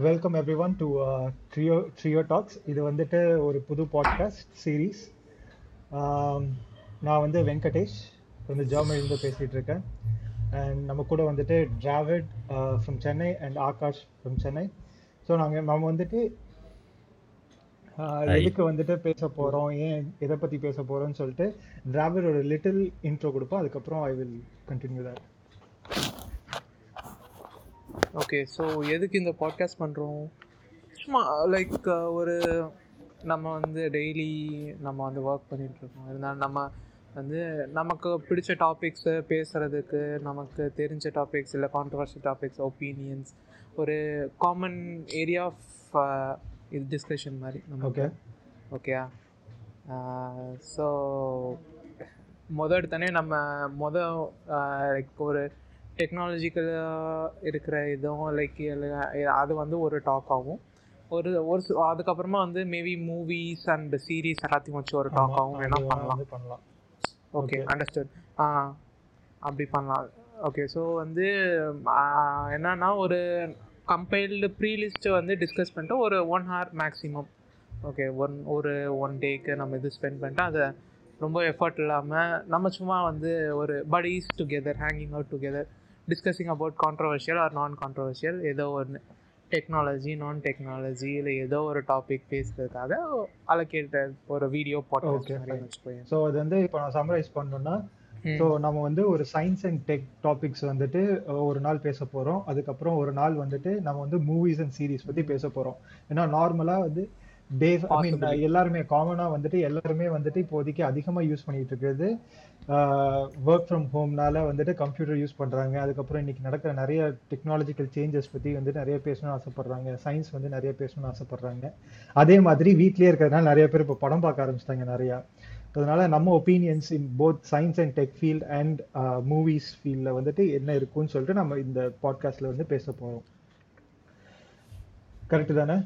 Welcome everyone to trio trio talks இது வந்துட்டு ஒரு புது பாட்காஸ்ட் சீரீஸ் நான் வந்து வெங்கடேஷ் வந்து ஜெர்மனிலேருந்து பேசிகிட்டு இருக்கேன். அண்ட் நம்ம கூட வந்துட்டு Dravid from Chennai and Akash from Chennai so நாங்கள் நம்ம வந்துட்டு. எதுக்கு வந்துட்டு பேச போகிறோம் ஏன் எதை பற்றி பேச போகிறோம்னு சொல்லிட்டு டிராவிட் ஒரு லிட்டில் இன்ட்ரோ கொடுப்போம். அதுக்கப்புறம் I will continue that okay so எதுக்கு இந்த பாட்காஸ்ட் பண்ணுறோம் சும்மா லைக் ஒரு நம்ம வந்து டெய்லி நம்ம வந்து ஒர்க் பண்ணிகிட்ருக்கோம் இருந்தாலும் நம்ம வந்து நமக்கு பிடிச்ச டாபிக்ஸை பேசுகிறதுக்கு நமக்கு தெரிஞ்ச டாபிக்ஸ் இல்லை கான்ட்ரவர்ஷியல் டாபிக்ஸ் ஒப்பீனியன்ஸ் ஒரு காமன் ஏரியா ஆஃப் இது டிஸ்கஷன் மாதிரி ஓகே ஓகேயா ஸோ மொதல் எடுத்தோடனே நம்ம மொதல் லைக் ஒரு டெக்னாலஜிக்கலாக இருக்கிற இதுவும் லைக் அது வந்து ஒரு டாக் ஆகும். ஒரு ஒரு அதுக்கப்புறமா வந்து மேபி மூவிஸ் அண்ட் சீரீஸ் எல்லாத்தையும் வச்சு ஒரு டாக் ஆகும். வேணா பண்ணலாம். பண்ணலாம். ஓகே. அண்டர்ஸ்டுட் ஆ அப்படி பண்ணலாம். ஓகே ஸோ வந்து என்னன்னா ஒரு கம்பைல்டு ப்ரீ லிஸ்ட்டை வந்து டிஸ்கஸ் பண்ணிட்டு ஒரு one hour maximum okay one ஒரு ஒன் டேக்கு நம்ம இது ஸ்பெண்ட் பண்ணிட்டு அதை ரொம்ப எஃபர்ட் இல்லாமல் நம்ம சும்மா வந்து ஒரு buddies together hanging out together discussing about controversial or non controversial ஏதோ ஒன்று டெக்னாலஜி நான் டெக்னாலஜி இல்லை ஏதோ ஒரு டாபிக் பேசுறதுக்காக அலோகேட்ட ஒரு வீடியோ பாட்காஸ்ட் ஸோ அது வந்து இப்போ நான் சம்மரைஸ் பண்ணணும்னா. ஸோ நம்ம வந்து ஒரு சயின்ஸ் அண்ட் டெக் டாபிக்ஸ் வந்துட்டு ஒரு நாள் பேச போகிறோம் அதுக்கப்புறம் ஒரு நாள் வந்துட்டு நம்ம வந்து மூவிஸ் அண்ட் சீரிஸ் பற்றி பேச போகிறோம் ஏன்னா நார்மலாக வந்து டே ஐ மீன். எல்லாருமே காமனாக வந்துட்டு எல்லாருமே வந்துட்டு இப்போதைக்கு அதிகமாக யூஸ் பண்ணிட்டு இருக்கிறது ஒர்க் ஃப்ரம் ஹோம்னால வந்துட்டு கம்ப்யூட்டர் யூஸ் பண்ணுறாங்க அதுக்கப்புறம் இன்னைக்கு நடக்கிற நிறைய டெக்னாலஜிக்கல் சேஞ்சஸ் பற்றி வந்து நிறைய பேசணும்னு ஆசைப்படுறாங்க. சயின்ஸ் வந்து நிறைய பேசணும்னு ஆசைப்படுறாங்க. அதே மாதிரி வீட்லயே இருக்கிறதுனால நிறைய பேர் இப்போ படம் பார்க்க ஆரம்பிச்சிட்டாங்க நிறையா. அதனால நம்ம opinions in both science and tech field and movies ஃபீல்டில் வந்துட்டு என்ன இருக்குன்னு சொல்லிட்டு நம்ம இந்த பாட்காஸ்ட்ல வந்து பேச போறோம். கரெக்ட் தானே?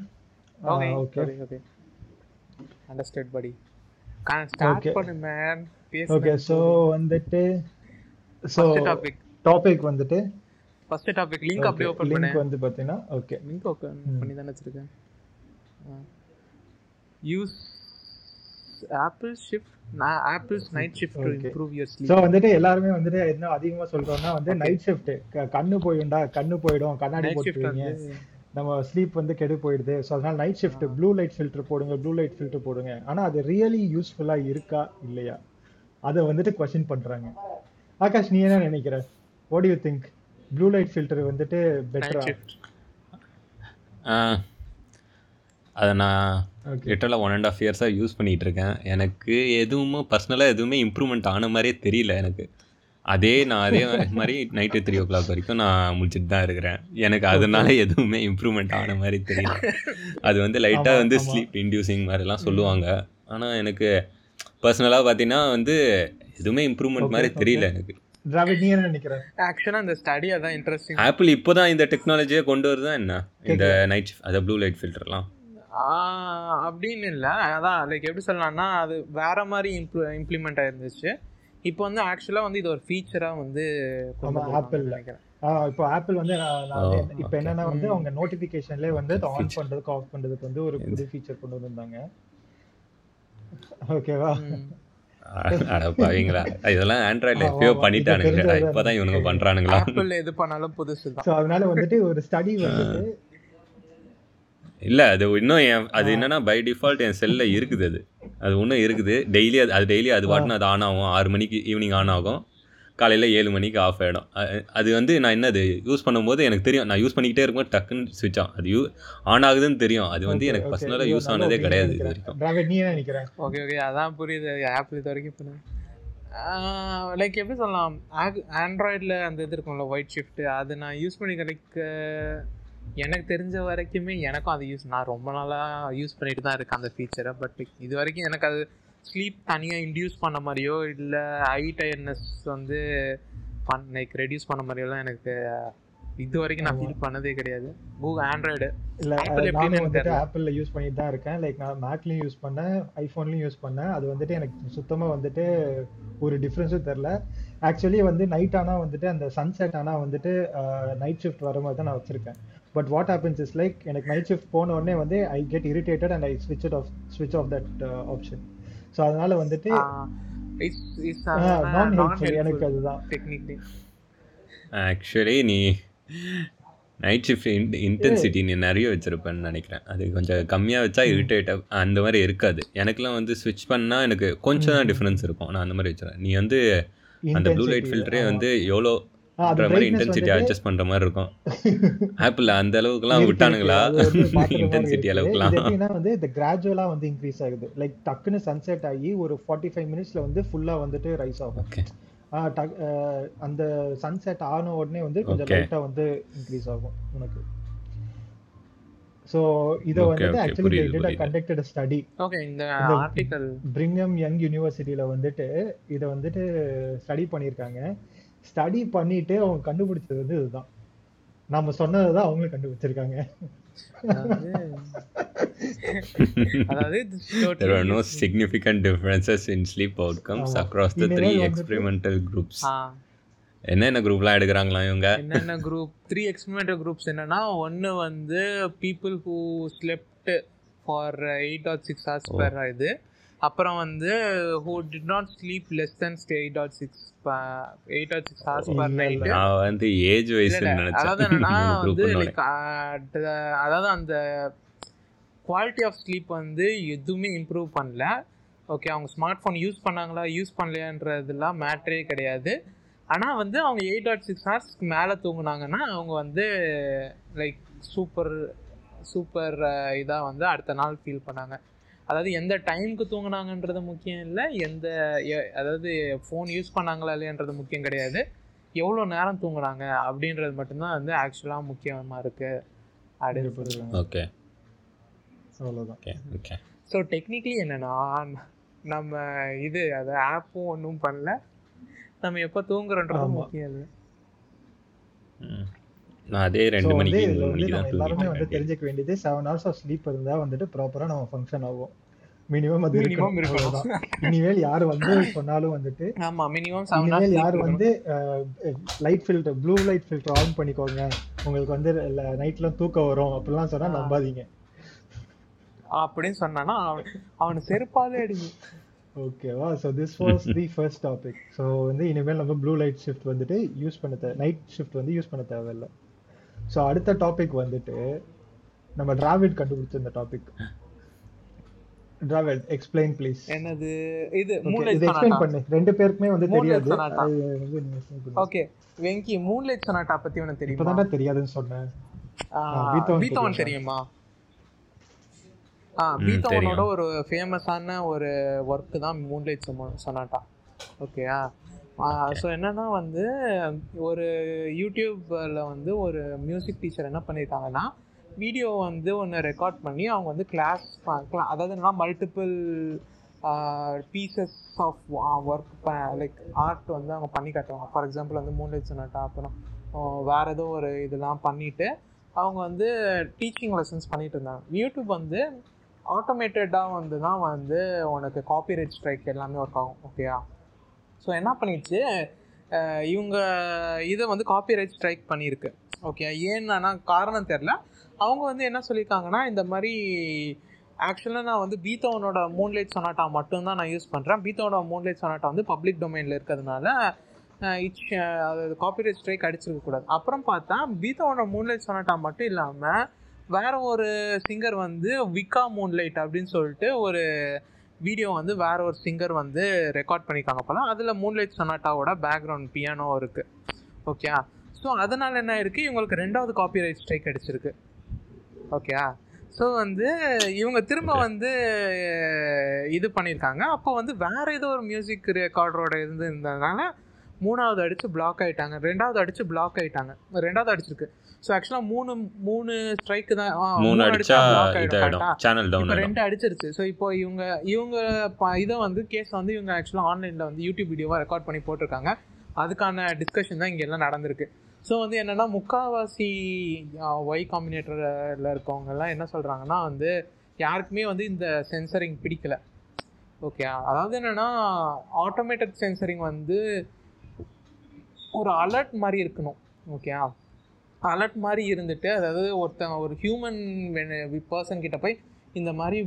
ஓகே ஓகே அண்டர்ஸ்டாண்ட் படி ஸ்டார்ட். பண்ணு மேன் ஓகே ஸோ வந்துட்டு ஃபர்ஸ்ட் டாபிக் டாபிக் வந்துட்டு ஃபர்ஸ்ட் டாபிக் லிங்க் அப்படியே ஓபன் பண்ணு. லிங்க் வந்து பார்த்தீங்கன்னா ஓகே லிங்க் ஓபன் பண்ணி தானே வச்சிருக்கேன். Use Apple shift Apple's night shift to. Improve your sleep வந்துட்டு எல்லாருமே வந்துட்டு என்ன அதிகமா சொல்றோம்னா வந்து நைட் ஷிஃப்ட் கண்ணு போயிடும்டா கண்ணு போயிடும் கண்ணாடி போட்டுருவீங்க. நம்ம ஸ்லீப் வந்து கெடு போயிடுது. ஸோ அதனால night shift blue light filter போடுங்க ப்ளூ லைட் ஃபில்டர் போடுங்க. ஆனா அது ரியலி யூஸ்ஃபுல்லா இருக்கா இல்லையா? அதை வந்துட்டு கொஸ்டின் பண்றாங்க. ஆகாஷ் நீ என்ன நினைக்கிற? What you think blue light filter வந்துட்டு பெட்டரா அதை நான் லிட்டரலாக ஒன் அண்ட் ஆஃப் இயர்ஸாக யூஸ் பண்ணிகிட்டு இருக்கேன். எனக்கு எதுவுமே பர்சனலாக எதுவுமே இம்ப்ரூவ்மெண்ட் ஆன மாதிரியே தெரியல எனக்கு. அதே நான் அதே மாதிரி நைட்டு த்ரீ ஓ கிளாக் வரைக்கும் நான் முடிச்சுட்டு தான் இருக்கிறேன். எனக்கு அதனால எதுவுமே இம்ப்ரூவ்மெண்ட் ஆன மாதிரி தெரியல. அது வந்து லைட்டாக வந்து. ஸ்லீப் இன்டியூசிங் மாதிரிலாம் சொல்லுவாங்க. ஆனால் எனக்கு பர்சனலாக பார்த்தீங்கன்னா வந்து எதுவுமே இம்ப்ரூவ்மெண்ட் மாதிரி. தெரியல எனக்கு. டிராவிட் நீ என்ன நினைக்கிற ஆக்சுவலா இந்த ஸ்டடி அதான் இன்ட்ரெஸ்டிங் ஆப்பிள் இப்போ தான் இந்த டெக்னாலஜியை கொண்டு வருதா என்ன? இந்த நைட் அதை ப்ளூ லைட் ஃபில்டர்லாம் அப்படின்னு இல்லை. அதான் லைக் எப்படி சொல்லலாம்னா அது வேற மாதிரி இம்ப்ளூ இம்ப்ளிமெண்ட் ஆயிருந்துச்சு. இப்போ வந்து ஆக்சுவலா வந்து இது ஒரு ஃபீச்சரா வந்து. நினைக்கிறேன். ஆஹ் இப்போ ஆப்பிள் வந்து இப்போ. என்னன்னா வந்து. அவங்க நோட்டிபிகேஷன்லேயே வந்து ஆன் Feature. பண்றதுக்கு ஆஃப் பண்றதுக்கு வந்து ஒரு புது ஃபீச்சர் கொண்டு வந்திருந்தாங்க. ஓகேவா? ம். அட பாவீங்களா. இதெல்லாம் ஆண்ட்ராய்டில் எப்பயோ தெரிஞ்சது இப்போதான் இவனுங்க பண்றானுங்களா? ஆப்பிள் எது பண்ணாலும் புதுசு தான். ஸோ அதனால வந்துட்டு ஒரு ஸ்டடி வந்துட்டு இல்ல அது இன்னும் அது என்னன்னா பை டிஃபால்ட் என் செல்ல இருக்குது அது. அது இன்னும் இருக்குது. டெய்லி அது அது டெய்லி அது பாட்டுன்னு அது ஆன் ஆகும். ஆறு மணிக்கு ஈவினிங் ஆன் ஆகும். காலையில் ஏழு மணிக்கு ஆஃப் ஆகிடும் அது வந்து நான் என்னது யூஸ் பண்ணும்போது எனக்கு தெரியும். நான் யூஸ் பண்ணிக்கிட்டே இருக்கும்போது டக்குன்னு சுவிட்ச் ஆகும். அது யூ ஆன் ஆகுதுன்னு தெரியும். அது வந்து எனக்கு. பர்சனலாக யூஸ் ஆனதே கிடையாது இது. வரைக்கும். ஓகே ஓகே அதான் புரியுது. ஆப்பிள் இது வரைக்கும் பண்ணு லைக் எப்படி சொல்லலாம்? ஆண்ட்ராய்டில் அந்த இது இருக்கும்ல ஒயிட் ஷிஃப்ட் அது நான் யூஸ் பண்ணி லைக் எனக்கு தெரிஞ்ச வரைக்குமே எனக்கும் அது யூஸ் நான் ரொம்ப நாளாக யூஸ் பண்ணிட்டு தான் இருக்கேன் அந்த ஃபீச்சரை பட் இது வரைக்கும் எனக்கு அது ஸ்லீப் தனியாக இன்டியூஸ் பண்ண மாதிரியோ இல்லை ஐ டயர்னஸ் வந்து பண் லைக் ரெடியூஸ் பண்ண மாதிரியோலாம் எனக்கு இது வரைக்கும் நான் ஃபீல் பண்ணதே கிடையாது. கூகுள் ஆண்ட்ராய்டு இல்ல நானும் வந்துட்டு. ஆப்பிள்ல யூஸ் பண்ணிட்டு தான் இருக்கேன். லைக் நான் மேக்லயும் யூஸ் பண்ணேன் ஐபோன்லயும் யூஸ் பண்ணேன். அது வந்துட்டு எனக்கு சுத்தமா வந்துட்டு ஒரு டிஃப்ரென்ஸும் தெரில ஆக்சுவலி வந்து நைட் ஆனா வந்துட்டு அந்த சன்செட் ஆனா வந்துட்டு நைட் ஷிஃப்ட் வர மாதிரி தான் நான் வச்சிருக்கேன். But what happens is like எனக்கு நைட் ஷிஃப்ட் போன உடனே வந்து I get irritated and I ஸ்விட்ச் ஆஃப் ஸ்விட்ச் ஆஃப் தட் ஆப்ஷன் ஸோ அதனால வந்துட்டு நான் ஹெல்ப்ஃபுல் எனக்கு அதுதான். டெக்னிக்லி ஆக்சுவலி நீ நைட் ஷிஃப்ட் இன்டென்சிட்டி நீ நிறைய வச்சிருப்பேன்னு நினைக்கிறேன். அது கொஞ்சம் கம்மியாக வச்சா இரிட்டேட் அந்த மாதிரி இருக்காது. எனக்குலாம் வந்து ஸ்விட்ச் பண்ணால் எனக்கு கொஞ்சம் தான் டிஃப்ரென்ஸ் இருக்கும். நான் அந்த மாதிரி வச்சுருவேன். நீ வந்து அந்த ப்ளூ லைட் ஃபில்டரே. வந்து எவ்வளோ இன்டென்சிட்டி வந்துட்டு- அட்ஜஸ்ட் பண்ணுற மாதிரி இருக்கும். ஆப்பிள் அந்த அளவுக்குலாம் விட்டானுங்களா? வந்து இன்டென்சிட்டி. அளவுக்குலாம். வந்து இந்த கிராஜுவலா வந்து இன்க்ரீஸ் ஆகுது. லைக் டக்குன்னு சன்செட் ஆகி ஒரு ஃபார்ட்டி ஃபைவ் மினிட்ஸ்ல வந்து ஃபுல்லா வந்துட்டு ரைஸ் ஆகும். அந்த சன்செட் ஆன உடனே வந்து கொஞ்சம் Okay. லைட்டா வந்து இன்க்ரீஸ் ஆகும் உனக்கு. ஸோ இதை okay, ஆக்சுவலி புரியுது. கண்டக்டட் ஸ்டடி ஓகே இந்த பிரிங்கம் யங் யூனிவர்சிட்டியில வந்துட்டு இதை வந்துட்டு ஸ்டடி பண்ணியிருக்காங்க. ஸ்டடி பண்ணிட்டு அவங்க கண்டுபிடிச்சது வந்து இதுதான். நம்ம சொன்னதை தான் அவங்களும் கண்டுபிடிச்சிருக்காங்க. There are no significant differences in sleep outcomes across the three experimental groups. என்னென்ன குரூப்லாம் எடுக்கிறாங்களா இவங்க? என்னென்ன குரூப் த்ரீ எக்ஸ்பெரிமெண்டல் குரூப்ஸ் என்னன்னா ஒன்று வந்து people who slept for eight or six hours per இது. அப்புறம் வந்து who did not sleep less than eight or six eight or six hours per இல்ல, நைட்டு நான் வந்து ஏஜ் வைஸ் நினைச்சேன். என்னன்னா வந்து அதாவது அந்த குவாலிட்டி ஆஃப் ஸ்லீப் வந்து எதுவுமே இம்ப்ரூவ் பண்ணல. ஓகே அவங்க ஸ்மார்ட் ஃபோன் யூஸ் பண்ணாங்களா யூஸ் பண்ணலையான்றதுலாம் மேட்ரே கிடையாது. ஆனால் வந்து அவங்க எயிட் ஆட் சிக்ஸ் ஹவர்ஸ்க்கு மேலே தூங்குனாங்கன்னா அவங்க வந்து லைக் சூப்பர் சூப்பர் இதாக வந்து அடுத்த நாள் ஃபீல் பண்ணாங்க. அதாவது எந்த டைமுக்கு தூங்குனாங்கன்றது முக்கியம் இல்லை எந்த அதாவது ஃபோன் யூஸ் பண்ணாங்களா இல்லையன்றது முக்கியம் கிடையாது. எவ்வளோ நேரம் தூங்குனாங்க அப்படின்றது மட்டும்தான் வந்து ஆக்சுவலாக முக்கியமாக இருக்குது அப்படின்னு. ஓகே அவ்வளவுதான். ஓகே ஓகே ஸோ டெக்னிக்கலி என்னன்னா நம்ம இது அது ஆப்பும் ஒன்றும் பண்ணல. நம்ம எப்போ தூங்குறோன்றது. முக்கியம் இல்லை. நான் அதே ரெண்டு வந்து மணிக்கு இதுல மூணு வந்து மணிக்கு தான் எல்லாருமே வந்து தெரிஞ்சுக்க வேண்டியது செவன் ஹவர்ஸ் ஆஃப் ஸ்லீப் இருந்தா வந்துட்டு ப்ராப்பரா நம்ம ஃபங்க்ஷன் ஆகும். மினிமம் அது மினிமம் இருக்கணும். இனிமேல் யார் வந்து சொன்னாலும் வந்துட்டு ஆமா மினிமம் இனிமேல் யார் வந்து light filter blue light filter on பண்ணிக்கோங்க. உங்களுக்கு வந்து நைட்ல தூக்கம் வரும். அப்படிலாம் சொன்னா நம்பாதீங்க. அப்படின்னு சொன்னானா அவன் அவனை செருப்பாலே அடிங்க ஓகேவா so this was the first topic so வந்து இனிமேல் நம்ம ப்ளூ லைட் ஷிஃப்ட் வந்துட்டு யூஸ் பண்ண தேவை நைட் ஷிஃப்ட் வந்து யூஸ் பண்ண தேவையில்ல. ஸோ அடுத்த டாபிக் வந்துட்டு நம்ம டிராவிட் கண்டுபிடிச்ச இந்த டாபிக் டிராவிட் எக்ஸ்பிளைன் ப்ளீஸ் என்னது? இது மூன்லைட் எக்ஸ்பிளைன் சொனாட்டா பண்ணு. ரெண்டு பேருக்குமே வந்து Moonlight தெரியாது. ஓகே வெங்கி மூன்லைட் சொனாட்டா பத்தி உனக்கு தெரியுமா? இப்பதான்டா தெரியாதுன்னு சொன்னேன். பீத்தோவன் தெரியுமா? ஆ பீத்தோவனோட. ஒரு ஃபேமஸான ஒரு ஒர்க்கு தான் மூன்லைட் சொனாட்டா ஓகேயா ஸோ என்னன்னா வந்து ஒரு யூடியூப்ல வந்து ஒரு மியூசிக் டீச்சர் என்ன பண்ணியிருக்காங்கன்னா வீடியோ வந்து ஒன்று ரெக்கார்ட் பண்ணி அவங்க வந்து கிளாஸ் அதாவது என்னன்னா multiple pieces of work like art வந்து அவங்க பண்ணி காட்டுவாங்க. ஃபார் எக்ஸாம்பிள் வந்து மூன்லைட் சொனாட்டா அப்புறம் வேற ஏதோ ஒரு இதெல்லாம் பண்ணிட்டு அவங்க வந்து டீச்சிங் லெசன்ஸ் பண்ணிட்டு இருந்தாங்க. யூடியூப் வந்து ஆட்டோமேட்டடாக வந்து தான் வந்து உனக்கு காப்பிரைட் ஸ்ட்ரைக் எல்லாமே ஒர்க் ஆகும் ஓகேயா ஸோ என்ன பண்ணிடுச்சு? இவங்க இதை வந்து காப்பிரைட் ஸ்ட்ரைக் பண்ணியிருக்கு. ஓகே ஏன்னா காரணம் தெரில அவங்க வந்து என்ன சொல்லியிருக்காங்கன்னா இந்த மாதிரி ஆக்சுவலாக நான் வந்து பீத்தோவனோட மூன்லைட் சொனாட்டா மட்டும்தான் நான் யூஸ் பண்ணுறேன் பீத்தோனோட மூன்லைட் சொனாட்டா வந்து பப்ளிக் டொமைனில் இருக்கிறதுனால இட்ஸ் அது காப்பிரைட் ஸ்ட்ரைக் அடிச்சிருக்க கூடாது. அப்புறம் பார்த்தா பீத்தோனோட மூன்லைட் சொனாட்டா மட்டும் இல்லாமல் வேற ஒரு சிங்கர் வந்து விக்கா மூன்லைட் அப்படின்னு சொல்லிட்டு ஒரு வீடியோ வந்து வேற ஒரு சிங்கர் வந்து ரெக்கார்ட் பண்ணியிருக்காங்க போல. அதில் மூன்லைட் சொனாட்டாவோட பேக்ரவுண்ட் பியானோ இருக்கு. ஓகே ஸோ அதனால என்ன இருக்கு? இவங்களுக்கு ரெண்டாவது காப்பிரைட் ஸ்ட்ரைக் அடிச்சிருக்கு. ஓகே ஸோ வந்து இவங்க திரும்ப வந்து இது பண்ணியிருக்காங்க அப்போ வந்து வேற ஏதோ ஒரு மியூசிக் ரெக்கார்டரோட இருந்து இருந்ததுனால மூணாவது அடிச்சு பிளாக் ஆயிட்டாங்க. ரெண்டாவது அடிச்சு பிளாக் ஆயிட்டாங்க. ரெண்டாவது அடிச்சிருக்கு. ஸோ ஆக்சுவலாக மூணு மூணு ஸ்ட்ரைக்கு தான் மூணு அடிச்சா? சேனல் டவுன் ரெண்டு அடிச்சிருச்சு. ஸோ இப்போ இவங்க இவங்க இதை வந்து கேஸ் வந்து இவங்க ஆக்சுவலாக ஆன்லைனில் வந்து யூடியூப் வீடியோவாக ரெக்கார்ட் பண்ணி போட்டிருக்காங்க. அதுக்கான டிஸ்கஷன் தான் இங்கே எல்லாம் நடந்திருக்கு. ஸோ வந்து என்னன்னா முக்காவாசி ஒய் காம்பினேட்டரில் இருக்கவங்க எல்லாம் என்ன சொல்கிறாங்கன்னா வந்து யாருக்குமே வந்து இந்த சென்சரிங் பிடிக்கல. ஓகே அதாவது என்னன்னா ஆட்டோமேட்டட் சென்சரிங் வந்து ஒரு அலர்ட் மாதிரி இருக்கணும் ஓகே அலர்ட் மாதிரி இருந்துட்டு அதாவது ஒருத்தங்க ஒரு ஹியூமன் பர்சன் கிட்ட போய் இந்த மாதிரி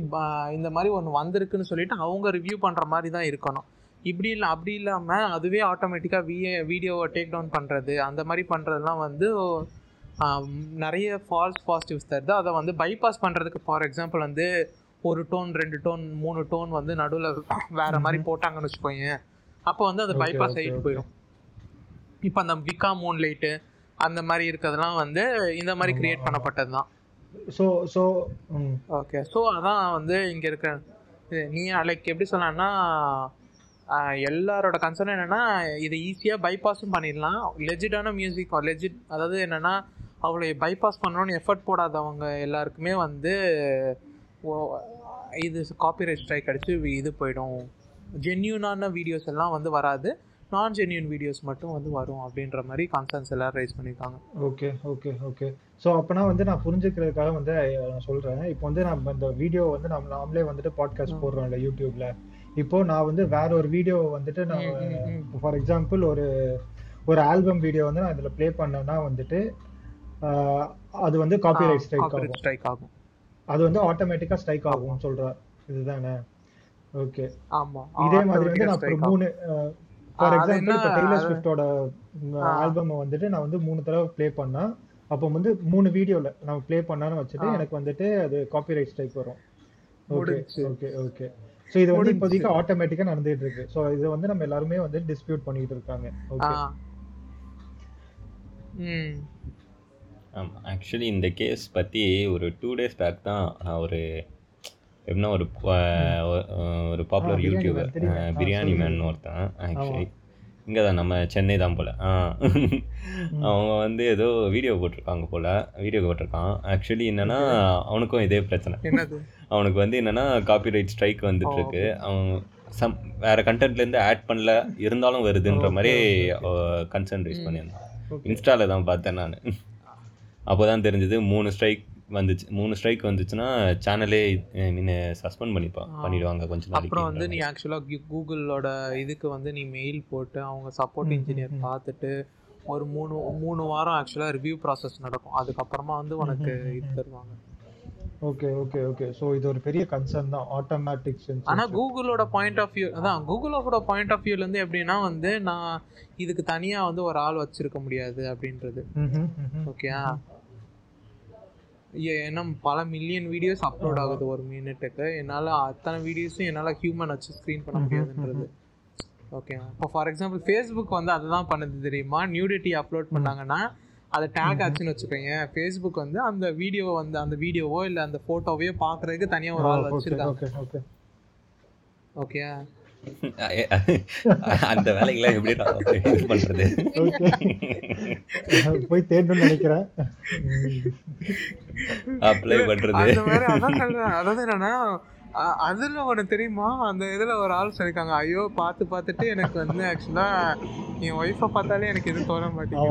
இந்த மாதிரி ஒன்று வந்திருக்குன்னு சொல்லிட்டு அவங்க ரிவ்யூ பண்ணுற மாதிரி தான் இருக்கணும். இப்படி இல்லை அப்படி இல்லாமல் அதுவே ஆட்டோமேட்டிக்காக வீ வீடியோவை டேக் டவுன் பண்ணுறது அந்த மாதிரி பண்ணுறதுலாம் வந்து நிறைய ஃபால்ஸ் பாசிட்டிவ்ஸ் தருது. அதை வந்து பைபாஸ் பண்ணுறதுக்கு ஃபார் எக்ஸாம்பிள் வந்து ஒரு டோன் ரெண்டு டோன் மூணு டோன் வந்து நடுவில் வேற மாதிரி போட்டாங்கன்னு வச்சுக்கோங்க அப்போ வந்து அது பைபாஸ் ஆகிட்டு. போயிடும். இப்போ அந்த விக்கா மூன் லைட்டு அந்த மாதிரி இருக்கிறதெல்லாம் வந்து இந்த மாதிரி கிரியேட். பண்ணப்பட்டது தான் ஸோ ஸோ ஓகே ஸோ அதான் வந்து இங்கே இருக்க இது நீ லைக் எப்படி ஆஹ், எல்லாரோட கன்சர்ன் என்னன்னா இதை ஈஸியாக பைபாஸும் பண்ணிடலாம். லெஜிட்டான மியூசிக் லெஜிட் அதாவது என்னன்னா அவளை பைபாஸ் பண்ணணும்னு எஃபர்ட் போடாதவங்க எல்லாருக்குமே வந்து ஓ- இது காப்பிரைட் ஸ்ட்ரைக் அடிச்சு இது போயிடும். ஜென்யூனான வீடியோஸ் எல்லாம் வந்து வராது. நான் ஜென்யூன் வீடியோஸ் மட்டும் வந்து வரும் அப்படின்ற மாதிரி கன்சர்ன்ஸ் எல்லாரும் ரைஸ் பண்ணியிருக்காங்க. ஓகே ஓகே ஓகே ஸோ அப்போனா வந்து நான் புரிஞ்சுக்கிறதுக்காக வந்து நான் சொல்கிறேன் இப்போ வந்து நம்ம இந்த வீடியோ வந்து நம்ம நாமளே வந்துட்டு பாட்காஸ்ட் போடுறோம்ல யூடியூப்ல இப்போ நான் வந்து வேற ஒரு வீடியோ வந்துட்டு நான். ஃபார் எக்ஸாம்பிள் ஒரு ஒரு ஆல்பம் வீடியோ வந்து நான் இதில் ப்ளே பண்ணேன்னா வந்துட்டு அது வந்து காப்பிரைட் ஸ்ட்ரைக் காப்பிரைட் ஆகும். ஸ்ட்ரைக் ஆகும். அது வந்து ஆட்டோமேட்டிக்காக ஸ்ட்ரைக் ஆகும்னு சொல்ற இதுதானே? ஓகே ஆமா இதே மாதிரி வந்து நான் ஆகும். மூணு ஃபார் எக்ஸாம்பிள் இப்போ டெய்லர் ஸ்விஃப்டோட. ஆல்பம் வந்துட்டு நான் வந்து மூணு தடவை ப்ளே பண்ணா அப்போ வந்து மூணு வீடியோல நான் ப்ளே பண்ணான்னு வச்சுட்டு. எனக்கு வந்துட்டு அது காப்பிரைட் ஸ்ட்ரைக் வரும் ஓகே. ஓகே ஓகே ஸோ இது வந்து. இப்போதைக்கு ஆட்டோமேட்டிக்கா நடந்துட்டு இருக்கு ஸோ இது வந்து நம்ம எல்லாருமே வந்து டிஸ்பியூட் பண்ணிட்டு இருக்காங்க ஓகே ஆமாம் ஆக்சுவலி இந்த கேஸ் பற்றி ஒரு டூ டேஸ் பேக் தான் நான் ஒரு எப்படின்னா ஒரு ஒரு பாப்புலர் யூடியூபர் பிரியாணி. மேன் ஒருத்தன் ஆக்சுவலி இங்கே தான் நம்ம சென்னை தான் போல். அவங்க வந்து ஏதோ வீடியோ போட்டிருக்காங்க போல். வீடியோ போட்டிருக்கான். ஆக்சுவலி என்னன்னா அவனுக்கும் இதே பிரச்சனை. அவனுக்கு வந்து என்னன்னா காப்பிரைட் ஸ்ட்ரைக் வந்துட்டு இருக்கு அவன் சம் வேற கண்டென்ட்ல இருந்து ஆட் பண்ணல. இருந்தாலும் வருதுன்ற மாதிரி கன்சர்ன் ரைஸ். பண்ணியிருந்தான். ஓகே. இன்ஸ்டால தான் பார்த்தேன் நான். அப்போதான் தெரிஞ்சது மூணு ஸ்ட்ரைக் வந்துச்சு. மூணு ஸ்ட்ரைக் வந்துச்சுன்னா சேனலே மீன் சஸ்பெண்ட் பண்ணிப்பா. பண்ணிடுவாங்க கொஞ்ச நாளைக்கு. அப்புறம் வந்து நீ ஆக்சுவலாக கூகுளோட இதுக்கு வந்து நீ மெயில் போட்டு அவங்க சப்போர்ட் இன்ஜினியர். பார்த்துட்டு ஒரு மூணு மூணு வாரம் ஆக்சுவலாக ரிவ்யூ ப்ராசஸ் நடக்கும். அதுக்கப்புறமா வந்து உனக்கு இது. தருவாங்க. Okay okay okay. ஸோ இது ஒரு பெரிய கன்சர்ன் தான். ஆட்டோமேட்டிக் ஆனா கூகுளோட பாயிண்ட் ஆஃப் வியூ அதான் கூகுளோட பாயிண்ட் ஆஃப் வியூல இருந்து எப்படின்னா வந்து நான் இதுக்கு தனியா வந்து ஒரு ஆள் வச்சிருக்க முடியாது அப்படின்றது. ஓகே ஏன்னா பல மில்லியன் வீடியோஸ் அப்லோட். ஆகுது ஒரு மினிட்டுக்கு என்னால் அத்தனை வீடியோஸும் என்னால் ஹியூமன் வச்சு ஸ்க்ரீன் பண்ண முடியாதுன்றது. ஓகே இப்போ ஃபார் எக்ஸாம்பிள் ஃபேஸ்புக் வந்து அதுதான் பண்ணுது தெரியுமா? நியூடிட்டி அப்லோட் பண்ணாங்கன்னா அதை டேக் ஆச்சுன்னு வச்சுக்கோங்க. ஃபேஸ்புக் வந்து அந்த வீடியோ வந்து அந்த வீடியோவோ இல்லை அந்த ஃபோட்டோவையோ பார்க்கறதுக்கு தனியாக ஒரு ஆள் வச்சிருக்காங்க. ஓகே அந்த வேலைக்கெல்லாம் எப்படி நான் பண்றது? போய் தேடணும்னு நினைக்கிறேன். அப்ளை பண்றது. அதாவது என்னன்னா அதுல ஒண்ணு தெரியுமா? அந்த இதுல ஒரு ஆள் சொல்லிருக்காங்க ஐயோ பார்த்து பார்த்துட்டு எனக்கு வந்து ஆக்சுவலா என் ஒய்ஃபை பார்த்தாலே எனக்கு எதுவும் தோண மாட்டேங்குது.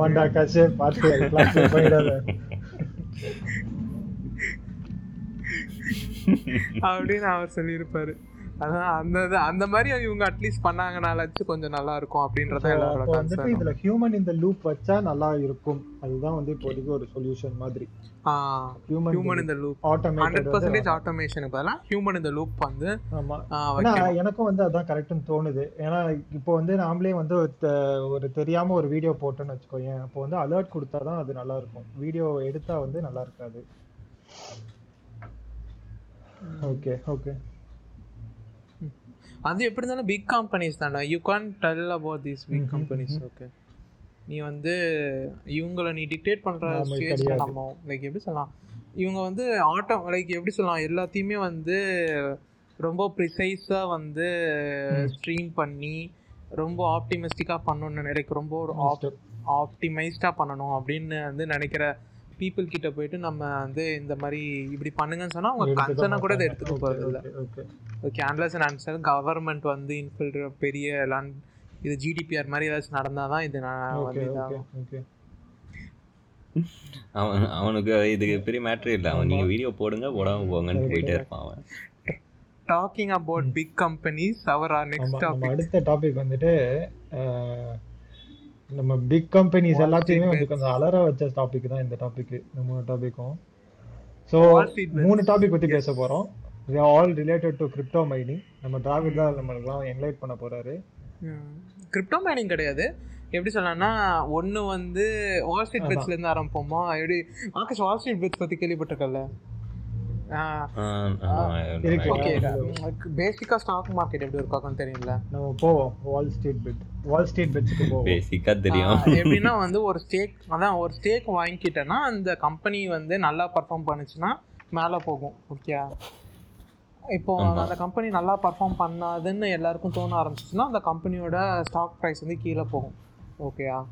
அப்படின்னு அவர் சொல்லியிருப்பாரு. அதான் அந்த அந்த மாதிரி இவங்க அட்லீஸ்ட் பண்ணாங்கனாலாச்சும் கொஞ்சம் நல்லா இருக்கும் அப்படின்றத எல்லாரோட கன்சர்ன் இதுல ஹியூமன் இந்த லூப் வச்சா நல்லா இருக்கும். அதுதான் வந்து இப்போதைக்கு ஒரு சொல்யூஷன் மாதிரி. ஹியூமன் இந்த லூப் ஹண்ட்ரட் பர்சன்டேஜ் ஆட்டோமேஷனுக்கு பதிலாக ஹியூமன் இந்த லூப் வந்து எனக்கும் வந்து அதான் கரெக்ட்னு தோணுது. ஏன்னா இப்போ வந்து நாமளே வந்து ஒரு தெரியாம ஒரு வீடியோ போட்டோன்னு வச்சுக்கோங்க அப்போ வந்து அலர்ட் கொடுத்தாதான் அது நல்லா இருக்கும். வீடியோ எடுத்தா வந்து நல்லா இருக்காது. ஓகே ஓகே அது எப்படி இருந்தாலும் பிக் கம்பெனிஸ் தானே you can't tell about these big companies. Okay நீ வந்து இவங்கள நீ டிக்டேட் ஸ்டேஜ்ல கிடையாது. நம்ம லைக் எப்படி சொல்லலாம் இவங்க வந்து ஆட்டோ லைக் எப்படி சொல்லலாம் எல்லாத்தையுமே வந்து ரொம்ப ப்ரிசைஸா வந்து. ஸ்ட்ரீம் பண்ணி ரொம்ப ஆப்டிமிஸ்டிக்கா பண்ணணும்னு நினைக்க ரொம்ப ஒரு Monster. ஆப்டிமைஸ்டா பண்ணணும் அப்படின்னு வந்து நினைக்கிற பீப்புள் கிட்ட போயிட்டு நம்ம வந்து இந்த மாதிரி இப்படி பண்ணுங்கன்னு சொன்னா அவங்க எடுத்துக்க கன்சர்னை கூட இதை. எடுத்துக்க போறது இல்ல okay. Okay unless and answer government வந்து இன்ஃபில்ட்ர பெரிய land இது ஜிடிபிஆர் மாதிரி ஏதாச்சும் நடந்தால் தான் இது நான் வந்து இதாகும். அவன் அவனுக்கு இது பெரிய மேட்ரு இல்லை. அவன் நீங்க வீடியோ போடுங்க போடாம போங்கன்னு போயிட்டே இருப்பான் அவன். Talking about big companies our next topic அடுத்த டாபிக் வந்துட்டு நம்ம பிக் கம்பெனிஸ் எல்லாத்தையுமே வந்து. கொஞ்சம் அலற வச்ச டாபிக் தான் இந்த டாபிக் இந்த மூணு டாபிக்கும் ஸோ. மூணு டாபிக் பத்தி பேச போறோம் all related to crypto mining நம்ம டிராவிட் தான் நம்மளுக்குலாம் என்லைட் பண்ண போறாரு. கிரிப்டோ மைனிங் கிடையாது. எப்படி சொல்லலாம்னா ஒன்று வந்து வால் ஸ்ட்ரீட். பெட்ஸ்லேருந்து ஆரம்பிப்போமா? எப்படி? ஆகாஷ் வால் ஸ்ட்ரீட் பெட்ஸ் பற்றி கேள்விப்பட்டிருக்கல இருக்கு. ஓகே ஆ. பேசிக்காக ஸ்டாக் மார்க்கெட் எப்படி இருக்கான்னு தெரியும்ல? நம்ம போவோம். Wall Street bet Wall Street பெட்ஸ்க்கு போவோம். பேசிக்கா தெரியும். எப்படின்னா வந்து ஒரு ஸ்டேக் அதான் ஒரு ஸ்டேக் வாங்கிக்கிட்டேன்னா அந்த கம்பெனி வந்து நல்லா பர்ஃபார்ம் பண்ணுச்சுன்னா மேலே போகும். ஓகே இப்போ. அந்த கம்பெனி நல்லா பர்ஃபார்ம் பண்ணாதுன்னு எல்லாருக்கும் தோண ஆரம்பிச்சிச்சுன்னா அந்த கம்பெனியோட ஸ்டாக் ப்ரைஸ் வந்து கீழே போகும். ஓகேயா.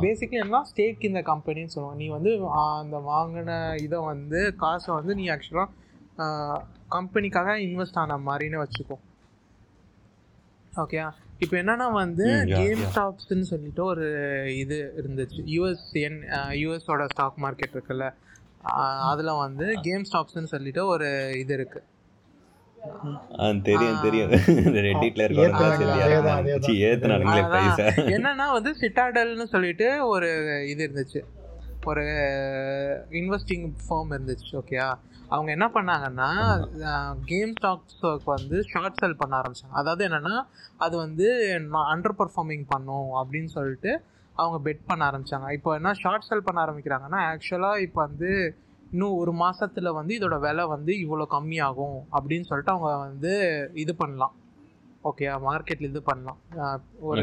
பேசிக்லி என்ன ஸ்டேக் இந்த கம்பெனின்னு சொல்லுவோம் நீ வந்து அந்த வாங்கின இதை வந்து காசை வந்து நீ ஆக்சுவலாக கம்பெனிக்காக இன்வெஸ்ட் ஆன மாதிரின்னு வச்சுக்கோ. ஓகேயா இப்போ என்னன்னா வந்து கேம் yeah. ஸ்டாக்ஸ்ன்னு சொல்லிட்டு ஒரு இது இருந்துச்சு. யூஎஸ் என் யூஎஸோட ஸ்டாக் மார்க்கெட் இருக்குல்ல. அதில் வந்து கேம் ஸ்டாக்ஸ்ன்னு சொல்லிட்டு ஒரு இது இருக்கு. ஆ, தெரியும் தெரியும். ரெட்டிட்ல இருக்க என்னன்னா வந்து சிட்டாடல்னு சொல்லிட்டு ஒரு இது இருந்துச்சு. ஒரு இன்வெஸ்டிங் ஃபார்ம் இருந்துச்சு ஓகேயா அவங்க என்ன பண்ணாங்கன்னா கேம் ஸ்டாக்ஸ்க்கு வந்து ஷார்ட் செல் பண்ண ஆரம்பிச்சாங்க. அதாவது என்னன்னா அது வந்து அண்டர் பர்ஃபார்மிங் பண்ணும் அப்படின்னு சொல்லிட்டு அவங்க பெட் பண்ண ஆரம்பிச்சாங்க. இப்போ என்ன ஷார்ட் செல் பண்ண ஆரம்பிக்கிறாங்கன்னா ஆக்சுவலாக இப்போ வந்து இன்னும் ஒரு மாசத்துல வந்து இதோட விலை வந்து இவ்வளோ கம்மியாகும் அப்படின்னு சொல்லிட்டு அவங்க வந்து இது பண்ணலாம். ஓகே மார்க்கெட்ல இது பண்ணலாம். ஒரு.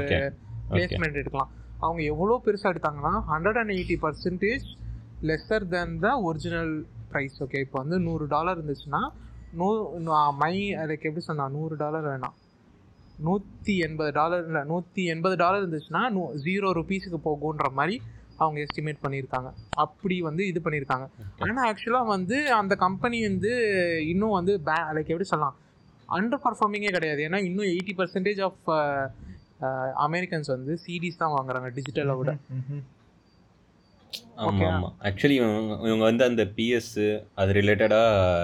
பிளேஸ்மெண்ட் எடுக்கலாம். அவங்க எவ்வளோ பெருசாக எடுத்தாங்கன்னா hundred and eighty percentage lesser than the original price okay இப்போ வந்து நூறு டாலர் இருந்துச்சுன்னா நூ நா- மை அதுக்கு எப்படி சொன்னா நூறு டாலர் வேணாம். நூற்றி எண்பது டாலர் இல்லை நூற்றி எண்பது டாலர் இருந்துச்சுன்னா நூ ஜீரோ ருபீஸுக்கு போகுன்ற மாதிரி அவங்க எஸ்டிமேட் பண்ணியிருக்காங்க. அப்படி வந்து இது பண்ணியிருக்காங்க. ஆனால் ஆக்சுவலாக வந்து அந்த கம்பெனி வந்து இன்னும் வந்து பே லைக் எப்படி சொல்லலாம்? அண்டர் பர்ஃபார்மிங்கே கிடையாது. ஏன்னா இன்னும் எயிட்டி பர்சன்டேஜ் ஆஃப் அமெரிக்கன்ஸ் வந்து சிடிஸ் தான் வாங்குறாங்க டிஜிட்டலை விட. ஆமா. ஆமா ஆக்சுவலி இவங்க வந்து அந்த பிஎஸ் அது ரிலேட்டடா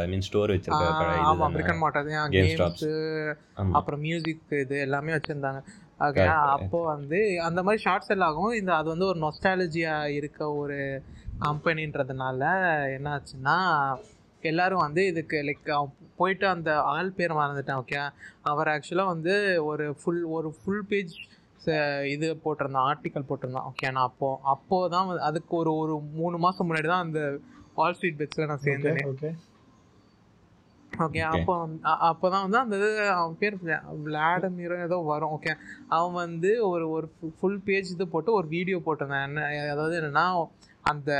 மீன் ஸ்டோர் வச்சிருக்க கடை ஆமாம் பிரிக் அண்ட் இதுதானே? மாட்டர் Game Stops. கேம்ஸு ஆமா அப்புறம் மியூசிக் இது எல்லாமே வச்சுருந்தாங்க ஓகே. அப்போ வந்து அந்த மாதிரி ஷார்ட் செல் ஆகும் இந்த அது வந்து ஒரு நொஸ்டாலஜியா இருக்க ஒரு கம்பெனின்றதுனால என்ன ஆச்சுன்னா எல்லாரும் வந்து இதுக்கு லைக் போயிட்டு அந்த ஆள் பேர் மறந்துட்டேன் ஓகே அவர் ஆக்சுவலாக வந்து ஒரு ஃபுல் ஒரு ஃபுல் பேஜ் இது போட்டிருந்தான் ஆர்டிக்கல் போட்டிருந்தான் ஓகே நான் அப்போ அப்போ தான் வந்து- அதுக்கு ஒரு ஒரு மூணு மாதம் முன்னாடி தான் அந்த வால் ஸ்ட்ரீட் பெட்ஸில் நான் சேர்ந்தேன் ஓகே ஓகே Okay. அப்போ வந்து அ- அப்போதான் வந்து அந்த இது அவன் பேர் விளாடமீரோ ஏதோ வரும் ஓகே அவன் வந்து ஒரு ஒரு ஃபுல் பேஜ் இது போட்டு ஒரு வீடியோ போட்டிருந்தான் என்ன அதாவது என்னன்னா அந்த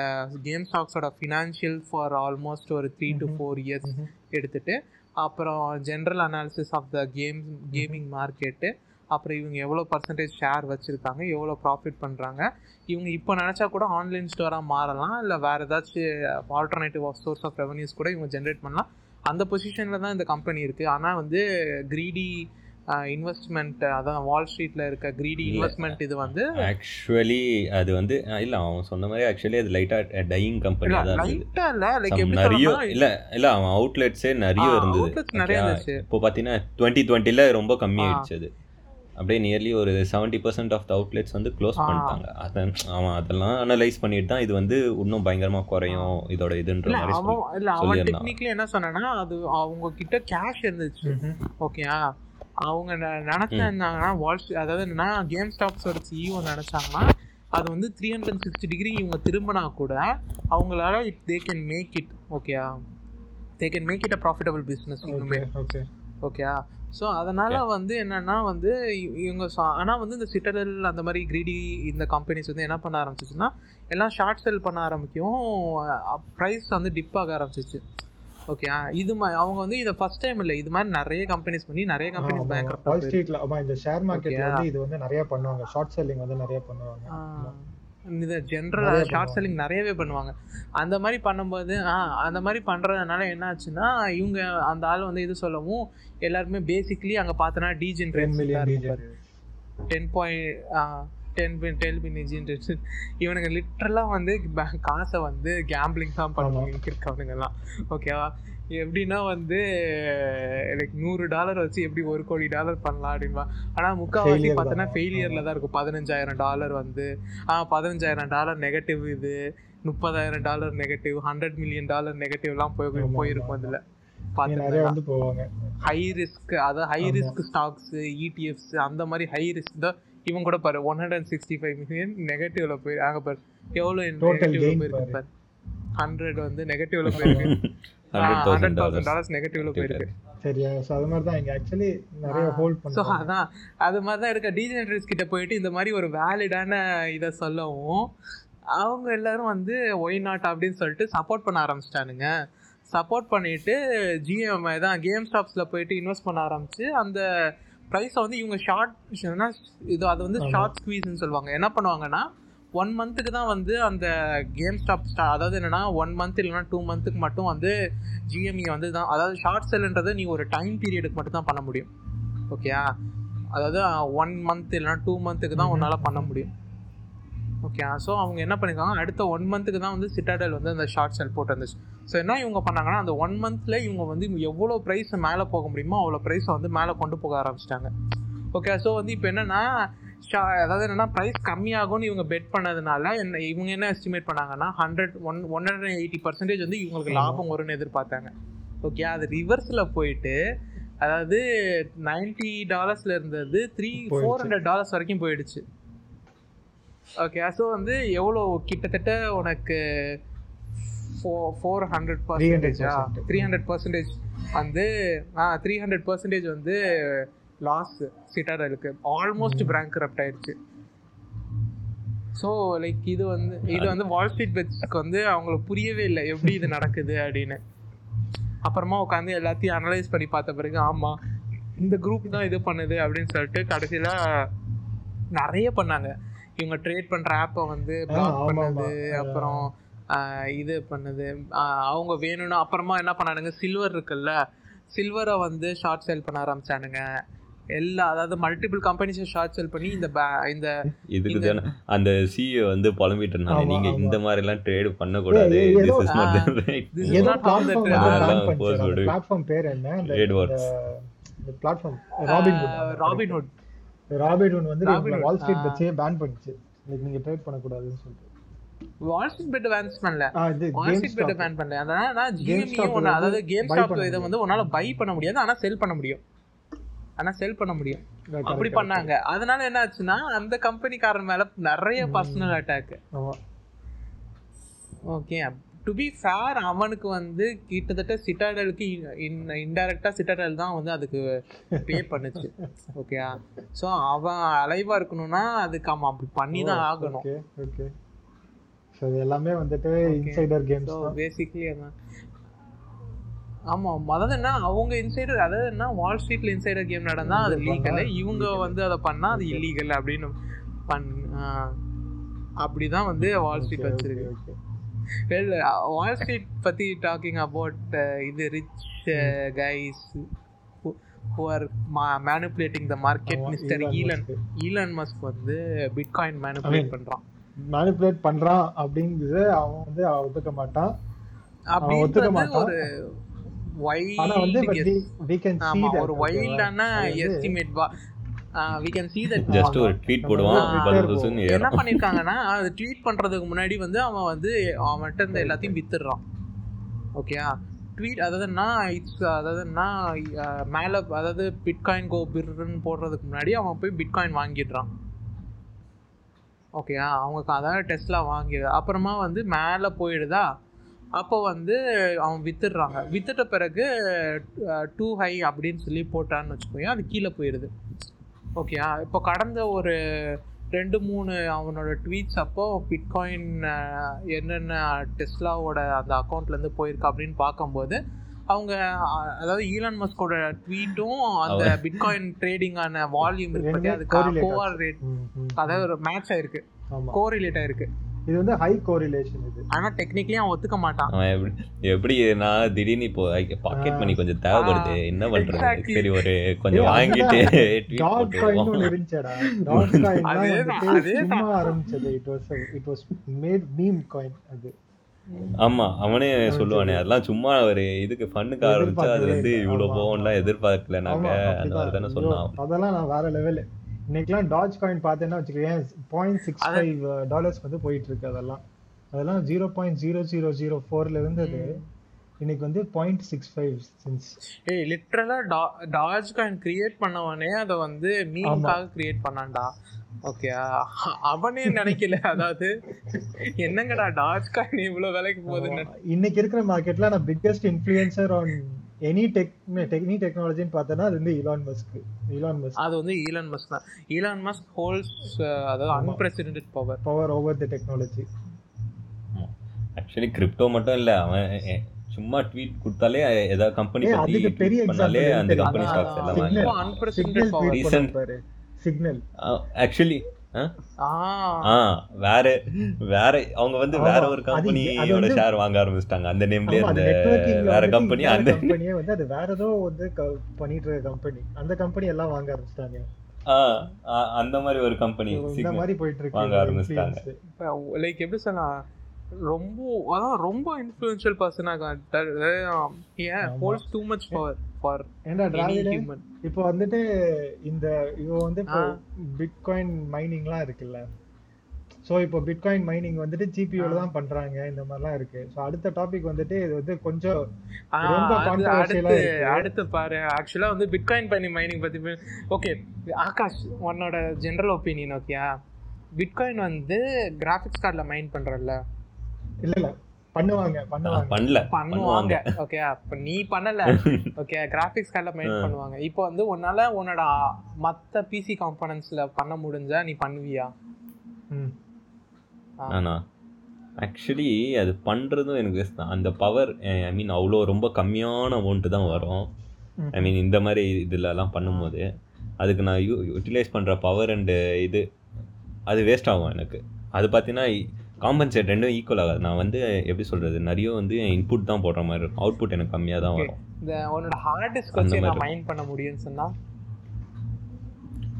கேம் ஸ்டாக்ஸோட ஃபினான்ஷியல் ஃபார் ஆல்மோஸ்ட் ஒரு த்ரீ டு. Four years. எடுத்துட்டு அப்புறம் general analysis of the game gaming market அப்புறம் இவங்க எவ்வளோ பர்சன்டேஜ் ஷேர் வச்சுருக்காங்க எவ்வளோ ப்ராஃபிட் பண்ணுறாங்க இவங்க இப்போ நினச்சா கூட ஆன்லைன் ஸ்டோராக மாறலாம் இல்லை வேறு ஏதாச்சும் ஆல்டர்னேட்டிவ் சோர்ஸ் ஆஃப் ரெவன்யூஸ் கூட இவங்க ஜென்ரேட் பண்ணலாம் அந்த பொசிஷனில் தான் இந்த கம்பெனி இருக்குது ஆனால் வந்து க்ரீடி இன்வெஸ்ட்மெண்ட் அதான் வால் ஸ்ட்ரீட்டில் இருக்க க்ரீடி. இன்வெஸ்ட்மெண்ட் இது வந்து ஆக்சுவலி அது வந்து இல்ல அவன் சொன்ன மாதிரி ஆக்சுவலி அது லைட்டா டையிங் கம்பெனி தான் லைட்டாக இல்லை லைக் நிறைய இல்ல இல்ல அவன் அவுட்லெட்ஸே நிறைய இருந்தது நிறைய. இப்போ பாத்தீங்கன்னா டுவெண்ட்டி டுவெண்ட்டில ரொம்ப கம்மி. ஆயிடுச்சு அது அப்படியே நியர்லி ஒரு seventy percent of the outlets வந்து க்ளோஸ். பண்ணிட்டாங்க. அதான் அவன் அதெல்லாம் அனலைஸ் பண்ணிட்டு தான் இது வந்து இன்னும் பயங்கரமா குறையும் இதோட இதுன்ற இல்ல மாதிரி இல்ல அவன் சொல்லியிருந்தான். டெக்னிக்கலி என்ன சொன்னான்னா அது அவங்க கிட்ட கேஷ் இருந்துச்சு. ஓகேயா அவங்க நெ- நினைச்சிருந்தாங்கன்னா வால் ஸ்ட்ரீட் அதாவது என்னன்னா கேம் ஸ்டாக்ஸோட சிஇஓ நினைச்சாங்கன்னா அது வந்து த்ரீ ஹண்ட்ரட் சிக்ஸ்டி டிகிரி இவங்க திரும்பினா கூட அவங்களால தே கேன் மேக் இட் ஓகேயா they can make it a profitable business okay ஓகேயா ஸோ அதனால வந்து என்னன்னா வந்து இவங்க சா- ஆனா வந்து இந்த சிட்டடல் அந்த மாதிரி கிரீடி இந்த கம்பெனிஸ் வந்து என்ன பண்ண ஆரம்பிச்சிச்சுன்னா எல்லாம் ஷார்ட் செல் பண்ண ஆரம்பிக்கும் ப்ரைஸ் வந்து டிப் ஆக ஆரம்பிச்சிச்சு. ஓகே இது மா அவங்க வந்து இதை ஃபர்ஸ்ட் டைம் இல்லை இது மாதிரி நிறைய கம்பெனிஸ் பண்ணி நிறைய கம்பெனிஸ் பேங்க் வால் ஸ்ட்ரீட்ல ஆமா இந்த ஷேர் மார்க்கெட்ல Okay. வந்து இது வந்து நிறைய பண்ணுவாங்க ஷார்ட் செல்லிங் வந்து நிறைய பண்ணுவாங்க. இது ஜென்ரல் நிறைய ஷார்ட். செல்லிங் நிறையவே பண்ணுவாங்க. அந்த மாதிரி பண்ணும்போது ஆ அந்த மாதிரி பண்ணுறதுனால என்ன ஆச்சுன்னா இவங்க அந்த ஆள் வந்து இது சொல்லவும் எல்லாருமே பேசிக்லி அங்கே பார்த்தோன்னா 10 டீஜென்ரேட் மில்லியன் டிஜே டென் பாயிண்ட் டென் பின் டெல் பின் ஏஜென்ட் இவனுங்க லிட்ரலாக வந்து காசை வந்து கேம்பிளிங் தான் பண்ணுவாங்க இருக்கவனுங்கெல்லாம் ஓகேவா எப்படின்னா வந்து லைக் நூறு டாலர் வச்சு எப்படி ஒரு கோடி டாலர் பண்ணலாம் அப்படின்பா ஆனால் முக்கால்வாசி பார்த்தோன்னா தான். ஃபெயிலியரில் தான் இருக்கும் பதினஞ்சாயிரம் டாலர் வந்து ஆ பதினஞ்சாயிரம் டாலர் நெகட்டிவ் இது முப்பதாயிரம் dollar negative hundred million dollar நெகட்டிவ்லாம் போய் ஆமா, போயிருக்கும். அதில் போவாங்க ஹை ரிஸ்க் அதாவது ஹை. ரிஸ்க் ஸ்டாக்ஸ் இடிஎஃப்ஸ் அந்த மாதிரி ஹை ரிஸ்க் தான் இவன் கூட பாரு one hundred sixty five million நெகட்டிவ்ல போய் அங்க பாரு எவ்வளோ Total நெகட்டிவ்ல போயிருக்கு பாரு. பாரு ஹண்ட்ரட் வந்து நெகட்டிவ்ல போயிருக்கு ஹண்ட்ரட் தௌசண்ட் தௌசண்ட் டாலர்ஸ் நெகட்டிவ்ல போயிருக்கு. சரியா ஸோ அது மாதிரி தான் இங்க ஆக்சுவலி நிறைய ஹோல்ட் ஸோ அதான் அது மாதிரி தான் இருக்க டீஜெனரேட்ஸ் கிட்ட போயிட்டு இந்த மாதிரி ஒரு வேலிடான இதை சொல்லவும் அவங்க எல்லாரும் வந்து ஒய் நாட் அப்படின்னு சொல்லிட்டு சப்போர்ட் பண்ண ஆரம்பிச்சிட்டானுங்க. சப்போர்ட் பண்ணிட்டு ஜிஎம்ஐ தான் கேம் ஸ்டாப்ஸில் போயிட்டு இன்வெஸ்ட் பண்ண ஆரம்பிச்சு அந்த ப்ரைஸை வந்து இவங்க ஷார்ட் இது அது வந்து. ஷார்ட் ஸ்குவீஸ்னு சொல்லுவாங்க. என்ன பண்ணுவாங்கன்னா ஒன் மந்த்துக்கு தான் வந்து அந்த கேம் ஸ்டாப் ஸ்டா அதாவது என்னன்னா ஒன் மந்த் இல்லைன்னா டூ மந்த்துக்கு மட்டும் வந்து ஜிஎம்இ வந்து தான் அதாவது ஷார்ட் செல்லுன்றதை நீ ஒரு டைம் பீரியடுக்கு மட்டும் தான் பண்ண முடியும். ஓகேயா அதாவது ஒன் மந்த் இல்லைன்னா டூ மந்த்துக்கு தான். உன்னால் பண்ண முடியும். ஓகே ஸோ அவங்க என்ன பண்ணிருக்காங்க அடுத்த ஒன் மந்த்துக்கு தான் வந்து சிட்டாடல் வந்து அந்த ஷார்ட் செல் போட்டு இருந்துச்சு ஸோ என்ன இவங்க பண்ணாங்கன்னா அந்த ஒன் மந்த்தில் இவங்க வந்து எவ்வளோ ப்ரைஸ் மேலே போக முடியுமோ அவ்வளோ ப்ரைஸை வந்து மேலே கொண்டு போக ஆரம்பிச்சிட்டாங்க. ஓகே ஸோ வந்து இப்போ என்னன்னா அதாவது என்னன்னா ப்ரைஸ் கம்மியாகும்னு இவங்க பெட் பண்ணதுனால என்ன இவங்க என்ன எஸ்டிமேட் பண்ணாங்கன்னா hundred one one hundred eighty percentage வந்து இவங்களுக்கு. லாபம் வரும்னு எதிர்பார்த்தாங்க ஓகே அது ரிவர்ஸில் போயிட்டு அதாவது நைன்டி டாலர்ஸ்ல இருந்தது த்ரீ. ஃபோர் ஹண்ட்ரட் டாலர்ஸ் வரைக்கும் போயிடுச்சு ஓகே ஸோ வந்து எவ்வளோ கிட்டத்தட்ட உனக்கு ஃபோர் ஃபோர் ஹண்ட்ரட் பர்சன்டேஜா 300%. த்ரீ ஹண்ட்ரட் பர்சன்டேஜ் வந்து ஆ த்ரீ ஹண்ட்ரட் பர்சன்டேஜ் வந்து லாஸ் சிட்டாடலுக்கு ஆல்மோஸ்ட் கரப்ட் ஆயிடுச்சு. ஸோ லைக் இது வந்து இது வந்து வால் ஸ்ட்ரீட் பெட்ஸ்க்கு வந்து அவங்களுக்கு புரியவே இல்லை. எப்படி இது நடக்குது அப்படின்னு. அப்புறமா உட்காந்து எல்லாத்தையும் அனலைஸ் பண்ணி பார்த்த பிறகு ஆமாம் இந்த குரூப் தான் இது பண்ணுது அப்படின்னு சொல்லிட்டு கடைசியில் நிறைய பண்ணாங்க. இவங்க ட்ரேட் பண்ணுற ஆப்பை வந்து பிளாக் பண்ணது. அப்புறம் இது பண்ணது. அவங்க வேணும்னா அப்புறமா என்ன பண்ணானுங்க? சில்வர் இருக்குல்ல சில்வரை வந்து ஷார்ட் சேல் பண்ண ஆரம்பிச்சானுங்க. எல்லா அதாவது மல்டிபிள் கம்பெனிஸை ஷார்ட் சேல் பண்ணி இந்த இந்த இதுக்கு தானே. அந்த சிஇஓ வந்து புலம்பிட்டு இருந்தாங்க ஆமா, நீங்க. இந்த மாதிரி எல்லாம் ட்ரேட் பண்ணக்கூடாது. ஏய், ஏதோ- this is not. Right platform வந்து பேர் என்ன? அந்த Trade works. இந்த பிளாட்ஃபார்ம் ராபின்ஹுட் ராபின்ஹுட் ராபின்ஹுட் வந்து வால் ஸ்ட்ரீட். வச்சே பேன் பண்ணிச்சு. லைக் நீங்க ட்ரேட் பண்ணக்கூடாதுன்னு சொல்லிட்டு. வால் ஸ்ட்ரீட் பெட் பண்ணல. ஆ இது வால் ஸ்ட்ரீட் பெட் பேன் பண்ணல. அதான் நான் ஜிஎம்இ வந்து அதாவது கேம் ஸ்டாப் பண்ண இதை வந்து உன்னால பை பண்ண முடியாது ஆனா செல் பண்ண முடியும். ஆனா செல் பண்ண முடியும். அப்படி பண்ணாங்க. அதனால என்ன ஆச்சுன்னா அந்த கம்பெனிக்காரன் மேல நிறைய personal attack okay to be fair அவனுக்கு வந்து கிட்டத்தட்ட சிட்டாடலுக்கு இன்டைரக்டா சிட்டாடல் தான் வந்து அதுக்கு பே பண்ணுச்சு. ஓகே ஸோ அவன் அலைவா இருக்கணும்னா அதுக்கு அவன் அப்படி பண்ணி தான் ஆகணும். ஓகே ஸோ எல்லாமே வந்துட்டு இன்சைடர் கேம்ஸ் பேசிக்லி அதான். ஆமாம் என்ன அவங்க இன்சைடர் அதாவது என்ன வால் ஸ்ட்ரீட்ல இன்சைடர் கேம் நடந்தா அது லீகல் இவங்க. வந்து அதை பண்ணா அது இல்லீகல் அப்படின்னு பண். அப்படிதான் வந்து வால் ஸ்ட்ரீட் வச்சிருக்கு வெல் வால் ஸ்ட்ரீட் பத்தி டாக்கிங் அபவுட் இது rich guys who are manipulating the market mister Elon. Elon Musk வந்து பிட்காயின் மேனிப்புலேட் பண்றான் மேனிபுலேட் பண்றான் அப்படிங்கிறது அவன் வந்து ஒத்துக்க மாட்டான் மாட்டான். ஒரு ஒரு? வைல்டான எஸ்டிமேட் வா we can see that just ஒரு ட்வீட் போடுவான் என்ன பண்ணிருக்காங்கன்னா அது ட்வீட் பண்றதுக்கு முன்னாடி வந்து அவன் வந்து அவன்கிட்ட இருந்த எல்லாத்தையும் வித்துடுறான் ஓகேயா ட்வீட் அதாவதுன்னா இட்ஸ் அதாவதுன்னா மேல அதாவது பிட்காயின் கோ பிர்ன்னு போடுறதுக்கு முன்னாடி அவன் போய் பிட்காயின் வாங்கிடுறான் ஓகேயா அவங்க அதாவது டெஸ்ட்லா வாங்கி அப்புறமா வந்து மேலே போயிடுதா அப்போ வந்து அவன் வித்துடுறாங்க. வித்துட்ட பிறகு டூ ஹை அப்படின்னு சொல்லி போட்டான்னு வச்சுக்கோங்க அது கீழே போயிடுது. ஓகேயா இப்போ கடந்த ஒரு ரெண்டு மூணு அவனோட ட்வீட்ஸ் அப்போ பிட்காயின் என்னென்ன டெஸ்லாவோட அந்த அக்கௌண்ட்லேருந்து போயிருக்கு அப்படின்னு பார்க்கும்போது அவங்க அதாவது ஈலான் மஸ்கோட ட்வீட்டும் அந்த பிட்காயின் ட்ரேடிங்கான வால்யூம் இருக்கு அது கோஆர் ரேட் அதாவது ஒரு மேட்ச் ஆயிருக்கு. கோரிலேட் ஆயிருக்கு. இது வந்து ஹை கோரிலேஷன் இது. ஆனா டெக்னிக்கலி அவன் ஒத்துக்க மாட்டான். அவன் எப்படி எப்படி நான் திடீர்னு இப்போ பாக்கெட் மணி கொஞ்சம் தேவைப்படுது என்ன பண்றது. சரி ஒரு கொஞ்சம் வாங்கிட்டு டாட் காயின் இருந்துச்சடா. Dot coin. சும்மா ஆரம்பிச்சது. It was it was made meme coin அது. ஆமா அவனே சொல்லுவானே அதெல்லாம் சும்மா ஒரு இதுக்கு ஃபண்ணுக்கு ஆரம்பிச்சா அது வந்து இவ்வளவு ஆமா, போகும்லாம் எதிர்பார்க்கல நாங்க. அந்த மாதிரி தானே. சொன்னான் அதெல்லாம் நான் வேற லெவல் இன்னைக்கெல்லாம் டாஜ் காயின் பார்த்தேன்னா வச்சுக்கோயேன் பாயிண்ட் சிக்ஸ் ஃபைவ் டாலர்ஸ் வந்து போயிட்டு இருக்கு அதெல்லாம் அதெல்லாம் zero point zero zero zero ஃபோர்ல இருந்தது. இன்னைக்கு வந்து பாயிண்ட் சிக்ஸ் ஃபைவ் சின்ஸ் ஏய் லிட்ரலா டாஜ் காயின் கிரியேட் பண்ணவனே அதை வந்து மீனுக்காக கிரியேட் பண்ணான்டா. ஓகே அவனே நினைக்கல. அதாவது என்னங்கடா டாஜ் காயின் இவ்வளவு விலைக்கு போகுதுன்னு. இன்னைக்கு இருக்கிற மார்க்கெட்ல நான் biggest influencer on any tech any டெக்னாலஜின்னு பார்த்தேன்னா அது வந்து இலான் மஸ்க் இலான் மஸ்க் அது வந்து ஈலான் மஸ்க் தான். ஈலான் மஸ்க் ஹோல்ஸ் அதாவது unprecedented power power over the technology actually crypto மட்டும் இல்ல. அவன் சும்மா ட்வீட் கொடுத்தாலே ஏதாவது கம்பெனி அதுக்கு பெரிய பண்ணாலே அந்த? கம்பெனி ஸ்டாக்ஸ் எல்லாம் அதான். வாங்கி இப்போ unprecedented சிக்னல் ஆக்சுவலி வேற வேற அவங்க வந்து வேற ஒரு கம்பெனியோட ஷேர் வாங்க ஆரம்பிச்சிட்டாங்க. அந்த நேம்லயே ஆமா, அந்த வேற கம்பெனி அந்த கம்பெனியே வந்து அது வேற ஏதோ வந்து க- பண்ணிட்டு இருக்க கம்பெனி அந்த கம்பெனி எல்லாம் வாங்க ஆரம்பிச்சிட்டாங்க. அந்த மாதிரி ஒரு கம்பெனி இந்த மாதிரி போயிட்டு இருக்கு வாங்க ஆரம்பிச்சிட்டாங்க. லைக் எப்படி சொன்னா ரொம்ப அதான் ரொம்ப இன்ஃப்ளூயன்ஷியல் பர்சனாக ஏன் holds too much power for human இப்போ வந்துட்டு இந்த இவன் வந்து இப்போ. பிட்காயின் மைனிங்லாம் இருக்குல்ல. ஸோ இப்போ பிட்காயின் மைனிங் வந்துட்டு ஜிபியூல தான் பண்றாங்க இந்த மாதிரிலாம் இருக்கு. ஸோ அடுத்த டாபிக் வந்துட்டு இது வந்து கொஞ்சம் அடுத்து பாரு. ஆக்சுவலா வந்து பிட்காயின் பண்ணி மைனிங் பத்தி ஓகே ஆகாஷ் உன்னோட ஜெனரல் ஒப்பீனியன் ஓகேயா பிட்காயின் வந்து கிராஃபிக்ஸ் கார்டில் மைன் பண்றல்ல? இல்ல இல்ல. பண்ணுவாங்க பண்ணுவாங்க. பண்ணல. பண்ணுவாங்க. ஓகே அப்ப நீ பண்ணல. ஓகே கிராஃபிக்ஸ் கார்டில் மைன் பண்ணுவாங்க. இப்போ வந்து உன்னால உன்னோட மத்த பிசி காம்பனன்ட்ஸ்ல பண்ண முடிஞ்சா நீ பண்ணுவியா? ம். ஆனா ஆக்சுவலி அது பண்ணுறதும் எனக்கு waste தான். அந்த பவர் ஐ மீன் அவ்வளோ ரொம்ப கம்மியான அமௌண்ட்டு தான் வரும். ஐ மீன் இந்த மாதிரி இதுலலாம் பண்ணும்போது அதுக்கு நான் யூ யூட்டிலைஸ் பண்ணுற பவர் அண்டு இது அது வேஸ்ட் ஆகும் எனக்கு. அது பார்த்தீங்கன்னா காம்பன்சேட் ரெண்டும் ஈக்குவல் ஆகாது. நான் வந்து எப்படி சொல்கிறது நிறைய வந்து இன்புட் தான் போடுற மாதிரி இருக்கும். அவுட்புட் எனக்கு கம்மியாக தான் வரும். இந்த உன்னோட ஹார்ட் டிஸ்க் வச்சு நான். மைன் பண்ண முடியும்னு சொன்னா?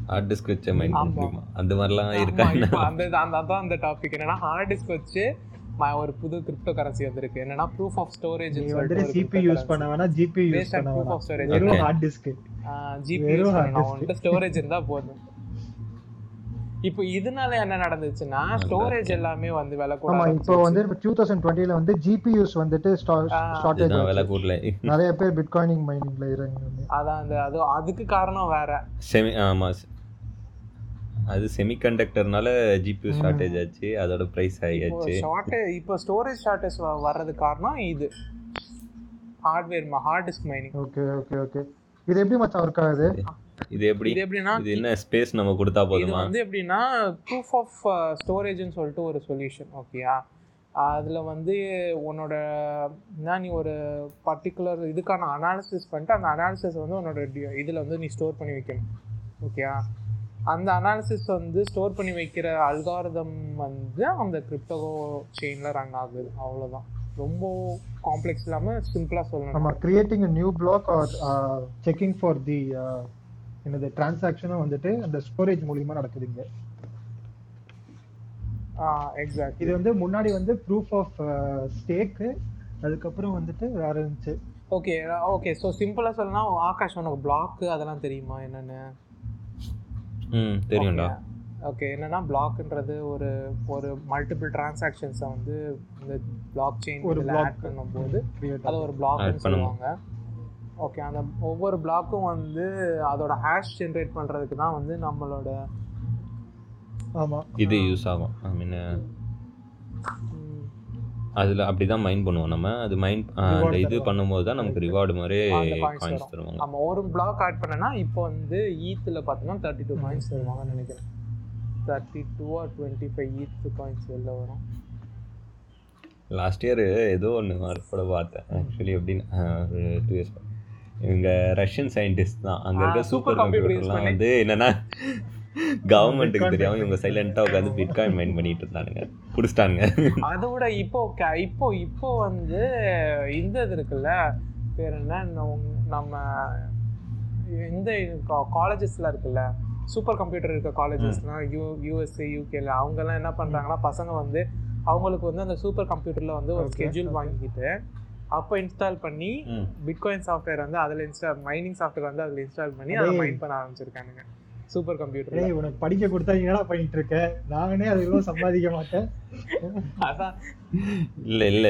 ஹார்ட் டிஸ்க் வச்ச மைண்ட் பண்ண. முடியுமா? அந்த மாதிரிலாம் இருக்கா அந்த அந்த அந்த டாபிக் என்னன்னா ஹார்ட் டிஸ்க் வச்சு ஒரு புது கிரிப்டோ கரன்சி வந்திருக்கு. என்னன்னா ப்ரூஃப் ஆஃப் ஸ்டோரேஜ் நீ வந்துட்டு சிபி யூஸ் பண்ண வேணா ஜிபி யூஸ் பண்ண proof வேணாம். of storage. வெறும் Okay. Hard disk GPU use hard பண்ணணும். disk. அவன்கிட்ட ஸ்டோரேஜ் இருந்தா போதும். இப்போ இதனால என்ன நடந்துச்சுன்னா ஸ்டோரேஜ் எல்லாமே வந்து விலை கூட ஆமா இப்போ வந்து டூ தௌசண்ட் டுவெண்ட்டில வந்து ஜிபியூஸ் வந்துட்டு ஷார்டேஜ் விலை கூடல. நிறைய பேர் பிட்காயினிங் மைனிங்ல இறங்கி அதான் அந்த அது அதுக்கு காரணம் வேற. செமி ஆமாம் அது செமிகண்டக்டர்னால ஜிபியூ ஷார்ட்டேஜ் ஆச்சு அதோட ப்ரைஸ் இப்போ ஆகியாச்சு. ஷார்ட்டேஜ் இப்போ ஸ்டோரேஜ் ஷார்ட்டேஜ் வர்றதுக்கு காரணம் இது. Hardware hard disk mining okay okay okay இது எப்படி மச்சான் ஒர்க் ஆகுது? இது எப்படி? இது எப்படின்னா இது என்ன ஸ்பேஸ் நம்ம கொடுத்தா இது போதுமா? வந்து எப்படின்னா ப்ரூஃப் ஆஃப் ஸ்டோரேஜ்னு சொல்லிட்டு ஒரு சொல்யூஷன் ஓகேயா அதில் வந்து உன்னோட என்ன நீ ஒரு பர்டிகுலர் இதுக்கான அனாலிசிஸ் பண்ணிட்டு அந்த அனாலிசிஸ் வந்து உன்னோட இதில் வந்து நீ ஸ்டோர் பண்ணி வைக்கணும் ஓகேயா அந்த அனாலிசிஸ் வந்து ஸ்டோர் பண்ணி வைக்கிற அல்காரதம் வந்து அந்த கிரிப்டோ செயினில் ரன் ஆகுது அவ்வளோதான் ரொம்ப காம்ப்ளெக்ஸ் இல்லாமல் சிம்பிளாக சொல்லணும். ஆமா creating a new block or checking for the என்னது டிரான்சாக்ஷனும் வந்துட்டு அந்த ஸ்டோரேஜ் மூலியமா நடக்குதுங்க எக்ஸாக்ட் இது வந்து முன்னாடி வந்து ப்ரூஃப் ஆஃப் ஸ்டேக்கு அதுக்கப்புறம் வந்துட்டு வேற இருந்துச்சு. ஓகே ஓகே ஸோ சிம்பிளாக சொல்லணும்னா ஆகாஷ் உனக்கு பிளாக்கு அதெல்லாம் தெரியுமா என்னென்னு? ம் தெரியும்டா. ஓகே என்னன்னா பிளாக்ன்றது ஒரு ஒரு மல்டிபிள் டிரான்சாக்ஷன்ஸை வந்து இந்த பிளாக் செயின் ஒரு. ஆட் பண்ணும்போது அது ஒரு பிளாக்னு. சொல்லுவாங்க. ஓகே அந்த ஒவ்வொரு பிளாக்கும் வந்து அதோட ஹேஷ் ஜென்ரேட் பண்ணுறதுக்கு தான் வந்து நம்மளோட ஆமா. இது யூஸ் ஆகும். ஐ மீன் ம், அதில் அப்படி தான் மைண்ட் பண்ணுவோம் நம்ம. அது மைண்ட் அந்த Reward இது. பண்ணும்போது தான் நமக்கு ரிவார்டு மாதிரி அந்த காயின்ஸ். தருவாங்க. நம்ம ஒரு பிளாக் ஆட் பண்ணனா இப்போ வந்து ஈத்தில் பார்த்தோம்னா தேர்ட்டி டூ காயின்ஸ் தருவாங்கன்னு நினைக்கிறேன். Thirty two or twenty five ETH coins வெளில வரும். லாஸ்ட் இயர் ஏதோ ஒன்று கூட பார்த்தேன். ஆக்சுவலி எப்படின்னு ஆஹ், ஒரு டூ இயர்ஸ் இவங்க ரஷ்யன் சயின்டிஸ்ட் தான். அங்கே இருக்க சூப்பர் கம்ப்யூட்டர்லாம். வந்து என்னன்னா கவர்மெண்ட்டுக்கு தெரியாம இவங்க சைலண்டா உட்காந்து பிட்காயின் மைன் பண்ணிட்டு இருந்தானுங்க. புடிச்சிட்டானுங்க. அதை விட இப்போ இப்போ இப்போ வந்து இந்த இது இருக்குல்ல பேர் என்ன நம்ம- இந்த காலேஜஸ்ல இருக்குல்ல சூப்பர் கம்ப்யூட்டர் இருக்க காலேஜஸ்லாம் யூ யூஎஸ்ஏ யூகேல அவங்கெல்லாம் என்ன பண்றாங்கன்னா பசங்க வந்து அவங்களுக்கு வந்து அந்த சூப்பர் கம்ப்யூட்டர்ல வந்து ஒரு ஸ்கெட்யூல் okay. அப்போ இன்ஸ்டால் பண்ணி. பிட்காயின் சாஃப்ட்வேர் வந்து அதில் இன்ஸ்டால் மைனிங் சாஃப்ட்வேர் வந்து அதில் இன்ஸ்டால் பண்ணி அதை. மைன் பண்ண ஆரம்பிச்சிருக்கானுங்க. சூப்பர் கம்ப்யூட்டர் ஏய் உனக்கு படிக்க கொடுத்தா என்னடா பண்ணிட்டு இருக்க நானே அதுக்கெல்லாம் சம்பாதிக்க மாட்டேன். அதான். இல்ல இல்ல.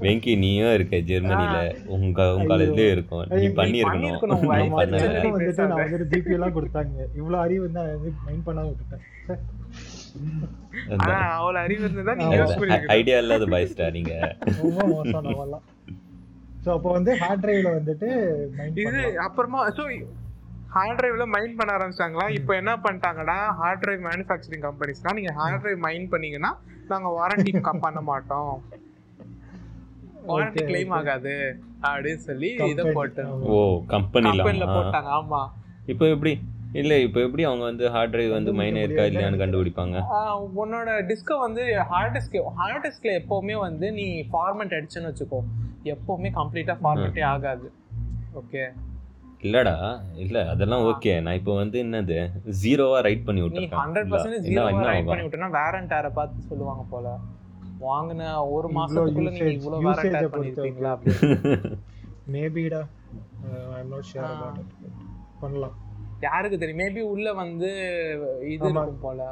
வெங்கி நீயும் இருக்க ஜெர்மனில. உங்க உங்க காலேஜ்லயே இருக்கும். நீ ஐயோ, நீ பண்ணிருக்கணும் பண்ணியிருக்கணும். நீ ஆமா, பண்ணல. சரி. அதனால வந்துட்டு. நான் வந்துட்டு ஜிபி எல்லாம் கொடுத்தாங்க. இவ்வளவு அறிவு வந்து நான் வந்து மைண்ட் பண்ணாம விட்டுட்டேன். அவ்வளவு அறிவு இருந்ததா நீங்க ஐடியா இல்லாத பாய்ஸ்டா நீங்க. ரொம்ப மோசம் நம்மலாம் ஸோ அப்போ வந்து ஹார்ட் டிரைவ்ல வந்துட்டு மைண்ட் இது அப்புறமா ஸோ ஹார்ட் டிரைவ்ல மைன் பண்ண ஆரம்பிச்சிட்டாங்களா? இப்போ என்ன பண்ணிட்டாங்கன்னா ஹார்ட் டிரைவ் மேனுஃபேக்சரிங் கம்பெனிஸ்லாம் நீங்க ஹார்ட் டிரைவ் மைன் பண்ணீங்கன்னா நாங்க வாரண்டி பண்ண மாட்டோம். Warranty claim. ஆகாது. அப்படின்னு சொல்லி இதை போட்டு. ஓ கம்பெனில போட்டாங்க. ஆமா. இப்போ எப்படி? இல்ல இப்போ எப்படி அவங்க வந்து ஹார்ட் டிரைவ் வந்து மைன் இருக்கா இல்லையான்னு கண்டுபிடிப்பாங்க? உன்னோட டிஸ்கை வந்து ஹார்ட் டிஸ்க் ஹார்ட் டிஸ்க்ல எப்பவுமே வந்து நீ ஃபார்மேட் அடிச்சுன்னு வச்சுக்கோ. எப்பவுமே கம்ப்ளீட்டா ஃபார்மேட்டே ஆகாது. ஓகே இல்லடா இல்ல அதெல்லாம் ஓகே நான் இப்போ வந்து என்னது ஜீரோவா ரைட் பண்ணி நீ ஹண்ட்ரட் பர்சன்டேஜ் விட்டுருக்கேன் ஜீரோ என்ன ரைட் பண்ணி விட்டனா வேரண்ட் டேரை பார்த்து சொல்லுவாங்க போல. வாங்கின ஒரு மாசத்துக்குள்ள நீங்க usage- இவ்வளவு usage வேரண்ட் அ டேர் பொறுத்து பண்ணிருக்கீங்களா மேபிடா I'm not sure. About it பண்ணலாம். யாருக்கு தெரியும்? மேபி உள்ள வந்து இது. இருக்கும் போல.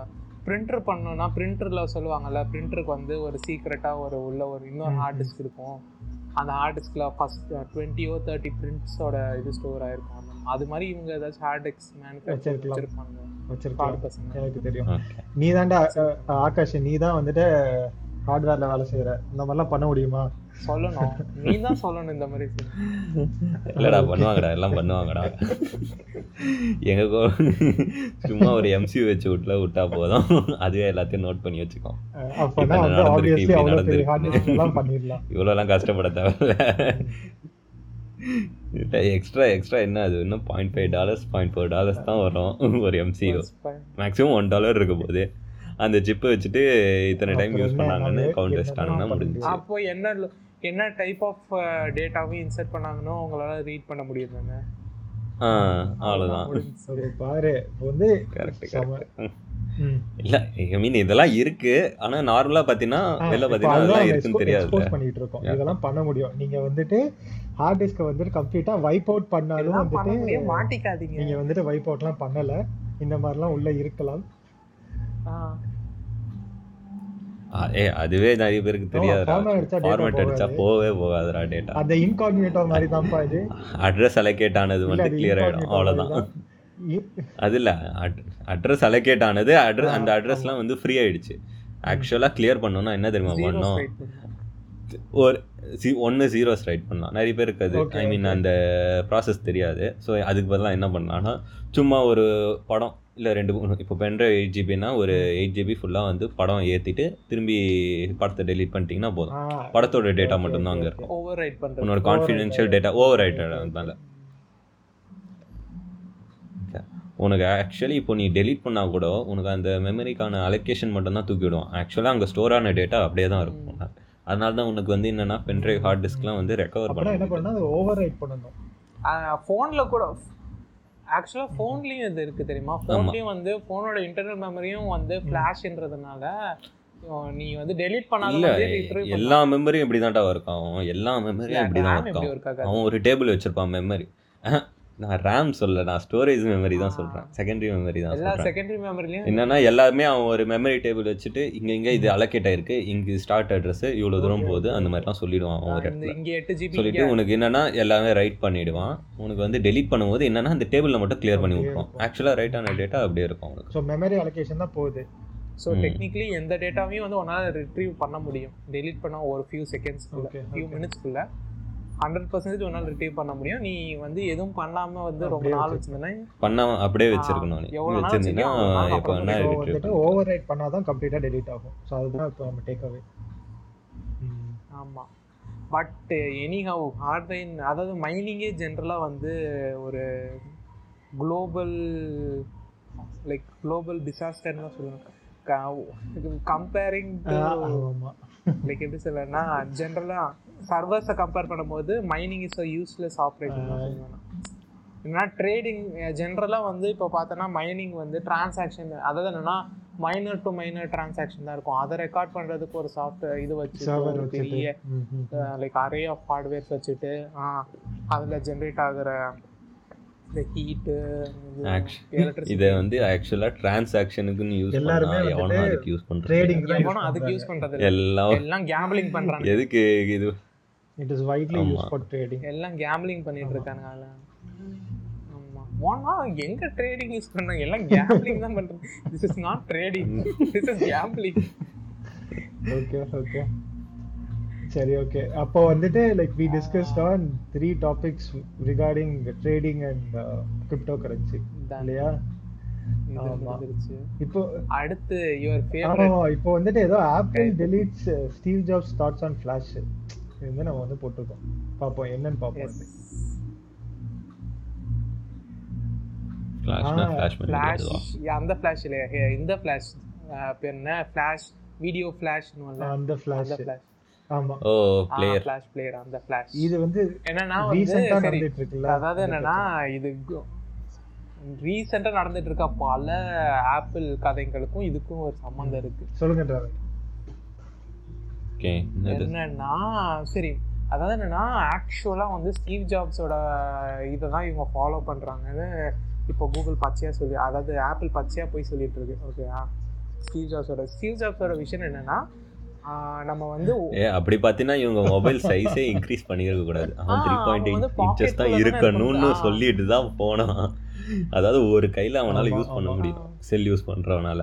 பிரிண்டர் பண்ணோம்னா பிரிண்டர்ல சொல்லுவாங்கல்ல பிரிண்டருக்கு வந்து ஒரு சீக்ரெட்டா ஒரு உள்ள ஒரு இன்னொரு ஹார்ட். டிஸ்க் இருக்கும். அந்த ஹார்ட் டிஸ்க்ல ஃபர்ஸ்ட் டுவெண்ட்டியோ தேர்ட்டி பிரிண்ட்ஸோட இது ஸ்டோர் ஆயிருக்கும். அது மாதிரி இவங்க ஏதாச்சும் ஹார்ட் டிஸ்க் மேனுஃபேக்சர். வச்சிருப்பாங்க. பசங்க எனக்கு தெரியும். நீ தான்டா ஆகாஷ் நீ தான் வந்துட்டு ஹார்ட்வேர்ல வேலை செய்யற. இந்த மாதிரிலாம் பண்ண முடியுமா? சொல்லணும். நீ தான் சொல்லணும் இந்த மாதிரி. இல்லடா பண்ணுவாங்கடா எல்லாம் பண்ணுவாங்கடா. எங்க சும்மா ஒரு எம்சியூ வச்சு விட்டுல விட்டா போதும். அதுவே எல்லாத்தையும் நோட் பண்ணி வந்து நடந்திருக்கு, இப்படி நடந்திருக்கு. இவ்வளோலாம் கஷ்டப்பட தேவையில்ல. எக்ஸ்ட்ரா எக்ஸ்ட்ரா என்ன அது? இன்னும் point five dollars point four dollars தான் வரும் ஒரு எம்சியூ மேக்ஸிமம் ஒன் டாலர் இருக்க போது அந்த சிப்பை வச்சுட்டு இத்தனை டைம் யூஸ் பண்ணாங்கன்னு நம்ம கவுண்ட் என்ன வச்சிட்டாங்கன்னா பண்ண முடிஞ்சுச்சு. அப்போ என்ன என்ன டைப் ஆஃப் டேட்டாவும் இன்சர்ட் பண்ணாங்கன்னு உங்களால ரீட் பண்ண முடியுதுங்க? ஆ அவ்வளோதான் அது பாரு. இப்ப வந்து கரெக்ட். கரெக்ட். இல்ல ஐ மீன் இதெல்லாம் இருக்கு. ஆனா நார்மலா பாத்தீங்கன்னா வெளில பாத்தீங்கன்னா அதெல்லாம் இருக்குன்னு expose பண்ணிட்டு இருக்கோம். இதெல்லாம் பண்ண முடியும். நீங்க வந்துட்டு ஹார்ட் டிஸ்க வந்துட்டு கம்ப்ளீட்டா வைப் அவுட் பண்ணாலும் வந்துட்டு மாட்டிக்காதீங்க. நீங்க வந்துட்டு வைப் அவுட்லாம் பண்ணல. இந்த மாதிரிலாம் உள்ள இருக்கலாம். ஏ அதுவே நிறைய பேருக்கு தெரியாதுடா. ஃபார்மேட் அடிச்சா. போகவே போகாதுடா டேட்டா அந்த இன்கார்டினேட்டோ மாதிரி தான்ப்பா இது. அட்ரஸ் அலோகேட் ஆனது வந்து கிளியர் ஆயிடும். அவ்வளவுதான். அது இல்ல. அட்ரஸ் அலோகேட் ஆனது அட்ரஸ் அந்த அட்ரஸ்லாம் வந்து ஃப்ரீ ஆயிடுச்சு. ஆக்சுவலா கிளியர் பண்ணோம்னா என்ன தெரியுமா பண்ணோம். ஒரு சி ஒன்று ஜீரோஸ் ரைட் பண்ணலாம். நிறைய பேருக்கு அது ஐ மீன். அந்த ப்ராசஸ் தெரியாது. ஸோ அதுக்கு பதிலாக என்ன பண்ணலாம்னா சும்மா ஒரு படம் இல்லை ரெண்டு மூணு இப்போ பென்ட்ரைவ் எயிட் ஜிபினா ஒரு எயிட் ஜிபி ஃபுல்லாக வந்து படம் ஏற்றிட்டு திரும்பி படத்தை டெலீட் பண்ணிட்டீங்கன்னா போதும். படத்தோட டேட்டா மட்டும்தான் அங்கே இருக்கும். ஓவர் ரைட் உன்னோட கான்ஃபிடென்ஷியல் டேட்டா ஓவர் ரைட் அதனால உனக்கு ஆக்சுவலி இப்போ நீ டெலீட் பண்ணால் கூட உனக்கு அந்த மெமரிக்கான அலோகேஷன் மட்டும் தான் தூக்கி விடுவோம் ஆக்சுவலாக அங்கே ஸ்டோர் ஆன டேட்டா அப்படியே தான் இருக்கும் அதனால தான் உனக்கு வந்து என்னன்னா பென்ட்ரைவ் ஹார்ட் டிஸ்க்லாம் வந்து ரெக்கவர் அப்படின்னா என்ன பண்ண பண்ணா அது ஓவர் ரைட் பண்ணணும் ஃபோன்ல கூட ஆக்சுவலா ஃபோன்லயும் இது இருக்கு தெரியுமா? ஃபோன்லயும் வந்து ஃபோனோட இன்டர்னல் மெமரியும் வந்து ஃபிளாஷ்ன்றதுனால நீ வந்து டெலீட் retrieve எல்லா மெமரியும் இப்படி தான்டா ஒர்க் ஆகும். எல்லா மெமரியும் இப்படி தான் ஒர்க் ஆகும்? அவன் ஒரு டேபிள் வச்சிருப்பான் மெமரி நான் ரேம் சொல்ல நான் ஸ்டோரேஜ் மெமரி தான் சொல்றேன். செகண்டரி மெமரி தான் எல்லா சொல்றேன். செகண்டரி மெமரிலயும் என்னன்னா எல்லாமே அவன் ஒரு மெமரி டேபிள் வச்சுட்டு இங்க இங்க இது அலோகேட் ஆயிருக்கு. இங்க ஸ்டார்ட் அட்ரஸ் இவ்வளவு தூரம் போகுது. அந்த மாதிரிலாம் சொல்லிடுவான் அவன் ஒரு இடத்துல. இங்க எட்டு ஜிபி சொல்லிட்டு உனக்கு என்னன்னா எல்லாமே ரைட் பண்ணிடுவான். உனக்கு வந்து டெலீட் பண்ணும்போது என்னன்னா அந்த டேபிள்ல மட்டும் கிளியர் பண்ணி விட்டுருவான் இருக்கும். ஆக்சுவலா ரைட் ஆன டேட்டா அப்படியே இருக்கும் உனக்கு ஸோ மெமரி அலோகேஷன் தான் போகுது. ஸோ. டெக்னிக்கலி எந்த டேட்டாவையும் வந்து உன்னால ரிட்ரீவ் பண்ண முடியும். டெலீட் பண்ண ஒரு ஃபியூ செகண்ட்ஸ்க்குள்ள Okay, ஃபியூ. மினிட்ஸ்க்குள்ள ஹண்ட்ரட் பர்சன்டேஜ் உன்னால ரிட்ரீவ் பண்ண முடியும். நீ வந்து எதுவும் பண்ணாம வந்து ரொம்ப நாள். வச்சிருந்தேன்னா பண்ணாம அப்படியே வச்சிருக்கணும் நீ. எவ்வளவு நாள் வச்சிருந்தீங்கன்னா ஓவர் ரைட் பண்ணாதான் கம்ப்ளீட்டா டெலீட் ஆகும். ஸோ அதுதான் இப்போ நம்ம டேக் அவே ஆமா. பட் எனிஹவ் ஹார்ட்வைன் அதாவது மைனிங்கே ஜென்ரலாக வந்து ஒரு குளோபல் லைக் குளோபல் டிசாஸ்டர்னு தான் சொல்லுவாங்க கம்பேரிங் லைக் எப்படி சொல்லனா ஜென்ரலாக சர்வர்ஸை கம்பேர் பண்ணும்போது mining is a useless operation என்னன்னா ட்ரேடிங் ஜென்ரலாக வந்து இப்போ பார்த்தோன்னா மைனிங் வந்து டிரான்சாக்ஷன் அதாவது என்னன்னா மைனர் டு மைனர் டிரான்சாக்ஷன் தான் இருக்கும். அதை ரெக்கார்ட் பண்ணுறதுக்கு ஒரு சாஃப்ட்வேர் இது வச்சு பெரிய. லைக் அரே ஆஃப் ஹார்ட்வேர்ஸ் வச்சுட்டு அதில் ஜென்ரேட் ஆகுற இதை வந்து ஆக்சுவலாக டிரான்சாக்ஷனுக்குன்னு யூஸ் எல்லாருமே எவனும் அதுக்கு யூஸ் பண்ணுறது ட்ரேடிங் தான் எவனும் அதுக்கு யூஸ் பண்றது இல்ல. எல்லாம் எல்லாம் கேம்பிளிங் பண்றாங்க எதுக்கு இது? It is widely. Use for trading எல்லாம் கேம்பிளிங் பண்ணிட்டு இருக்காங்க அதுல. ஆமா. எங்க ட்ரேடிங் யூஸ் பண்ணாங்க எல்லாம் கேம்பிளிங் தான் பண்றாங்க this is not trading this is gambling okay okay சரி ஓகே அப்போ வந்துட்டு like we discussed on three topics regarding trading and cryptocurrency இல்லையா. இப்போ அடுத்து யுவர் ஃபேவரட் இப்போ வந்துட்டு ஏதோ Apple deletes Steve Jobs thoughts on flash இது வந்து நம்ம வந்து போட்டிருக்கோம். பார்ப்போம் என்னன்னு பார்ப்போம் அந்த ஃபிளாஷ் இல்லையா? இந்த ஃபிளாஷ் பேர் என்ன? ஃபிளாஷ் வீடியோ ஃபிளாஷ்னு அந்த அந்த ஃபிளாஷ் ஃபிளாஷ் ஆமா. ஓ பிளேயர் ஃபிளாஷ் பிளேயர் அந்த ஃபிளாஷ் இது வந்து என்னன்னா சரி நடந்துட்டு இருக்குல்ல அதாவது என்னன்னா இது ரீசெண்டா நடந்துட்டு இருக்க பல ஆப்பிள் கதைகளுக்கும் இதுக்கும் ஒரு சம்மந்தம் இருக்கு. சொல்லுங்க டிராவல் ஓகே என்னன்னா சரி அதாவது என்னன்னா ஆக்சுவலா வந்து ஸ்டீவ் ஜாப்ஸோட இதை தான் இவங்க ஃபாலோ பண்றாங்கன்னு இப்போ கூகுள் பச்சையா சொல்லி அதாவது ஆப்பிள் பச்சையா போய் சொல்லிட்டு இருக்கு ஓகேயா ஸ்டீவ் ஜாப்ஸோட ஸ்டீவ் ஜாப்ஸோட விஷயம் என்னன்னா நம்ம வந்து அப்படி பார்த்தீங்கன்னா இவங்க மொபைல் சைஸே இன்க்ரீஸ் பண்ணியிருக்க கூடாது அவன் த்ரீ பாயிண்ட் எயிட் இன்ச்சஸ் தான் இருக்கணும்னு இருக்கணும். சொல்லிட்டு தான் போனான். அதாவது ஒரு கையில் அவனால யூஸ் பண்ண. முடியும் செல் யூஸ் பண்ணுறவனால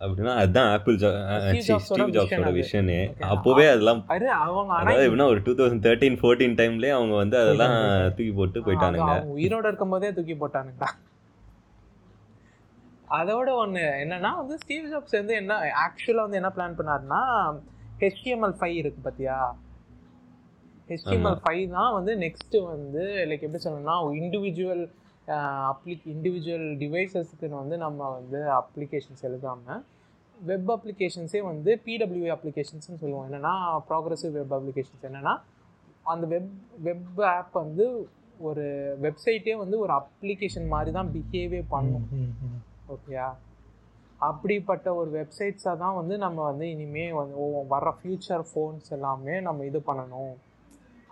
அப்படின்னா அதுதான் ஆப்பிள் ஸ்டீவ் ஜாப்ஸோட. விஷனே. அப்போவே அதெல்லாம் அது அவங்க அதாவது எப்படின்னா ஒரு டூ தௌசண்ட் தேர்ட்டீன் ஃபோர்டீன் டைம்லேயே அவங்க வந்து அதெல்லாம். தூக்கி போட்டு போயிட்டானுங்க உயிரோட இருக்கும்போதே தூக்கி போட்டானுங்கடா அதோட ஒண்ணு என்னன்னா வந்து ஸ்டீவ் ஜாப்ஸ் வந்து என்ன ஆக்சுவலா வந்து என்ன பிளான் பண்ணாருன்னா HTML ஃபைவ் இருக்கு பாத்தியா HTML ஃபைவ் தான் வந்து நெக்ஸ்ட் வந்து லைக் எப்படி சொல்லணும்னா இண்டிவிஜுவல் அப்ளிக் இண்டிவிஜுவல் டிவைசஸ்க்கு வந்து நம்ம வந்து அப்ளிகேஷன்ஸ் எழுதாம வெப் அப்ளிகேஷன்ஸே வந்து பிடபிள்யூ அப்ளிகேஷன்ஸ்னு சொல்லுவோம். என்னன்னா ப்ராக்ரஸிவ் வெப் அப்ளிகேஷன்ஸ் என்னன்னா அந்த வெப் வெப் ஆப் வந்து ஒரு வெப்சைட்டே வந்து ஒரு அப்ளிகேஷன் மாதிரி தான் பிஹேவே பண்ணும். ஓகேயா அப்படிப்பட்ட ஒரு வெப்சைட்ஸாக தான் வந்து நம்ம வந்து இனிமே வந்து வர்ற ஃபியூச்சர் ஃபோன்ஸ் எல்லாமே நம்ம இது பண்ணணும்.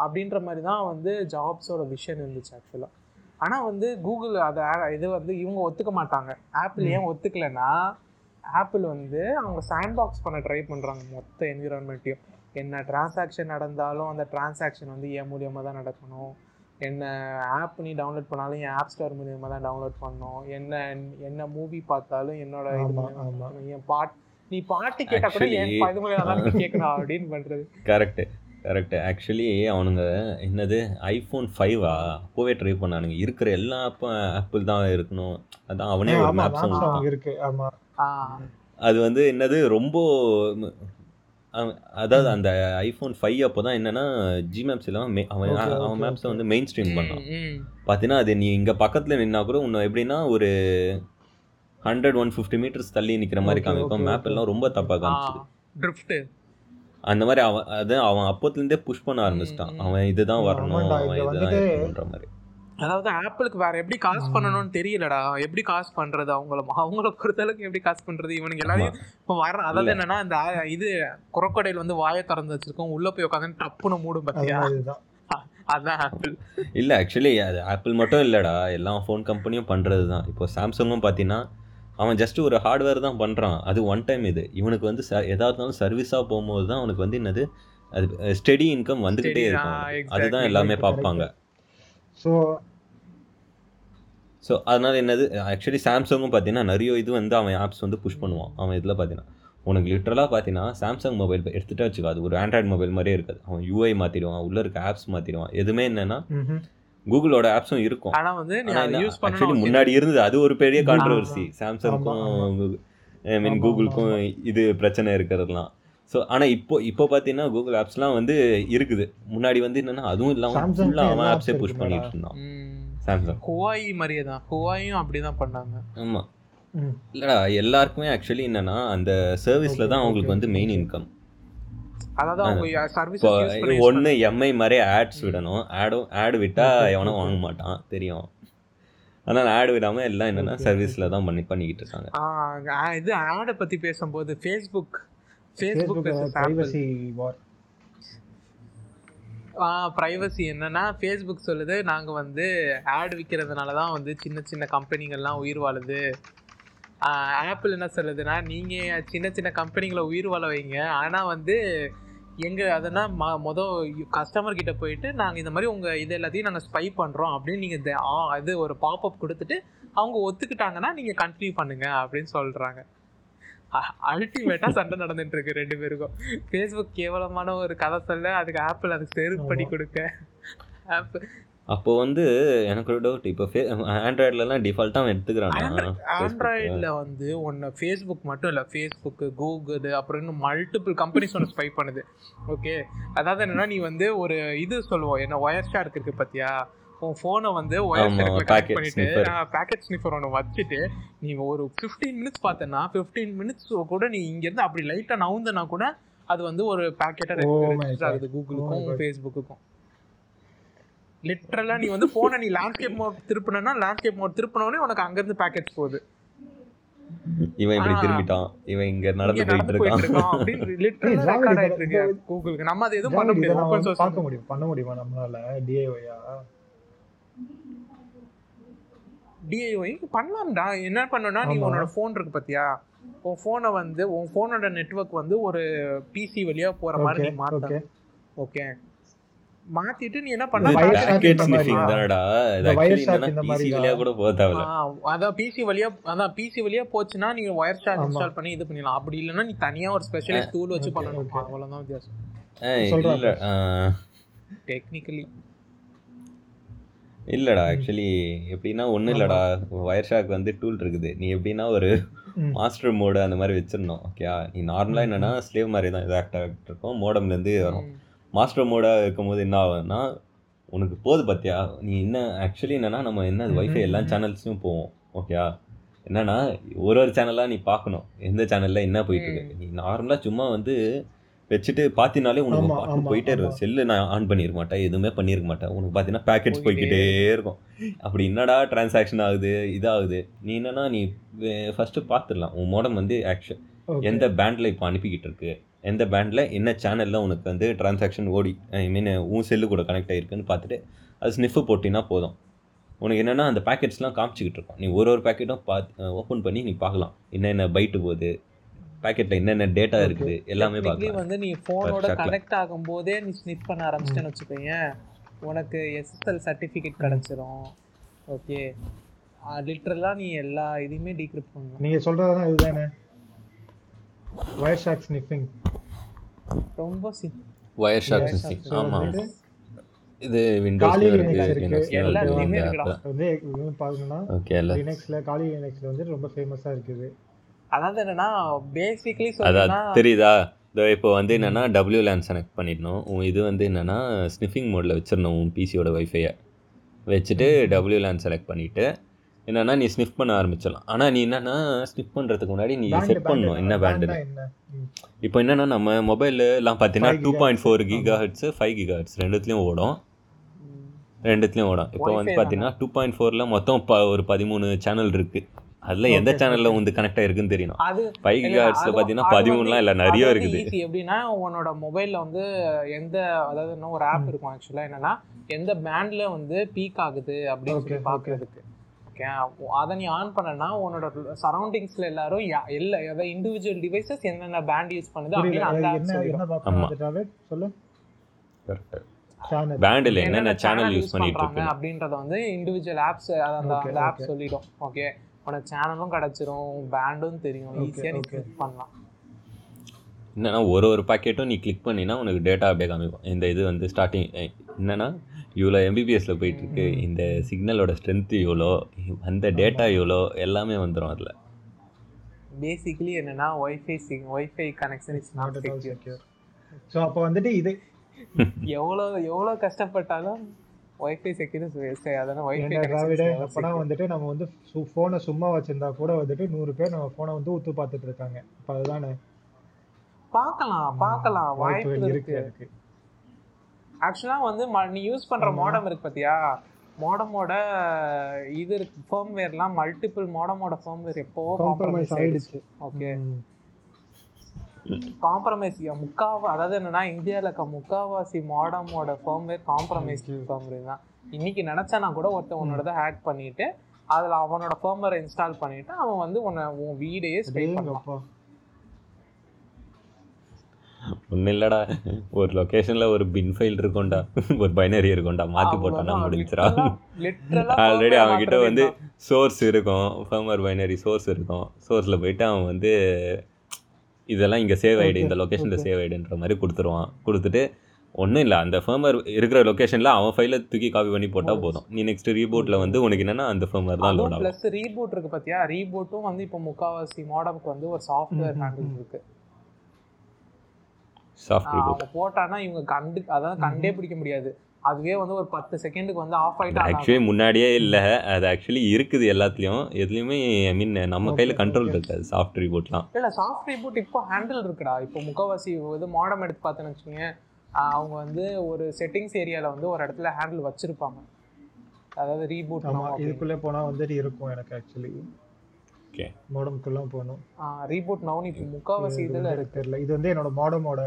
அப்படின்ற மாதிரி தான் வந்து ஜாப்ஸோட விஷன் இருந்துச்சு ஆக்சுவலாக ஆனால் வந்து கூகுள் அதை இது வந்து இவங்க ஒத்துக்க மாட்டாங்க. ஆப்பிள் ஏன் ஒத்துக்கலைன்னா ஆப்பிள் வந்து அவங்க சாண்ட் பாக்ஸ் பண்ண ட்ரை பண்ணுறாங்க மொத்த என்விரான்மெண்ட்டையும் என்ன டிரான்சாக்ஷன் நடந்தாலும் அந்த டிரான்சாக்ஷன் வந்து என் மூலியமாக தான் நடக்கணும். என்ன ஆப் நீ டவுன்லோட் பண்ணாலும் என் ஆப் ஸ்டோர் மூலியமாக தான் டவுன்லோட் பண்ணணும். என்ன என்ன மூவி பார்த்தாலும் என்னோட. என் பாட் நீ பாட்டு கேட்டா கூட என் இது மூலியமா தான் நீ கேட்கணும் அப்படின்னு பண்றது. கரெக்டு கரெக்டு ஆக்சுவலி அவனுங்க என்னது? ஐஃபோன் ஃபைவா அப்போவே ட்ரை பண்ணானுங்க. இருக்கிற எல்லா ஆப்பும் ஆப்பிள் தான் இருக்கணும். அதான் அவனே ஒரு மேப்ஸ் இருக்கு. அது வந்து என்னது? ரொம்ப அதாவது அந்த ஐஃபோன் ஃபைவ் அப்போ தான் என்னன்னா ஜி மேப்ஸ் எல்லாம் மே- அவன் அவன் மேப்ஸை. வந்து மெயின் ஸ்ட்ரீம் பண்ணான். பார்த்தீங்கன்னா அது நீ இங்கே பக்கத்தில் நின்னா கூட உன்னை எப்படின்னா ஒரு ஹண்ட்ரட் ஒன் ஃபிஃப்டி மீட்டர்ஸ் தள்ளி நிற்கிற மாதிரி காமிக்கும். okay, map. எல்லாம் ரொம்ப தப்பாக காமிச்சுது. அந்த மாதிரி அவன் அது அவன் அப்போத்துலேருந்தே புஷ் பண்ண ஆரம்பிச்சிட்டான். அவன் இதுதான் வரணும் அவன் இதுதான் இருக்கணுன்ற மாதிரி. அதாவது ஆப்பிளுக்கு வேற எப்படி காசு பண்ணணும்னு தெரியலடா. எப்படி காசு பண்றது அவங்கள அவங்கள பொறுத்தளவுக்கு எப்படி காசு பண்றது? இவனுங்க எல்லாரையும் இப்போ வர அதாவது என்னன்னா இந்த இது குரக்கடையில் வந்து வாயை திறந்து வச்சிருக்கோம். உள்ள போய் உட்காந்து டப்புன்னு மூடும் பாத்தியா? அதான் ஆப்பிள் இல்லை ஆக்சுவலி அது ஆப்பிள் மட்டும் இல்லைடா. எல்லா ஃபோன் கம்பெனியும் பண்ணுறது தான் இப்போ சாம்சங்கும் பார்த்தீங்கன்னா அவன் ஜஸ்ட் ஒரு ஹார்ட்வேர் தான் பண்ணுறான் அது ஒன் டைம் இது. இவனுக்கு வந்து ச எதாக இருந்தாலும் சர்வீஸாக போகும்போது தான் அவனுக்கு வந்து என்னது அது ஸ்டெடி இன்கம் வந்துக்கிட்டே இருக்கும். அதுதான் எல்லாமே பார்ப்பாங்க. ஸோ ஸோ அதனால் என்னது ஆக்சுவலி சாம்சங்கும் பார்த்தீங்கன்னா நிறைய இது வந்து அவன் ஆப்ஸ் வந்து புஷ் பண்ணுவான். அவன் இதில் பார்த்தீங்கன்னா உனக்கு லிட்டரலாக பார்த்தீங்கன்னா சாம்சங் மொபைல் எடுத்துகிட்டே வச்சுக்கோ அது ஒரு ஆண்ட்ராய்டு மொபைல் மாதிரியே இருக்காது. அவன் யூஐ மாற்றிடுவான் உள்ளே இருக்க ஆப்ஸ் மாற்றிடுவான் எதுவுமே என்னென்னா கூகுளோட ஆப்ஸும் இருக்கும். ஆனா வந்து யூஸ் actually பண்ணணும் முன்னாடி இருந்தது அது ஒரு பெரிய. கான்ட்ரவர்சி சாம்சங்க்கும் ஐ மீன் கூகுளுக்கும் இது பிரச்சனை இருக்கிறதுலாம். ஸோ ஆனால் இப்போ இப்போ பார்த்தீங்கன்னா கூகுள் ஆப்ஸ்லாம் வந்து இருக்குது. முன்னாடி வந்து என்னன்னா அதுவும் இல்லாமல் Samsung ஃபுல்லாக அவன் ஆப்ஸே புஷ்? பண்ணிட்டு இருந்தான். சாம்சங் ஹுவாய் மாதிரியே தான். ஹுவாயும் அப்படிதான் பண்ணாங்க. ஆமாம் இல்லடா எல்லாருக்குமே ஆக்சுவலி என்னன்னா அந்த சர்வீஸ்ல தான் அவங்களுக்கு வந்து. மெயின் இன்கம் ஒன்று எம்ஐ மாதிரி ஆட்ஸ் விடணும். ஆடும் ஆடு விட்டா எவனும். வாங்க மாட்டான். தெரியும். அதனால ஆடு விடாம எல்லாம் என்னன்னா சர்வீஸ்ல தான் பண்ணி பண்ணிக்கிட்டு இருக்காங்க. இது ஆடை பத்தி பேசும்போது Facebook Facebook Facebook privacy war privacy என்னன்னா ஃபேஸ்புக் சொல்லுது நாங்கள் வந்து ஆட் விற்கிறதுனால தான் வந்து சின்ன சின்ன கம்பெனிகள்லாம் உயிர் வாழுது. ஆப்பிள் என்ன சொல்லுதுன்னா நீங்கள் சின்ன சின்ன கம்பெனிகளை உயிர் வாழ வைங்க. ஆனால் வந்து எங்கள் அதனால் ம மொதல் கஸ்டமர் கிட்ட போயிட்டு நாங்கள் இந்த மாதிரி உங்கள் இது எல்லாத்தையும் நாங்கள் ஸ்பை பண்ணுறோம் அப்படின்னு நீங்கள் இது ஒரு பாப்அப் கொடுத்துட்டு அவங்க ஒத்துக்கிட்டாங்கன்னா நீங்கள் கண்டினியூ பண்ணுங்க அப்படின்னு சொல்கிறாங்க அல்டிமேட்டா சண்டை நடந்துட்டு இருக்கு ரெண்டு பேருக்கும். ஃபேஸ்புக் கேவலமான ஒரு கதை சொல்ல அதுக்கு ஆப்பிள் அதுக்கு செருப்பு பண்ணி கொடுக்க ஆப்பிள் அப்போ வந்து எனக்கு ஒரு டவுட் இப்போ ஆண்ட்ராய்ட்லலாம் டிஃபால்ட்டாக அவன் எடுத்துக்கிறானா? ஆண்ட்ராய்டில் வந்து ஒன்று ஃபேஸ்புக் மட்டும் இல்லை ஃபேஸ்புக்கு கூகுள் அப்புறம் இன்னும் மல்டிபிள் கம்பெனிஸ் ஒன்று ஸ்பை பண்ணுது. ஓகே அதாவது என்னன்னா நீ வந்து ஒரு இது சொல்லுவோம். என்ன ஒயர் ஷார்க் இருக்கு பார்த்தியா உன் ஃபோனை வந்து ஒயர் ஷார்க்கில் packet கனெக்ட் பண்ணிட்டு. பேக்கெட் ஸ்னிஃபர் ஒன்று வச்சுட்டு நீ ஒரு ஃபிஃப்டீன் மினிட்ஸ் பார்த்தேன்னா ஃபிஃப்டீன் மினிட்ஸ் கூட நீ இங்கேருந்து அப்படி லைட்டாக நவுந்தனா கூட அது வந்து ஒரு பேக்கெட்டாக Oh. ஆகுது Oh கூகுளுக்கும். ஃபேஸ்புக்குக்கும் லிட்ரலாக நீ வந்து ஃபோனை நீ லேண்ட்ஸ்கேப் மோட் திருப்பினா லேண்ட்ஸ்கேப் மோட் திருப்பினோடனே உனக்கு அங்கேருந்து பேக்கெட்ஸ் போகுது. இவன் இப்படி. திரும்பிட்டான். இவன் இங்க நடந்து போயிட்டு இருக்கான். அப்படின்னு லிட்டரலா ரெக்கார்ட் ஆயிட்டு இருக்கு கூகுளுக்கு நம்ம அதை எதுவும் பண்ண முடியாது. வந்து சோர்ஸ் பார்க்க முடியும். பண்ண முடியுமா நம்மளால? டிஐஒயா டிஐஓ பண்ணலாம்டா. என்ன பண்ணணும்னா நீ. உன்னோட ஃபோன் இருக்கு பாத்தியா? உன் ஃபோனை வந்து உன் ஃபோனோட நெட்வொர்க் வந்து ஒரு பிசி வழியா போற மாதிரி நீ மாத்த. ஓகே ஓகே மாத்திட்டு நீ என்ன பண்ண? அதான் பிசி வழியா அதான் பிசி வழியா போச்சுன்னா நீங்க ஒயர் ஆமா. இன்ஸ்டால் பண்ணி இது பண்ணிடலாம். அப்படி இல்லைன்னா நீ தனியா ஒரு ஸ்பெஷலைஸ் டூல் வச்சு பண்ணணும். அவ்வளவுதான் வித்தியாசம். ஏய், சொல்றா இல்ல ஆ, டெக்னிக்கலி இல்லடா ஆக்சுவலி எப்படின்னா ஒன்றும் இல்லடா. ஒயர் ஷாக் வந்து டூல் இருக்குது. நீ எப்படின்னா ஒரு. மாஸ்டர் மோடு அந்த மாதிரி வச்சிடணும் ஓகே நீ நார்மலாக என்னன்னா ஸ்லேவ் மாதிரி தான் இது ஆக்ட் ஆகிட்டு இருக்கும். மோடம்லேருந்து வரும். மாஸ்டர் மோடாக இருக்கும்போது என்ன ஆகும்னா உனக்கு போது பார்த்தியா நீ என்ன ஆக்சுவலி என்னன்னா நம்ம என்ன வைஃபை எல்லா சேனல்ஸையும் போவோம். ஓகே என்னன்னா ஒரு ஒரு சேனலாக நீ பார்க்கணும். எந்த சேனலில் என்ன போயிட்டு இருக்கு நீ நார்மலாக சும்மா வந்து வச்சுட்டு பார்த்தினாலே உனக்கு பாட்டு போயிட்டே இருக்கும். செல்லு நான் ஆன் பண்ணியிருக்க மாட்டேன் எதுவுமே பண்ணியிருக்க மாட்டேன். உனக்கு பார்த்தீங்கன்னா பேக்கெட்ஸ் போய்கிட்டே இருக்கும். அப்படி என்னடா டிரான்சாக்ஷன் ஆகுது இதாகுது? நீ என்னன்னா நீ ஃபஸ்ட்டு பார்த்துடலாம். உன் மோடம் வந்து Okay. எந்த பேண்டில் இப்போ அனுப்பிக்கிட்டு இருக்கு? எந்த பேண்டில் என்ன சேனலில் உனக்கு வந்து டிரான்சாக்ஷன் ஓடி ஐ மீன் உன் செல்லு கூட கனெக்ட் ஆகிருக்குன்னு பார்த்துட்டு அது ஸ்னிஃபு போட்டினா போதும். உனக்கு என்னென்னா அந்த பேக்கெட்ஸ்லாம் காமிச்சிக்கிட்டு இருக்கும். நீ ஒரு ஒரு பேக்கெட்டும் பார்த்து ஓப்பன் பண்ணி நீ பார்க்கலாம். என்னென்ன பைட்டு போகுது பேக்கெட்டில் என்னென்ன டேட்டா. இருக்குது எல்லாமே பார்க்கலாம். வந்து நீ ஃபோனோட. கனெக்ட் ஆகும்போதே நீ ஸ்னிப் பண்ண ஆரம்பிச்சிட்டேன்னு வச்சுக்கோயேன் உனக்கு எஸ்எஸ்எல் சர்டிஃபிகேட் கிடச்சிரும். ஓகே லிட்ரலாக நீ எல்லா இதையுமே டீக்ரிப்ட் பண்ணலாம் நீங்க சொல்றதுதான் இதுதானே? வயர் ஷாக் ஸ்னிஃபிங் ரொம்ப சி ஒயர் ஷாக் ஆமாம் வந்துட்டு இது விண்டோஸில் இருக்கு. இருக்குடா. வந்து பாத்தீங்கன்னா ஓகே லினக்ஸ்ல காலி லினக்ஸ்ல வந்து ரொம்ப ஃபேமஸா இருக்குது. அதாவது என்னன்னா பேசிக்லி அதான் சொல்லணும்னா தெரியுதா? இதோ இப்போ வந்து என்னன்னா டபிள்யூ லேன் செலக்ட் பண்ணிடணும். உன் இது வந்து என்னன்னா ஸ்னிஃபிங் மோடில் வச்சிடணும் உன் பிசியோட வைஃபையை வச்சுட்டு டபிள்யூ லேன் செலக்ட் பண்ணிவிட்டு என்னன்னா நீ ஸ்னிஃப் பண்ண ஆரம்பிச்சிடலாம். ஆனால் நீ என்னன்னா ஸ்னிஃப் பண்ணுறதுக்கு முன்னாடி நீ செட் பண்ணணும். என்ன band பேண்டில் னா என்ன? ம். இப்போ என்னன்னா நம்ம மொபைல்லாம் பார்த்தீங்கன்னா 5 two point four. Giga hertz five giga hertz ரெண்டுத்துலேயும் ஓடும். ரெண்டுத்துலேயும் ஓடும். இப்போ வந்து பார்த்தீங்கன்னா டூ பாயிண்ட் ஃபோரில் மொத்தம் ஒரு பதிமூணு சேனல் இருக்குது அதில் எந்த சேனலில். வந்து கனெக்ட் ஆகிருக்குன்னு தெரியணும். அது ஃபைவ் இல்ல, கிகா ஹெட்ஸில் அது- பார்த்தீங்கன்னா அது பதிமூணுலாம் இல்லை நிறைய இருக்குது. எப்படின்னா உன்னோட மொபைல்ல வந்து எந்த அதாவது என்ன ஒரு ஆப் இருக்கும் ஆக்சுவலா என்னன்னா எந்த பேண்ட்ல வந்து பீக் ஆகுது அப்படின்னு சொல்லி. பாக்குறதுக்கு. ஓகே அதை நீ ஆன் பண்ணனா உன்னோட சரௌண்டிங்ஸ்ல எல்லாரும் யா- எல்லா அதாவது இண்டிவிஜுவல் டிவைசஸ் என்னென்ன பேண்ட் யூஸ் பண்ணுது அப்படின்னு? சொல்லு. கரெக்ட் சேனல் பேண்டில் என்னென்ன சேனல் சேனல் யூஸ் பண்ணிட்டு பண்றாங்க இருக்கு? அப்படின்றத வந்து இண்டிவிஜுவல் ஆப்ஸ் அந்த அந்த ஆப். சொல்லிடும். ஓகே உனக்கு சேனலும் கிடைச்சிரும் பேண்டும் தெரியும். Okay, ஈஸியா நீ click பண்ணலாம். என்னன்னா ஒரு ஒரு பாக்கெட்டும் நீ கிளிக் பண்ணினா உனக்கு டேட்டா அப்படியே காமிக்கும். இந்த இது வந்து ஸ்டார்டிங் என்னன்னா இவ்வளோ எம்பிபிஎஸ்ல போயிட்டு இருக்கு ம். இந்த சிக்னலோட ஸ்ட்ரென்த் இவ்வளோ அந்த டேட்டா இவ்வளோ எல்லாமே வந்துடும் அதில். பேசிக்கலி என்னன்னா WiFi WiFi connection is not secure so அப்போ வந்துட்டு இது எவ்வளோ எவ்வளோ கஷ்டப்பட்டாலும் ஒய்ஃபை செக்யூரிட்டி வேஸ்ட் அதனால ஒய்ஃபை அப்பனா வந்துட்டு நம்ம வந்து போனை சும்மா வச்சிருந்தா கூட வந்துட்டு நூறு பேர் நம்ம போனை வந்து உத்து பார்த்துட்டு இருக்காங்க. அப்ப அதுதானே? பார்க்கலாம் பார்க்கலாம். வாய்ப்பு இருக்கு. இருக்கு இருக்கு ஆக்சுவலா வந்து நீ யூஸ் பண்ற மாடம் இருக்கு பாத்தியா? மாடமோட இது இருக்கு ஃபர்ம்வேர்லாம் மல்டிபிள் மாடமோட ஃபர்ம்வேர் எப்போவோ காம்ப்ரமைஸ் ஆயிடுச்சு. ஓகே. காம்ப்ரமைஸ் முக்காவா அதாவது என்னன்னா இந்தியாவில் இருக்க முக்காவாசி மாடமோட ஃபர்ம்வேர் காம்ப்ரமைஸ் ஃபர்ம்வேர் தான். இன்னைக்கு நினைச்சானா கூட ஒருத்தன் உன்னோட ஹேக் பண்ணிட்டு அதுல அவனோட ஃபர்ம்வேரை இன்ஸ்டால் பண்ணிட்டு அவன் வந்து உன்னை உன் வீடையே பண்ணலாம் அடேங்கப்பா. ஒன்றும் இல்லடா. ஒரு லொக்கேஷனில் ஒரு பின் ஃபைல் இருக்கும்டா. ஒரு பைனரி இருக்கும்டா. மாற்றி போட்டானா முடிஞ்சிரா ஆல்ரெடி அவன்கிட்ட வந்து சோர்ஸ் இருக்கும். ஃபர்மர் பைனரி சோர்ஸ் இருக்கும். சோர்ஸில் போயிட்டு அவன் வந்து இதெல்லாம் இங்கே சேவ் ஆகிடு இந்த லொக்கேஷனில் சேவ் ஆகிடுன்ற மாதிரி கொடுத்துருவான். கொடுத்துட்டு ஒன்றும் இல்லை. அந்த ஃபர்மர் இருக்கிற லொக்கேஷனில் அவன் ஃபைலை தூக்கி காப்பி பண்ணி போட்டால் போதும். நீ நெக்ஸ்ட் ரீபோட்டில் வந்து உனக்கு என்னன்னா அந்த ஃபர்மர் தான் லோட் ஆகும். ப்ளஸ் ரீபூட் இருக்கு பாத்தியா? ரீபூட்டும் வந்து இப்போ முக்காவாசி மாடம்க்கு வந்து ஒரு சாஃப்ட்வேர் ஹேண்டில் இருக்கு. சாஃப்ட் ரீபோட் அவங்க போட்டானா இவங்க கண்டு அதாவது கண்டே பிடிக்க முடியாது. அதுவே வந்து ஒரு பத்து செகண்டுக்கு வந்து ஆஃப் ஆயிட்டா ஆக்சுவலி முன்னாடியே இல்லை. அது ஆக்சுவலி இருக்குது எல்லாத்துலேயும். எதுலேயுமே ஐ மீன் நம்ம கையில் கண்ட்ரோல் இருக்காது சாஃப்ட் ரீபோட்லாம் இல்ல சாஃப்ட் ரீபூட் இப்போ ஹேண்டில் இருக்குடா. இப்போ முக்காவாசி இது மாடம் எடுத்து பார்த்தேன்னு வச்சுக்கோங்க அவங்க வந்து ஒரு செட்டிங்ஸ் ஏரியால வந்து ஒரு இடத்துல ஹேண்டில் வச்சிருப்பாங்க. அதாவது ரீபூட் ஆமா இதுக்குள்ளே போனா வந்துட்டு இருக்கும் எனக்கு ஆக்சுவலி ஓகே. மோடம்குள்ள போகணும். ரீபூட் நவுன் இப்போ முக்காவாசி இது இதுல எனக்கு தெரியல. இது வந்து என்னோட மாடமோட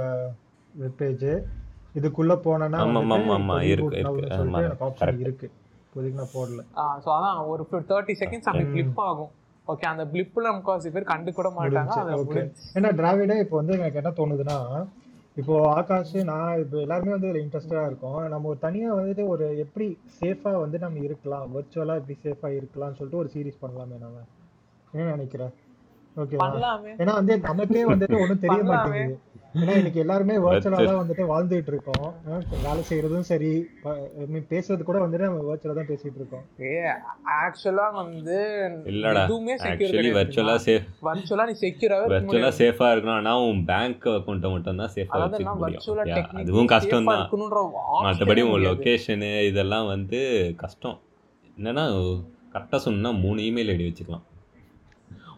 வெப் பேஜ் இதுக்குள்ள போனேன்னா இருக்கு, இருக்கு. இருக்கு. இப்போதைக்கு நான் போடல. ஸோ அதான் ஒரு தேர்ட்டி செகண்ட்ஸ் அப்படி பிளிப் ஆகும். ஓகே அந்த பிளிப்ல முக்காவாசி பேர் கண்டு கூட மாட்டாங்க. முடிஞ்சு. ஏன்னா டிராவிடே இப்போ வந்து எனக்கு என்ன தோணுதுன்னா இப்போ ஆகாஷ் நான் இப்போ எல்லாருமே வந்து இதில் இன்ட்ரெஸ்டடாக இருக்கோம். நம்ம ஒரு தனியாக வந்துட்டு ஒரு எப்படி சேஃபாக வந்து நம்ம இருக்கலாம். வர்ச்சுவலாக எப்படி சேஃபாக இருக்கலாம்னு சொல்லிட்டு ஒரு சீரிஸ் பண்ணலாமே நம்ம நினைக்கிறேன் ஓகேவா ஏன்னா வந்து நமக்கே வந்துட்டு ஒன்றும் தெரிய. மாட்டேங்குது. ஏன்னா இன்னைக்கு எல்லாருமே வர்ச்சுவலாக தான் வந்துட்டு வாழ்ந்துட்டு இருக்கோம். வேலை செய்யறதும் சரி பேசுறது கூட வந்துட்டு நம்ம வர்ச்சுவலாக தான் பேசிட்டு இருக்கோம். ஏ ஆக்சுவலா வந்து இல்லடா. எதுவுமே செக்யூர் ஆக்சுவலி வர்ச்சுவலாக சேஃப் வர்ச்சுவலா நீ செக்யூராவே இருக்க வர்ச்சுவலாக முடியாது. சேஃபாக இருக்கணும் ஆனால் உன் பேங்க் அக்கௌண்ட்டை மட்டும் தான் சேஃபாக அதாவது வச்சுக்க வர்ச்சுவலா முடியும். அதுவும் கஷ்டம் தான். மற்றபடி உன். லொக்கேஷனு இதெல்லாம் வந்து கஷ்டம். என்னன்னா கரெக்டாக சொன்னா மூணு இமெயில் ஐடி வச்சுக்கலாம்.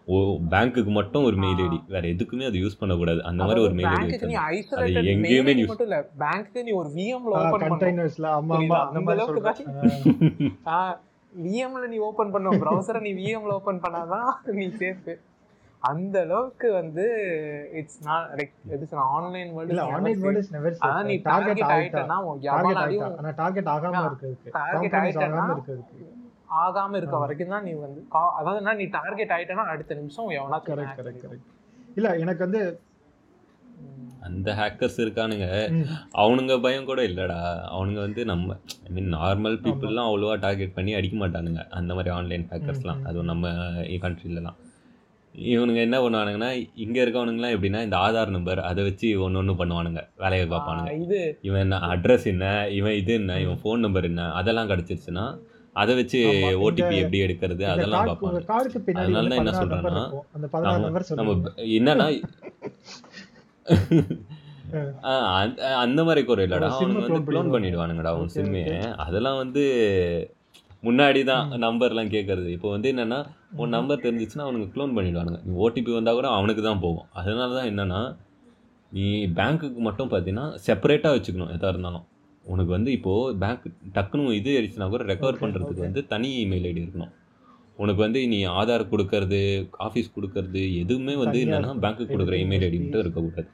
ஓ பேங்க்குக்கு மட்டும் ஒரு மெயில் ஐடி வேற எதுக்குமே அது யூஸ் பண்ணக்கூடாது. அந்த மாதிரி ஒரு மெயில் ஐடி ஐசோலேட்டட் எங்கேயுமே மட்டும் இல்ல பேங்க்குக்கு நீ ஒரு விஎம்ல ஓபன் கண்டெய்னர்ஸ்ல ஆமா ஆமா? அந்த அளவுக்கு விஎம்ல நீ ஓபன் பண்ண பிரவுசரை நீ விஎம்ல ஓபன் பண்ணாதான் நீ சேஃப் அந்த அளவுக்கு வந்து it's not like it's online இல்ல online world world is never அதான் நீ டார்கெட் டார்கெட் ஆயிட்டா. ஆயிட்டனா டார்கெட் ஆயிட்டா? ஆனா டார்கெட் ஆகாம இருக்கிறதுக்கு target காம்ப்ரமைஸ் ஆயிட்டேன்னா ஆகாம இருக்கிறதுக்கு ஆகாம இருக்க வரைக்கும் தான் நீ வந்து கா- அதாவது என்ன, நீ டார்கெட் ஆயிட்டனா அடுத்த நிமிஷம் எவனா கரெக்ட் கரெக்ட் கரெக்ட் இல்ல எனக்கு வந்து அந்த ஹேக்கர்ஸ் இருக்கானுங்க. அவனுங்க பயம் கூட இல்லைடா. அவனுங்க வந்து நம்ம ஐ மீன் நார்மல் பீப்புளெலாம் அவ்வளோவா டார்கெட் பண்ணி அடிக்க மாட்டானுங்க. அந்த மாதிரி ஆன்லைன் ஹேக்கர்ஸ்லாம். அதுவும் நம்ம கண்ட்ரிலலாம் இவனுங்க என்ன பண்ணுவானுங்கன்னா இங்கே இருக்கவனுங்கலாம் எப்படின்னா இந்த ஆதார் நம்பர் அதை வச்சு ஒன்று ஒன்று பண்ணுவானுங்க. வேலையை பார்ப்பானுங்க. இது இவன் என்ன அட்ரஸ் என்ன இவன் இது என்ன இவன் ஃபோன் நம்பர் என்ன அதெல்லாம் கிடச்சிருச்சுன்னா அதை வச்சு ஓடிபி எப்படி எடுக்கிறது அதெல்லாம் பார்ப்பாங்க. பின்னாடி அதனால தான் என்ன 16 நம்பர் சொல்றேன்னா, நம்ம என்னன்னா ஆ, அந்த மாதிரி குறை இல்லடா அவனுங்க வந்து க்ளோன். பண்ணிடுவானுங்கடா அவன் Okay, சிம்மே அதெல்லாம் வந்து முன்னாடி தான் நம்பர்லாம் கேட்கறது இப்போ வந்து என்னன்னா உன் நம்பர் தெரிஞ்சிச்சுன்னா அவனுங்க க்ளோன் பண்ணிடுவானுங்க. நீ ஓடிபி வந்தால் கூட அவனுக்கு தான் போகும். அதனால தான் என்னன்னா நீ பேங்க்குக்கு மட்டும் பார்த்தீங்கன்னா செப்பரேட்டாக வச்சுக்கணும் எதாக இருந்தாலும். உனக்கு வந்து இப்போது பேங்க் டக்குன்னு இது ஆயிடுச்சுன்னா கூட ரெக்கவர் பண்ணுறதுக்கு. வந்து தனி இமெயில் ஐடி இருக்கணும். உனக்கு வந்து நீ ஆதார் கொடுக்கறது ஆஃபீஸ் கொடுக்கறது எதுவுமே வந்து என்னன்னா. பேங்க்குக்கு கொடுக்குற இமெயில் ஐடி மட்டும் இருக்கக்கூடாது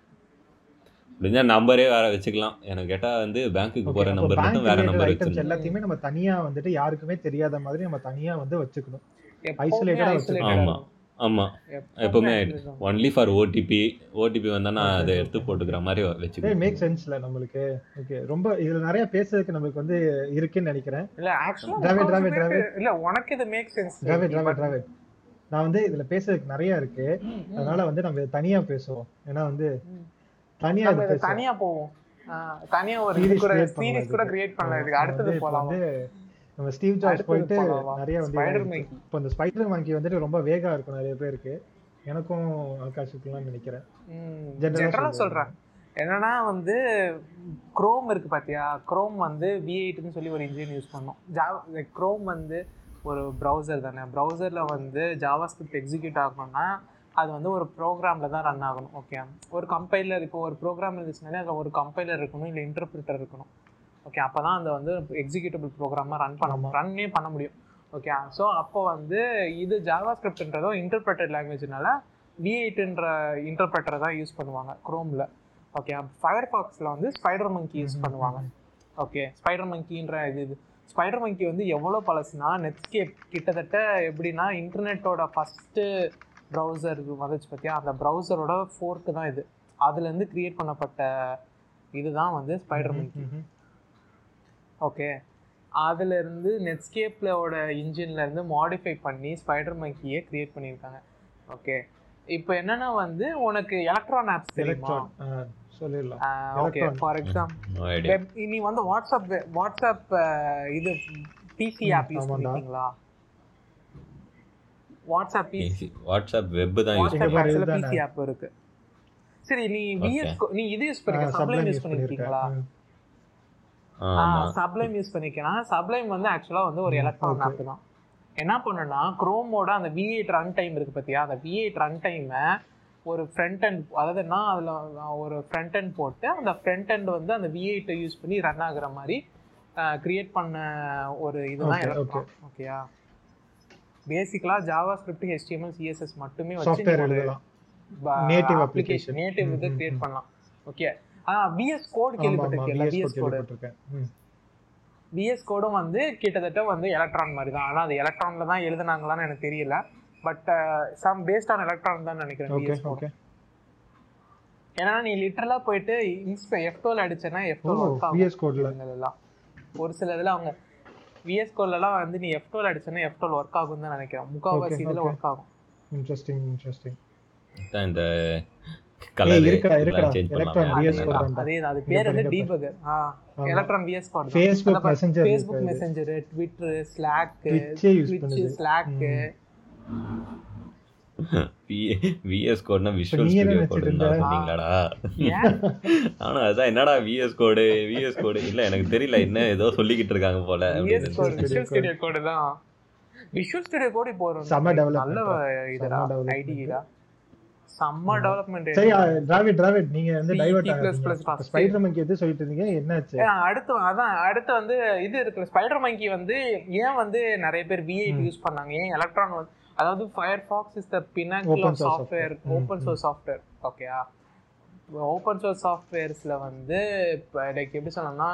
முடிஞ்சா நம்பரே வேற வச்சுக்கலாம். எனக்கு கேட்டால் வந்து பேங்க்குக்கு போகிற நம்பர் மட்டும் வேற நம்பர் ஐட்டம்ஸ் வச்சிருந்தேன் எல்லாத்தையுமே நம்ம தனியா வந்துட்டு யாருக்குமே தெரியாத மாதிரி நம்ம தனியா வந்து வச்சுக்கணும். எப்பவுமே Isolated ஆமாம் எப்பவுமே ஒன்லி ஃபார் ஓடிபி ஓடிபி வந்தா நான் அதை எடுத்து. போட்டுக்கிற மாதிரி வச்சுக்கணும். மேக் சென்ஸ்ல நம்மளுக்கு. ஓகே ரொம்ப இதுல நிறைய பேசுறதுக்கு நம்மளுக்கு வந்து இருக்குன்னு நினைக்கிறேன். இல்ல ஆக்சுவலா Dravid, Dravid, Dravid. இல்ல உனக்கு இது மேக் சென்ஸ் டிராவிட் டிராவிட் டிராவிட் நான் வந்து இதுல பேசுறதுக்கு நிறைய இருக்கு. அதனால வந்து நம்ம இதை தனியா பேசுவோம். ஏன்னா வந்து தனியா நம்ம இது இதை பேசுவோம். தனியா போவோம். ஆஹ் தனியா ஒரு சீரிஸ் கூட. கிரியேட் பண்ணலாம் இதுக்கு. அடுத்தது போலாம். வந்து நம்ம ஸ்டீவ் ஜாப்ஸ் அடுத்தது போயிட்டு? நிறைய வந்து. இப்போ இந்த ஸ்பைடர் மங்கி வந்துட்டு ரொம்ப வேகா இருக்கும் நிறைய பேருக்கு. எனக்கும் ஆகாஷுக்குலாம் நினைக்கிறேன். ஜெனரலா சொல்றேன். சொல்றேன். என்னன்னா வந்து குரோம் இருக்கு பாத்தியா? குரோம் வந்து வி எயிட்னு சொல்லி ஒரு இன்ஜின் யூஸ் பண்ணோம். ஜாவா குரோம் வந்து ஒரு ப்ரௌசர் தானே. ப்ரௌசரில் வந்து ஜாவா ஸ்கிரிப்ட் எக்ஸிக்யூட் ஆகணும்னா அது வந்து ஒரு ப்ரோக்ராமில் தான் ரன் ஆகணும் ஓகே ஒரு கம்பைலர் இப்போ ஒரு ப்ரோக்ராம் இருந்துச்சுனாலே அதில் ஒரு கம்பைலர் இருக்கணும் இல்லை இன்டர்பிரிட்டர் இருக்கணும். ஓகே அப்போ தான் அந்த வந்து எக்ஸிக்யூட்டபிள் ப்ரோக்ராமாக ரன் பண்ண ரன்னே பண்ண முடியும். ஓகே ஸோ அப்போ வந்து இது ஜாவா ஸ்கிரிப்ட்ன்றதும் இன்டர்பிரட்டட் லாங்குவேஜ்னால வி எயிட்ன்ற இன்டர்பிரட்டரை தான் யூஸ் பண்ணுவாங்க குரோமில் ஓகே ஃபயர் பாக்ஸில் வந்து ஸ்பைடர் மங்கி யூஸ் பண்ணுவாங்க. ஓகே ஸ்பைடர் மங்கின்ற இது இது. ஸ்பைடர் மங்கி வந்து எவ்வளோ பழசுனா நெட்ஸ்கேப் கிட்டத்தட்ட எப்படின்னா இன்டர்நெட்டோட ஃபஸ்ட்டு ப்ரௌசர் வந்துச்சு பார்த்தியா அந்த ப்ரௌசரோட ஃபோர்க்கு தான் இது. அதுலேருந்து க்ரியேட் பண்ணப்பட்ட இதுதான் வந்து ஸ்பைடர் மங்கி ஓகே அதுலேருந்து நெட்ஸ்கேப்லோட இன்ஜின்லேருந்து மாடிஃபை பண்ணி ஸ்பைடர் மங்கியை க்ரியேட் பண்ணியிருக்காங்க. ஓகே இப்போ என்னன்னா வந்து உனக்கு எலக்ட்ரான் ஆப்ஸ் தெரியுமா? சொல்லிடலாம். ஓகே ஃபார் எக்ஸாம்பிள் நீ வந்து வாட்ஸ்அப் வாட்ஸ்அப் இது பிசி ஆப் யூஸ் பண்ணிருக்கீங்களா? வாட்ஸ்அப் பிசி வாட்ஸ்அப் வெப் தான் யூஸ் ஆப்ஸ்ல பிசி ஆப் இருக்கு. சரி நீ விஎஸ் நீ இது யூஸ் பண்ணிருக்க சப்ளைம் யூஸ் பண்ணிருக்கீங்களா? சப்ளைம் யூஸ் பண்ணிக்கலாம். சப்ளைம் வந்து ஆக்சுவலா வந்து ஒரு எலக்ட்ரான் ஆப் தான். என்ன பண்ணுன்னா குரோமோட அந்த வி எயிட் ரன் டைம் இருக்கு பார்த்தியா அந்த வி எயிட் ரன் டைமை ஒரு ஃப்ரண்ட் அண்ட் அதாவது என்ன அதில் ஒரு ஃப்ரண்ட் அண்ட் போட்டு அந்த ஃப்ரண்ட் அண்ட் வந்து அந்த வி எயிட்டை யூஸ் பண்ணி ரன் ஆகுற மாதிரி கிரியேட் பண்ண ஒரு இதுதான் எலக்ட்ரான் ஓகேயா பேசிக்கலாக ஜாவா ஸ்கிரிப்ட் ஹெச்டிஎம்எல் சிஎஸ்எஸ் மட்டுமே வச்சு நேட்டிவ் அப்ளிகேஷன் நேட்டிவ் இது கிரியேட் பண்ணலாம். ஓகே ஆ விஎஸ் கோட் கேள்விப்பட்டிருக்கீங்க விஎஸ் கோட் விஎஸ் கோடும் வந்து கிட்டத்தட்ட வந்து எலக்ட்ரான் மாதிரி தான். ஆனால் அது எலக்ட்ரான்ல தான் எழுதுனாங்களான்னு எனக்கு தெரியல. But some based on electron தான் நினைக்கிறேன் விஎஸ் கோட் ஏன்னா நீ லிட்டரலா போயிட்டு இன்ஸ்பை எஃப் டுவெல் அடிச்சேன்னா எஃப் டுவெல் ஒர்க் ஆகும் விஎஸ் கோட்ல எல்லாம். ஒரு சில இதில் அவங்க விஎஸ் கோட்லலாம் வந்து நீ எஃப் டுவெல் அடிச்சேன்னா எஃப் டுவெல் ஒர்க் ஆகும் தான் நினைக்கிறேன். முக்கால்வாசி இதில் ஒர்க் ஆகும். இன்ட்ரெஸ்டிங் இன்ட்ரெஸ்டிங் இந்த கலர் இருக்கா இருக்கா எலக்ட்ரான் விஎஸ் கோட் அதே அது பேர் வந்து டீபகர் ஆ electron VS code Facebook messenger Facebook messenger Twitter Slack Twitch Slack VS கோட்னா visual studio code சொன்னீங்களாடா. ஆனா அதான் என்னடா விஎஸ் கோடு விஎஸ் கோடு இல்ல எனக்கு தெரியல என்ன ஏதோ சொல்லிக்கிட்டு இருக்காங்க போல விஷுவல் ஸ்டுடியோ கோடு தான். விஷுவல் ஸ்டுடியோ கோட் இப்போ நல்ல ஐடிடா செம்ம டெவலப்மெண்ட் சரி டிராவிட் டிராவிட் நீங்க வந்து டைவர்ட் ஆகுறீங்க ஸ்பைடர் மங்கி எது சொல்லிட்டு இருந்தீங்க என்னாச்சு? அடுத்து அதான் அடுத்து வந்து இது இருக்கு. ஸ்பைடர் மங்கி வந்து ஏன் வந்து நிறைய பேர் V8 யூஸ் பண்ணாங்க? ஏன் எலக்ட்ரான் அதாவது Firefox is the pinnacle of software open source software ஓகேயா ஓப்பன் சோர்ஸ் சாஃப்ட்வேர்ஸில் வந்து இப்போ லைக் எப்படி சொல்லணும்னா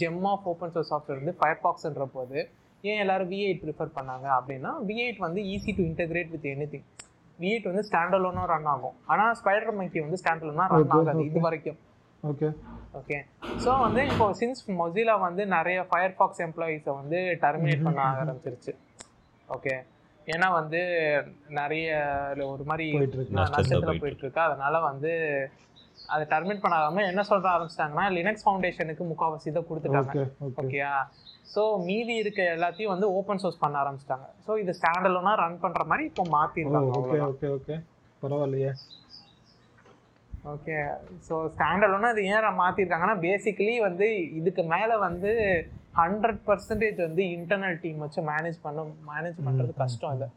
gem of open source software வந்து ஃபயர்ஃபாக்ஸ்ன்ற போது ஏன் எல்லாரும் வி எயிட் ப்ரிஃபர் பண்ணாங்க அப்படின்னா வி எயிட் வந்து easy to integrate with anything V eight வந்து ஸ்டாண்டலோனாக ரன் ஆகும். ஆனால் ஸ்பைடர் மங்கி வந்து ஸ்டாண்டலோனாக ரன் ஆகாது இது வரைக்கும் ஓகே ஓகே ஸோ வந்து இப்போ சின்ஸ் மொசிலா வந்து நிறைய ஃபயர்ஃபாக்ஸ் எம்ப்ளாயீஸை வந்து டெர்மினேட் பண்ண ஆரம்பிச்சிருச்சு. ஓகே ஏன்னா வந்து நிறைய ஒரு மாதிரி நஷ்டத்தில் போயிட்டு இருக்கு. அதனால வந்து அதை டர்மினேட் பண்ணாம என்ன சொல்ற ஆரம்பிச்சிட்டாங்கன்னா லினக்ஸ் ஃபவுண்டேஷனுக்கு முக்கால்வாசி இதை கொடுத்துட்டாங்க. ஓகேயா ஸோ மீதி இருக்க எல்லாத்தையும் வந்து ஓப்பன் சோர்ஸ் பண்ண ஆரம்பிச்சிட்டாங்க. ஸோ இது ஸ்டாண்டலோனா ரன் பண்ற மாதிரி இப்போ மாத்திருக்காங்க ஓகே ஓகே ஓகே பரவாயில்லையே. ஓகே ஸோ ஸ்டாண்டலோனா இது ஏன் மாத்திருக்காங்கன்னா பேசிக்கலி வந்து இதுக்கு மேல வந்து ஹண்ட்ரட் பர்சன்டேஜ் வந்து இன்டர்னல் டீம் வச்சு மேனேஜ் பண்ண மேனேஜ் பண்றது கஷ்டம் இல்லை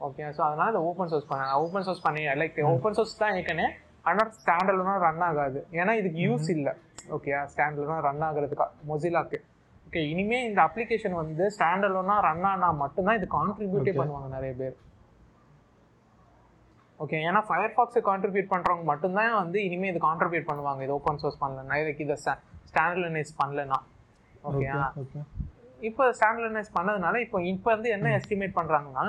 ஓகே ஸோ அதனால இதை ஓப்பன் சோர்ஸ் பண்ண ஓப்பன் சோர்ஸ் பண்ணி லைக் ஓப்பன் சோர்ஸ் தான் ஏற்கனவே ஆனால் ஸ்டாண்டலோனா ரன் ஆகாது. ஏன்னா இதுக்கு யூஸ் இல்லை. ஓகே ஸ்டாண்டலோனா ரன் ஆகுறதுக்கு மொசிலாக்கு ஓகே இனிமே இந்த அப்ளிகேஷன் வந்து ஸ்டாண்டலோனா ரன் ஆனா மட்டும்தான் இது கான்ட்ரிபியூட்டே பண்ணுவாங்க நிறைய பேர். ஓகே ஏன்னா ஃபயர் ஃபாக்ஸை கான்ட்ரிபியூட் பண்ணுறவங்க மட்டும்தான் வந்து இனிமேல் இது கான்ட்ரிபியூட் பண்ணுவாங்க. இது ஓப்பன் சோர்ஸ் பண்ணலன்னா இதுக்கு இதை ஸ்டாண்டர்லைஸ் பண்ணலன்னா. ஓகே இப்போ ஸ்டாண்டர்லைஸ் பண்ணதுனால இப்போ இப்போ வந்து என்ன எஸ்டிமேட் பண்ணுறாங்கன்னா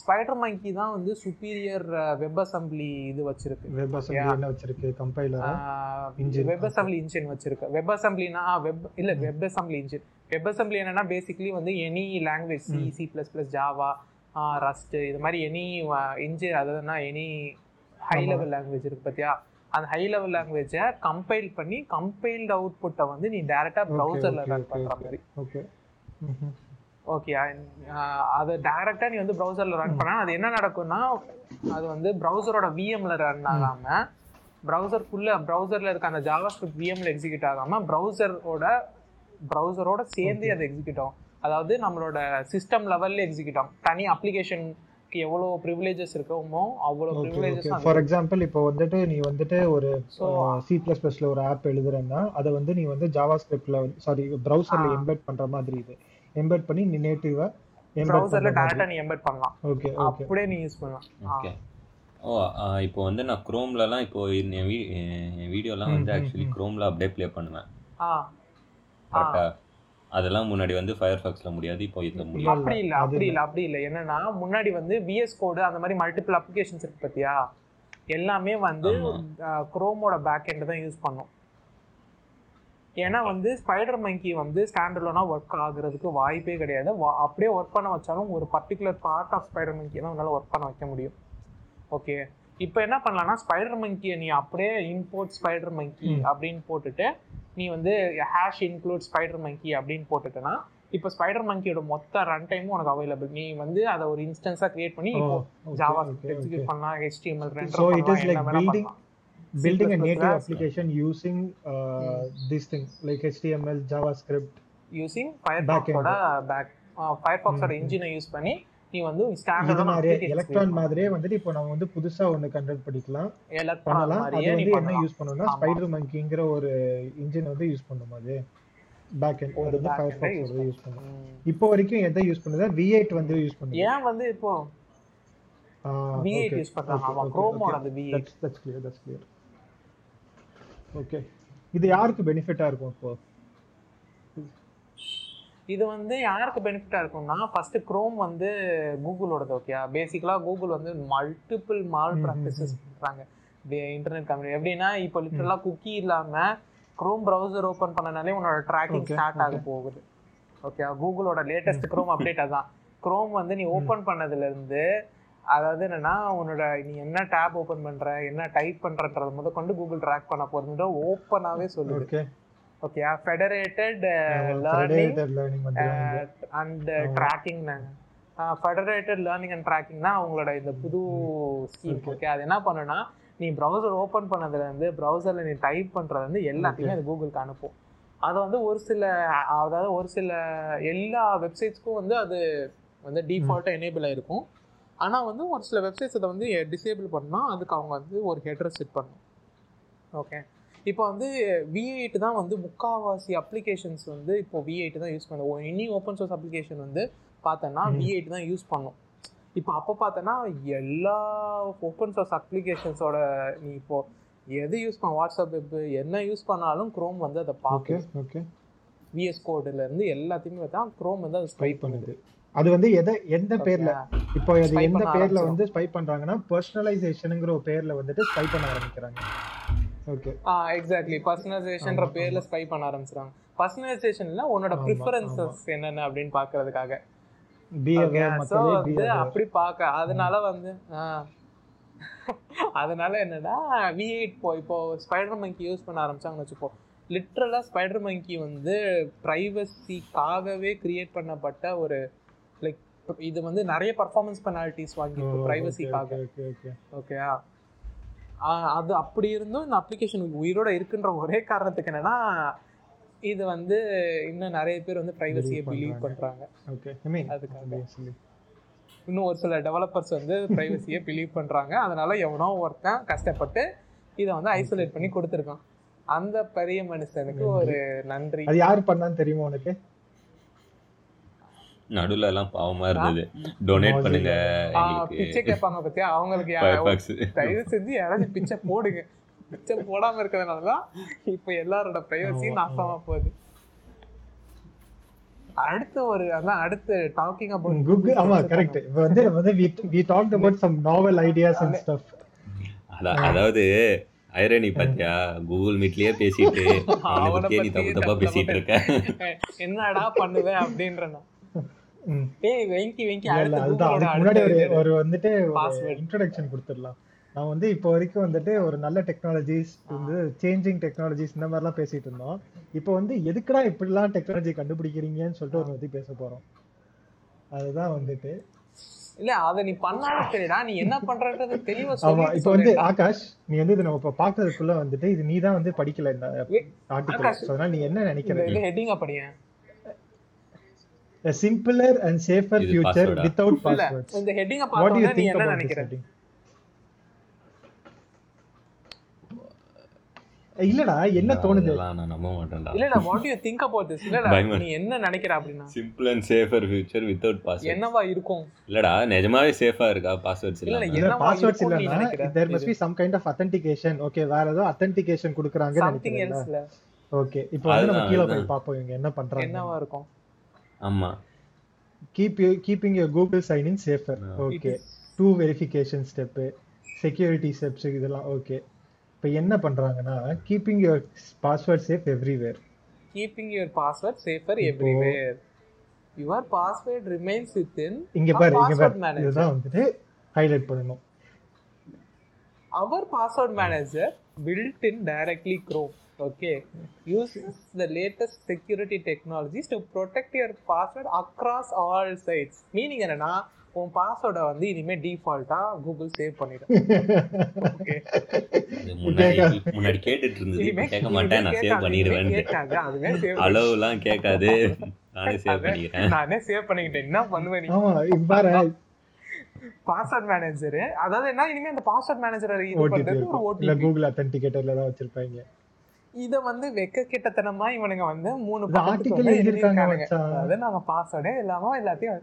ஸ்பைடர் மங்கி தான் வந்து சுப்பீரியர் வெப் அசம்பிளி இது வச்சிருக்கு. வெப் அசம்பிளி என்ன வச்சிருக்கு? கம்பைலர் வெப் அசம்பிளி இன்ஜின் வச்சிருக்கு. வெப் அசம்பிளினா வெப் இல்ல web assembly engine web assembly என்னன்னா பேசிக்கலி வந்து any language C C plus plus Java Rust இது மாதிரி எனி இன்ஜின் அதாவதுனா எனி ஹை லெவல் லாங்குவேஜ் இருக்கு பார்த்தியா அந்த ஹை லெவல் லாங்குவேஜை கம்பைல் பண்ணி கம்பைல்டு அவுட்புட்டை வந்து நீ டைரக்டா ப்ரௌசர்ல ரன் பண்ற மாதிரி. ஓகே ஓகே அதை டைரக்டா நீ வந்து ப்ரௌசர்ல ரன் பண்ணா அது என்ன நடக்கும்னா அது வந்து ப்ரௌசரோட விஎம்ல ரன் ஆகாம ப்ரௌசருக்குள்ள ப்ரௌசர்ல இருக்க அந்த ஜாவா ஸ்கிரிப்ட் விஎம்ல எக்ஸிக்யூட் ஆகாம ப்ரௌசரோட ப்ரௌசரோட சேர்ந்து அது எக்ஸிக்யூட் ஆகும். அதாவது நம்மளோட சிஸ்டம் லெவல்ல எக்ஸிக்யூட் ஆகும். தனி அப்ளிகேஷனுக்கு எவ்வளோ ப்ரிவிலேஜஸ் இருக்குமோ அவ்வளோ ப்ரிவிலேஜஸ் ஃபார் எக்ஸாம்பிள் இப்போ வந்துட்டு நீ வந்துட்டு ஒரு ஸோ சி பிளஸ் பிளஸ்ல ஒரு ஆப் எழுதுறேன்னா அதை வந்து நீ வந்து ஜாவா ஸ்கிரிப்ட்ல சாரி ப்ரௌசர்ல. எம்பெட் பண்ற மாதிரி இது. எம்பெட் பண்ணி நீ நேட்டிவா ப்ரௌசர்ல டேரக்டா நீ எம்பெட் பண்ணலாம். ஓகே ஓகே அப்படியே நீ யூஸ் பண்ணலாம். ஓகே ஓ இப்போ வந்து நான் குரோம்லலாம் இப்போ என் வீடியோலாம் வந்து ஆக்சுவலி. குரோம்ல அப்படியே ப்ளே பண்ணுவேன். ஆ. கரெக்டா அதெல்லாம் முன்னாடி வந்து ஃபயர் ஃபக்ஸில் முடியாது இப்போ இதில் முடியும் அப்படி இல்ல அப்படி இல்ல. அப்படி இல்ல. என்னன்னா முன்னாடி வந்து விஎஸ் கோடு அந்த மாதிரி மல்டிபிள் அப்ளிகேஷன்ஸ் இருக்கு பாத்தியா? எல்லாமே வந்து. குரோமோட பேக் எண்ட் தான் யூஸ் பண்ணும். ஏன்னா வந்து ஸ்பைடர் மங்கி வந்து ஸ்டாண்டர்லோனா ஒர்க் ஆகுறதுக்கு வாய்ப்பே கிடையாது. அப்படியே ஒர்க் பண்ண வச்சாலும் ஒரு particular part of spider monkey தான் உன்னால ஒர்க் பண்ண வைக்க முடியும். ஓகே இப்போ என்ன பண்ணலாம்னா ஸ்பைடர் மங்கியை நீ அப்படியே இம்போர்ட் ஸ்பைடர் மங்கி. அப்படின்னு போட்டுட்டு நீ வந்து ஹேஷ் இன்க்ளூட் ஸ்பைடர் மங்கி அப்படின்னு போட்டுட்டேன்னா இப்போ ஸ்பைடர் மங்கியோட மொத்த ரன் டைமும் உனக்கு அவைலபிள் நீ வந்து அதை ஒரு இன்ஸ்டன்ஸா கிரியேட் பண்ணி ஜாவா எக்ஸிக்யூட் பண்ணலாம் HTML render Building a native application using uh, this thing like HTML, JavaScript. Backend. ஃபயர்பாக்ஸோட பேக் ஃபயர்பாக்ஸோட இன்ஜினை யூஸ் பண்ணி நீ வந்து மாதிரியே எலக்ட்ரான் மாதிரியே வந்துட்டு இப்போ நம்ம வந்து புதுசா ஒன்னு கன்வெர்ட் பண்ணிக்கலாம். பண்ணலாம். அது வந்து என்ன யூஸ் பண்ணணும்னா ஆமா. ஸ்பைடர் மங்கிங்கிற ஒரு இன்ஜின் வந்து யூஸ் பண்ணும் அது. பேக் எண்ட் அது வந்து ஃபயர்பாக்ஸ் use வந்து யூஸ் பண்ணும். இப்போ வரைக்கும் எதை யூஸ் பண்ணுதா? V8 வந்து யூஸ் பண்ணுது. ஏன் வந்து இப்போ? ஆ, V8 okay, யூஸ் பண்றாங்க. ஆமா குரோமோட. அந்த V8 That's that's clear that's clear. Okay இது யாருக்கு பெனிஃபிட்டா இருக்கும் இப்போ? இது வந்து யாருக்கு பெனிஃபிட்டா இருக்கும்னா ஃபர்ஸ்ட் குரோம் வந்து கூகுளோடது ஓகே பேசிக்கலா கூகுள் வந்து மல்டிபிள் மால் ப்ராக்டிசஸ் பண்றாங்க. இன்டர்நெட் கம்பெனி எப்படின்னா இப்போ லிட்டரலா குக்கி இல்லாம குரோம் ப்ரௌசர் ஓபன் பண்ணனாலே உன்னோட ட்ராக்கிங் ஸ்டார்ட் ஆக. போகுது. ஓகே கூகுளோட லேட்டஸ்ட் குரோம் அப்டேட் அதான். குரோம் வந்து நீ ஓபன் பண்ணதுல இருந்து அதாவது என்னன்னா உன்னோட நீ என்ன டேப் ஓபன் பண்ற என்ன டைப் பண்றன்றத முத கொண்டு கூகுள் ட்ராக் பண்ண போறது ஓப்பனாவே சொல்லுது. Okay okay federated learning and. Tracking federated learning and tracking தான் அவங்களோட இந்த புது ஸ்கீம். ஓகே அது என்ன பண்ணுனா நீ ப்ரௌசர் ஓப்பன் பண்ணதுல இருந்து ப்ரௌசர்ல நீ டைப் பண்றது வந்து எல்லாத்தையுமே அது கூகுளுக்கு அனுப்பும். அது வந்து ஒரு சில அதாவது ஒரு சில எல்லா வெப்சைட்ஸ்க்கும் வந்து அது வந்து டிஃபால்ட்டாக எனேபிள் ஆயிருக்கும். ஆனா வந்து ஒரு சில வெப்சைட்ஸ் அதை வந்து டிசேபிள் பண்ணா அதுக்கு அவங்க வந்து ஒரு ஹெட்ரஸ் செட் பண்ணணும் ஓகே இப்போ வந்து வி எயிட் தான் வந்து முக்காவாசி அப்ளிகேஷன்ஸ் வந்து இப்போ வி எயிட் தான் யூஸ் பண்ணுவோம் இனி ஓப்பன் சோர்ஸ் அப்ளிகேஷன் வந்து பார்த்தோன்னா. வி எயிட் தான் யூஸ் பண்ணும். இப்போ அப்போ பார்த்தோன்னா எல்லா ஓப்பன் சோர்ஸ் அப்ளிகேஷன்ஸோட நீ இப்போ எது யூஸ் பண்ண வாட்ஸ்அப் வெப் என்ன யூஸ் பண்ணாலும் குரோம் வந்து அதை ஓகே பார்க்கும் ஓகே விஎஸ் கோடுல இருந்து எல்லாத்தையுமே பார்த்தா குரோம் வந்து அதை ஸ்பை பண்ணுது. அது வந்து எதை எந்த பேர்ல? இப்போ அது எந்த பேர்ல. வந்து ஸ்பை பண்றாங்கன்னா பர்சனலைசேஷனுங்கிற ஒரு பேர்ல வந்துட்டு ஸ்பை பண்ண ஆரம்பிக்கிறாங்க. ஓகே ஆ எக்ஸாக்ட்லி பர்சனலைசேஷன்ற பேர்ல ஸ்பை பண்ண ஆரம்பிச்சிருவாங்க. பர்சனலைசேஷன்ல உன்னோட ப்ரிஃபரன்சஸ் என்னென்ன அப்படின்னு பிஹேவியர் அப்படி பார்க்க அதனால வந்து. அதனால என்னன்னா வி எயிட் இப்போ இப்போ ஸ்பைடர் மங்கி யூஸ் பண்ண ஆரம்பிச்சாங்கன்னு வச்சுப்போ லிட்ரலாக ஸ்பைடர் மங்கி வந்து ப்ரைவசிக்காகவே கிரியேட் பண்ணப்பட்ட ஒரு இது வந்து நிறைய பர்ஃபார்மன்ஸ் பெனால்ட்டிஸ் வாங்கியிருக்கு ப்ரைவசிக்காக ஓகே ஓகே ஓகே அது அப்படி இருந்தும் இந்த அப்ளிகேஷன் உயிரோட இருக்குன்ற ஒரே காரணத்துக்கு என்னன்னா இது வந்து இன்னும் நிறைய பேர் வந்து ப்ரைவசியை பிலீவ் பண்றாங்க. பண்றாங்க. ஓகே அதுக்காக. இன்னும் ஒரு சில டெவலப்பர்ஸ் வந்து ப்ரைவசியை பிலீவ் பண்றாங்க. அதனால எவனோ ஒருத்தன் கஷ்டப்பட்டு இதை வந்து ஐசோலேட் பண்ணி கொடுத்துருக்கான். அந்த பெரிய மனுஷனுக்கு ஒரு நன்றி. அது யார் பண்ணான்னு தெரியுமா உனக்கு? நடுவுல எல்லாம் பாவமா இருந்தது. டொனேட். பண்ணுங்க பிச்சை கேட்பாங்க பத்தியா? அவங்களுக்கு தயவு செஞ்சு யாராச்சும் பிச்சை போடுங்க. பிச்சை போடாம இருக்கிறதுனால தான் இப்போ எல்லாரோட ப்ரைவசியும் நாசமா போகுது. அடுத்து ஒரு அதான் அடுத்து டாக்கிங் அபவுட் கூகுள் ஆமா கரெக்ட் இப்போ வந்து வந்து we talked about some novel ideas and stuff. அதான் அதாவது ஐரணி பாத்தியா? கூகுள் மீட்லயே பேசிட்டு அவனை பத்தியே நீ தப்பு தப்பா பேசிட்டு இருக்க. என்னடா பண்ணுவேன் அப்படின்றனா. ஏய் வெங்கி வெங்கி முன்னாடி ஒரு வந்துட்டு. இன்ட்ரோடக்ஷன் கொடுத்துடலாம். நான் வந்து இப்போ வரைக்கும் வந்துட்டு ஒரு நல்ல டெக்னாலஜிஸ் வந்து சேஞ்சிங் டெக்னாலஜிஸ் இந்த மாதிரிலாம் பேசிட்டு இருந்தோம். இப்போ வந்து எதுக்குடா இப்படிலாம் டெக்னாலஜி கண்டுபிடிக்கிறீங்கன்னு சொல்லிட்டு ஒரு பத்தி பேச போறோம். அதுதான் வந்துட்டு. இல்ல அத நீ பண்ணாலும் சரிடா. நீ என்ன பண்றது தெளிவா ஆமா இப்போ வந்து ஆகாஷ் நீ வந்து இது நம்ம இப்ப பாக்குறதுக்குள்ள வந்துட்டு இது நீ தான் வந்து படிக்கல இந்த ஆர்டிகல் ஆகாஷ். அதனால நீ என்ன நினைக்கிற? ஹெட்டிங்கா a simpler and safer future without passwords இந்த ஹெட்டிங்கா what do you பார்த்தோம்னா நீ think என்ன about this நினைக்கிற? இல்லடா என்ன தோணுது? நான் நம்ப மாட்டேன்டா. இல்ல இல்ல what you think about this இல்ல பயமா நீ என்ன நினைக்கிற அப்படின்னா? Simple and safer future without password என்னவா இருக்கும்? இல்லடா நிஜமாவே சேஃபா இருக்கா? பாஸ்வேர்ட்ஸ் இல்ல, இல்ல, பாஸ்வேர்ட்ஸ் இல்லனா there must be some kind of authentication okay வேற ஏதோ authentication குடுக்குறாங்கன்னு சம்திங் நினைக்கிறேன் ஓகே இப்போ வந்து நம்ம கீழ. போய் பாப்போம் இவங்க என்ன பண்றாங்க. என்னவா இருக்கும்? ஆமா. Keep keeping your Google sign in safer. Okay two verification step security steps இதெல்லாம் ஓகே இப்போ என்ன பண்றாங்கன்னா keeping your password safe everywhere keeping your password safer everywhere your password remains within இங்க பாரு இங்க பாஸ்வேர்ட் பாரு. மேனேஜர் இதுதான் வந்துட்டு ஹைலைட் பண்ணணும். Our password manager built in directly chrome. Okay. Uses the latest security technologies to protect your password across all sites. Meaning என்னன்னா உன் பாஸ்வேர்டை வந்து இனிமே டிஃபால்ட்டா கூகுள் சேவ் பண்ணிடும். ஓகே முன்னாடி கேட்டுட்டு இருந்தது கேட்க மாட்டேன். நான் சேவ் பண்ணிடுவேன் கேட்காது. அதுவே சேவ் அளவுலாம் கேட்காது. நானே சேவ் பண்ணிக்கிறேன். நானே சேவ் பண்ணிக்கிட்டேன். என்ன பண்ணுவேன் நீ? ஆமா பாரு. பாஸ்வேர்ட் மேனேஜர் அதாவது என்ன? இனிமே அந்த பாஸ்வேர்ட் மேனேஜர் இது பண்றது ஒரு ஓடிபி கூகுள் அத்தன்டிகேட்டர்ல தான் வச்சிருப்பாங்க. இத வந்து வெக்க கிட்டத்தனமா இவனுங்க வந்து மூணு எழுதியிருக்கானுங்க. மச்சான். அதாவது நாங்க பாஸ்வேர்டே இல்லாம எல்லாத்தையும்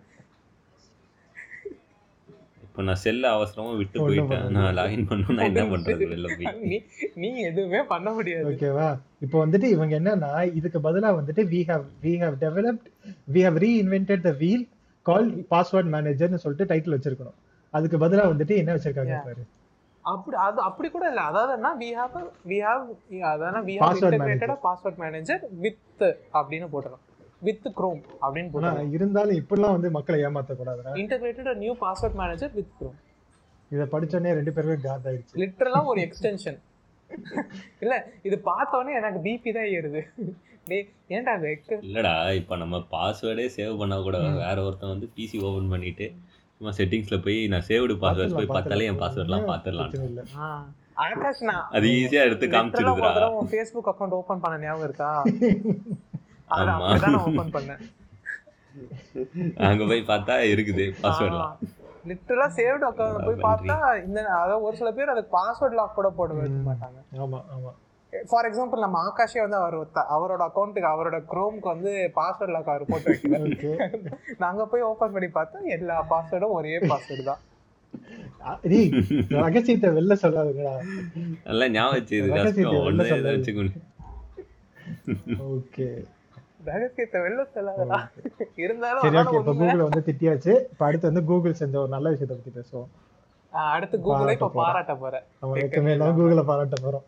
இப்போ நான் செல்ல அவசரமா விட்டு போயிட்டேன். நான் லாகின் பண்ணணும் நான் என்ன பண்றது வெளில போய்? நீ எதுவுமே பண்ண முடியாது. ஓகேவா இப்போ வந்துட்டு இவங்க என்னன்னா இதுக்கு பதிலா வந்துட்டு we have we have developed we have reinvented the wheel called password managerனு சொல்லிட்டு டைட்டில் வச்சிருக்கணும். அதுக்கு பதிலா வந்துட்டு என்ன வச்சிருக்காங்க பாரு? அப்படி அது அப்படி கூட இல்ல. அதாவது என்ன? We have a- we have அதாவது we have Password integrated a password manager with அப்படின்னு போட்டுறோம். With chrome அப்படின்னு ஆனா போட்டுறோம். இருந்தாலும் இப்படிலாம் வந்து மக்களை ஏமாத்த integrated a new password manager with chrome. இத படிச்சோடனே ரெண்டு பேருமே காத் ஆயிடுச்சு. லிட்டரலா ஒரு எக்ஸ்டென்ஷன் இல்ல இது பார்த்த உடனே எனக்கு பிபி தான் ஏறுது. டேய் ஏன்டா இல்லடா இப்போ நம்ம பாஸ்வேர்டே சேவ் பண்ணா கூட வேற ஒருத்தன் வந்து பிசி ஓபன் பண்ணிட்டு சும்மா செட்டிங்ஸ்ல போய் நான் சேவ்டு பாஸ்வேர்ட் போய் பார்த்தாலே என் பாஸ்வேர்ட்லாம் பார்த்துடலாம் ஆகாஷ் நான். அது ஈஸியா எடுத்து காமிச்சிருதுடா உன் ஃபேஸ்புக் அக்கவுண்ட் ஓபன் பண்ண ஞாபகம் இருக்கா? அது ஆமா. அப்படிதான் நான் ஓபன் பண்ணேன். அங்க போய் பார்த்தா இருக்குது பாஸ்வேர்ட்லாம் லிட்டரலா சேவ்டு அக்கவுண்ட் போய். பார்த்தா இந்த அதாவது ஒரு சில பேர் அதுக்கு பாஸ்வேர்ட் லாக் கூட போட மாட்டாங்க. ஆமா ஆமா. ஃபார் எக்ஸாம்பிள் நம்ம ஆகாஷே வந்து அவர் அவரோட அக்கௌண்ட்டுக்கு அவரோட குரோம்க்கு வந்து பாஸ்வேர்ட் லாக் அவர் போட்டு வைக்கல. ஓகே நாங்க போய் ஓபன் பண்ணி பார்த்தா எல்லா பாஸ்வேர்டும் ஒரே பாஸ்வேர்டு தான். டேய் ரகசியத்தை வெளில சொல்லாதுங்கடா. நல்லா ஞாபகம் ஓகே ரகசியத்தை வெளில சொல்லாதடா. இருந்தாலும் சரி அதான ஓகே இப்போ. கூகுள் வந்து திட்டியாச்சு. இப்போ அடுத்து வந்து கூகுள் செஞ்ச ஒரு நல்ல விஷயத்தை பத்தி பேசுவோம். அடுத்து கூகுளை இப்ப பாராட்ட போறேன். நம்ம எப்பவுமே தான் கூகுளை பாராட்ட போறோம்.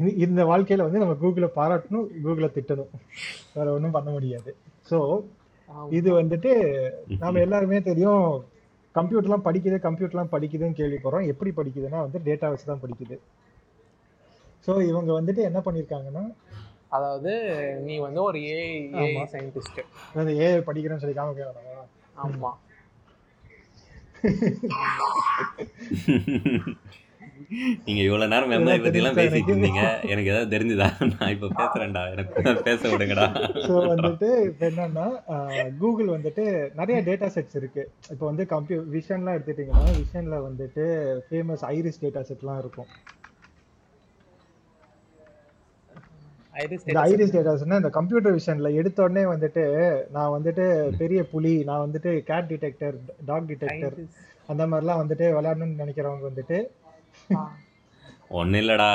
இந்த- வாழ்க்கையில வந்து நம்ம கூகுளை பாராட்டணும் கூகுளை திட்டணும். வேற ஒண்ணும் பண்ண முடியாது. ஆமா. இது வந்துட்டு நாம எல்லாருமே தெரியும் கம்ப்யூட்டர்லாம் படிக்குது கம்ப்யூட்டர்லாம் படிக்குதுன்னு கேள்விப்படுறோம். எப்படி படிக்குதுன்னா வந்து டேட்டா வச்சு தான் படிக்குது. ஸோ இவங்க வந்துட்டு என்ன பண்ணியிருக்காங்கன்னா அதாவது நீ வந்து ஒரு ஏஐ ஏஐ. சயின்டிஸ்ட் அதாவது ஏஐ படிக்கிறேன்னு சொல்லி காமிக்க வேணாமா. ஆமா. நீங்க இவ்வளவு நேரம் மெமரி பத்தி எல்லாம் பேசிட்டு இருந்தீங்க. எனக்கு ஏதாவது தெரிஞ்சுதா? நான் இப்ப பேசுறேன்டா. எனக்கு பேச விடுங்கடா. ஸோ வந்துட்டு இப்போ என்னன்னா கூகுள் வந்துட்டு நிறைய டேட்டா செட்ஸ் இருக்கு. இப்போ வந்து கம்ப்யூ விஷன்லாம் எடுத்துட்டீங்கன்னா விஷன்ல வந்துட்டு ஃபேமஸ் ஐரிஸ் டேட்டா செட்லாம் இருக்கும். ஐரிஸ் இந்த ஐரிஸ் டேட்டாஸ்னா இந்த கம்ப்யூட்டர் விஷன்ல எடுத்த உடனே வந்துட்டு நான் வந்துட்டு பெரிய புலி நான் வந்துட்டு கேட் டிடெக்டர் டாக் டிடெக்டர் அந்த மாதிரிலாம் வந்துட்டு விளையாடணும்னு நினைக்கிறவங்க வந்துட்டு ஒன்னும் இல்லடா.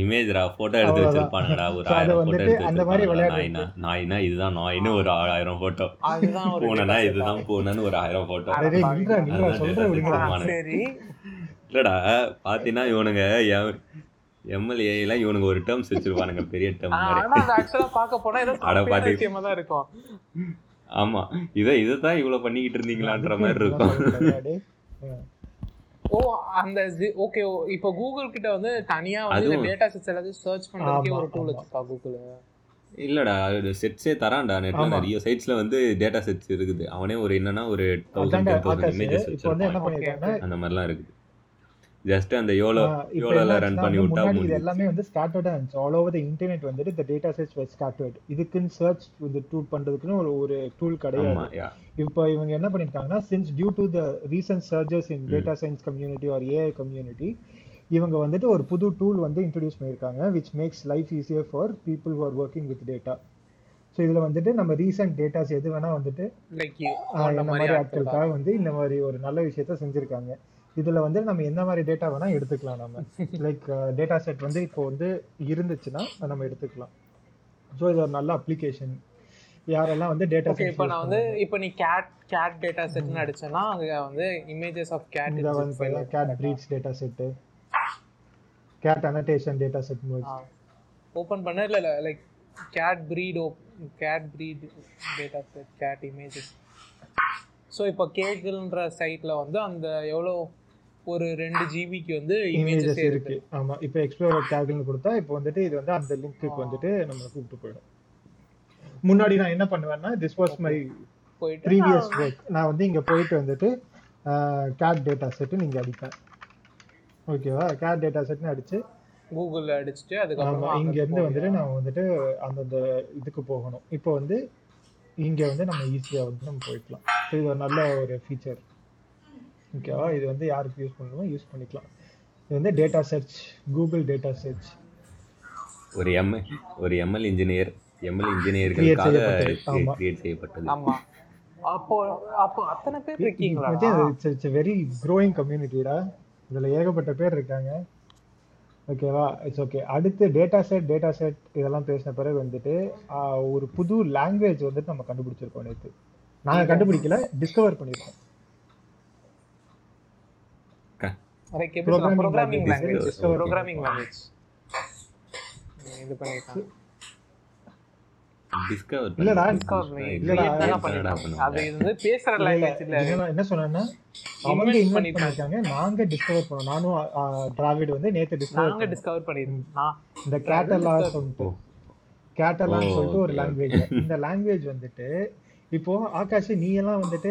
இமேஜ்ரா போட்டோ எடுத்து. வச்சிருப்பானுங்கடா. ஒரு ஆயிரம் போட்டோ வந்துட்டு எடுத்து அந்த மாதிரி நாய்னா நாய்னா இதுதான் நாய்னு ஒரு ஆயிரம் போட்டோ பூனைனா. இதுதான் பூனைன்னு ஒரு ஆயிரம் போட்டோ இல்லடா பாத்தீங்கன்னா இவனுங்க எம்எல்ஏ எல்லாம் இவனுங்க ஒரு டேர்ம்ஸ் வச்சிருப்பானுங்க பெரிய டேர்ம் மாதிரி. ஆனா அது ஆக்சுவலா பார்க்க போனா ஏதோ அட தான் இருக்கும். ஆமா இதை இதுதான் இவ்வளவு பண்ணிக்கிட்டு இருந்தீங்களான்ற மாதிரி இருக்கும். ஓ அந்த ஓகே இப்போ கூகுள் கிட்ட வந்து தனியா வந்து. டேட்டா செட்ஸ் எல்லாத்தையும் சர்ச் பண்றதுக்கே ஒரு டூல். வச்சிருக்கா கூகுள் இல்லடா செட்ஸே தரான்டா நெட்ல. நிறைய சைட்ஸ்ல வந்து டேட்டா செட்ஸ் இருக்குது அவனே ஒரு என்னன்னா ஒரு தௌசண்ட் டென் தௌசண்ட் இமேஜஸ் பண்ணிருக்காங்கன்னா அந்த மாதிரிலாம் இருக்குது ஜஸ்ட் அந்த யோலோ யோலோல ரன் பண்ணி விட்டா இது எல்லாமே வந்து ஸ்கேட்டர்டா இருந்துச்சு. ஆல் ஓவர் த இன்டர்நெட் வந்துட்டு இந்த டேட்டா செட்ஸ் வெஸ் ஸ்கேட்டர்ட் இதுக்குன்னு சர்ச் இந்த டூல் பண்றதுக்குன்னு ஒரு ஒரு டூல் கிடையாது இப்போ இவங்க என்ன பண்ணிருக்காங்கன்னா since due to the recent surges in data science community or AI community இவங்க வந்துட்டு ஒரு புது டூல் வந்து இன்ட்ரடியூஸ் பண்ணியிருக்காங்க which makes life easier for people who are working with data so இதில் வந்துட்டு நம்ம ரீசன்ட் டேட்டாஸ் எது வேணா வந்துட்டு என்ன மாதிரி மாதிரி ஆட்களுக்கா ஆட்களுக்காக வந்து இந்த மாதிரி ஒரு நல்ல விஷயத்த செஞ்சிருக்காங்க. இதுல வந்து நம்ம எந்த மாதிரி டேட்டா வேணா எடுத்துக்கலாம் நம்ம. லைக் டேட்டா செட் வந்து இப்போ வந்து இருந்துச்சுன்னா நம்ம எடுத்துக்கலாம். ஸோ இது ஒரு நல்ல அப்ளிகேஷன் யாரெல்லாம் வந்து டேட்டா ஓகே செட் இப்போ நான் வந்து இப்போ நீ கேட் கேட் டேட்டா செட்னு அடிச்சேன்னா அங்க வந்து இமேஜஸ் ஆஃப் கேட் ஜிப் வந்து cat breeds data set cat annotation data set open பண்ண இல்ல இல்ல like cat breed cat breed data set cat images so இப்போ கேக்குன்ற சைட்ல வந்து அந்த எவ்வளோ ஒரு ரெண்டு ஜிபிக்கு வந்து இமேஜஸ் இருக்கு. ஆமா இப்போ எக்ஸ்ப்ளோரர் டேக்னு கொடுத்தா இப்போ வந்துட்டு இது வந்து அந்த லிங்க்குக்கு வந்துட்டு நம்ம கூப்பிட்டு போயிடும். முன்னாடி நான் என்ன பண்ணுவேன்னா திஸ் வாஸ் மை போயிட்டு ப்ரீவியஸ் ஒர்க் நான் வந்து இங்க போயிட்டு வந்துட்டு கேட் டேட்டா செட்டு நீங்க அடிப்பேன். ஓகேவா கேட் டேட்டா செட்னு அடிச்சு கூகுளில் அடிச்சுட்டு அதுக்கப்புறமா இங்க அங்க இருந்து வந்துட்டு நான் வந்துட்டு அந்தந்த இதுக்கு போகணும். இப்போ வந்து இங்க வந்து நம்ம ஈஸியா வந்து நம்ம போய்க்கலாம். இது ஒரு நல்ல ஒரு ஃபீச்சர் ஓகேவா? இது வந்து யாருக்கு யூஸ் பண்ணணுமோ யூஸ் பண்ணிக்கலாம். இது வந்து data search Google data search ஒரு எம் ஒரு எம்எல் இன்ஜினியர் எம்எல் இன்ஜினியர்களுக்காக கிரியேட் செய்யப்பட்டது. ஆமா. அப்போ அப்போ அத்தனை பேர் இருக்கீங்களா? இட்ஸ் இட்ஸ் வெரி க்ரோயிங் கம்யூனிட்டிடா இதுல ஏகப்பட்ட பேர் இருக்காங்க. ஓகேவா? இட்ஸ் ஓகே அடுத்து டேட்டா செட் டேட்டா செட் இதெல்லாம் பேசின பிறகு வந்துட்டு ஒரு புது லாங்குவேஜ் வந்துட்டு நம்ம கண்டுபிடிச்சிருக்கோம் நேற்று நாங்கள் கண்டுபிடிக்கல டிஸ்கவர் பண்ணியிருக்கோம் லைக் எப்படி programming language. Language programming language இது பண்ணிருக்காங்க டிஸ்கவர் இல்லடா இல்லடா, அது வந்து பேசுற லாங்குவேஜ் இல்ல என்ன சொன்னேன்னா அவங்க இன்வென்ட் பண்ணிருக்காங்க. நாங்க டிஸ்கவர் பண்ணோம் நானும் டிராவிட் வந்து நேத்து டிஸ்கவர் நாங்க டிஸ்கவர் பண்ணிருக்கோம் நான் இந்த கேட்டலா சொல்லிட்டு கேட்டலான்னு ஓ, சொல்லிட்டு ஒரு லாங்குவேஜ் இந்த லாங்குவேஜ் வந்துட்டு இப்போ ஆகாஷ் நீ எல்லாம் வந்துட்டு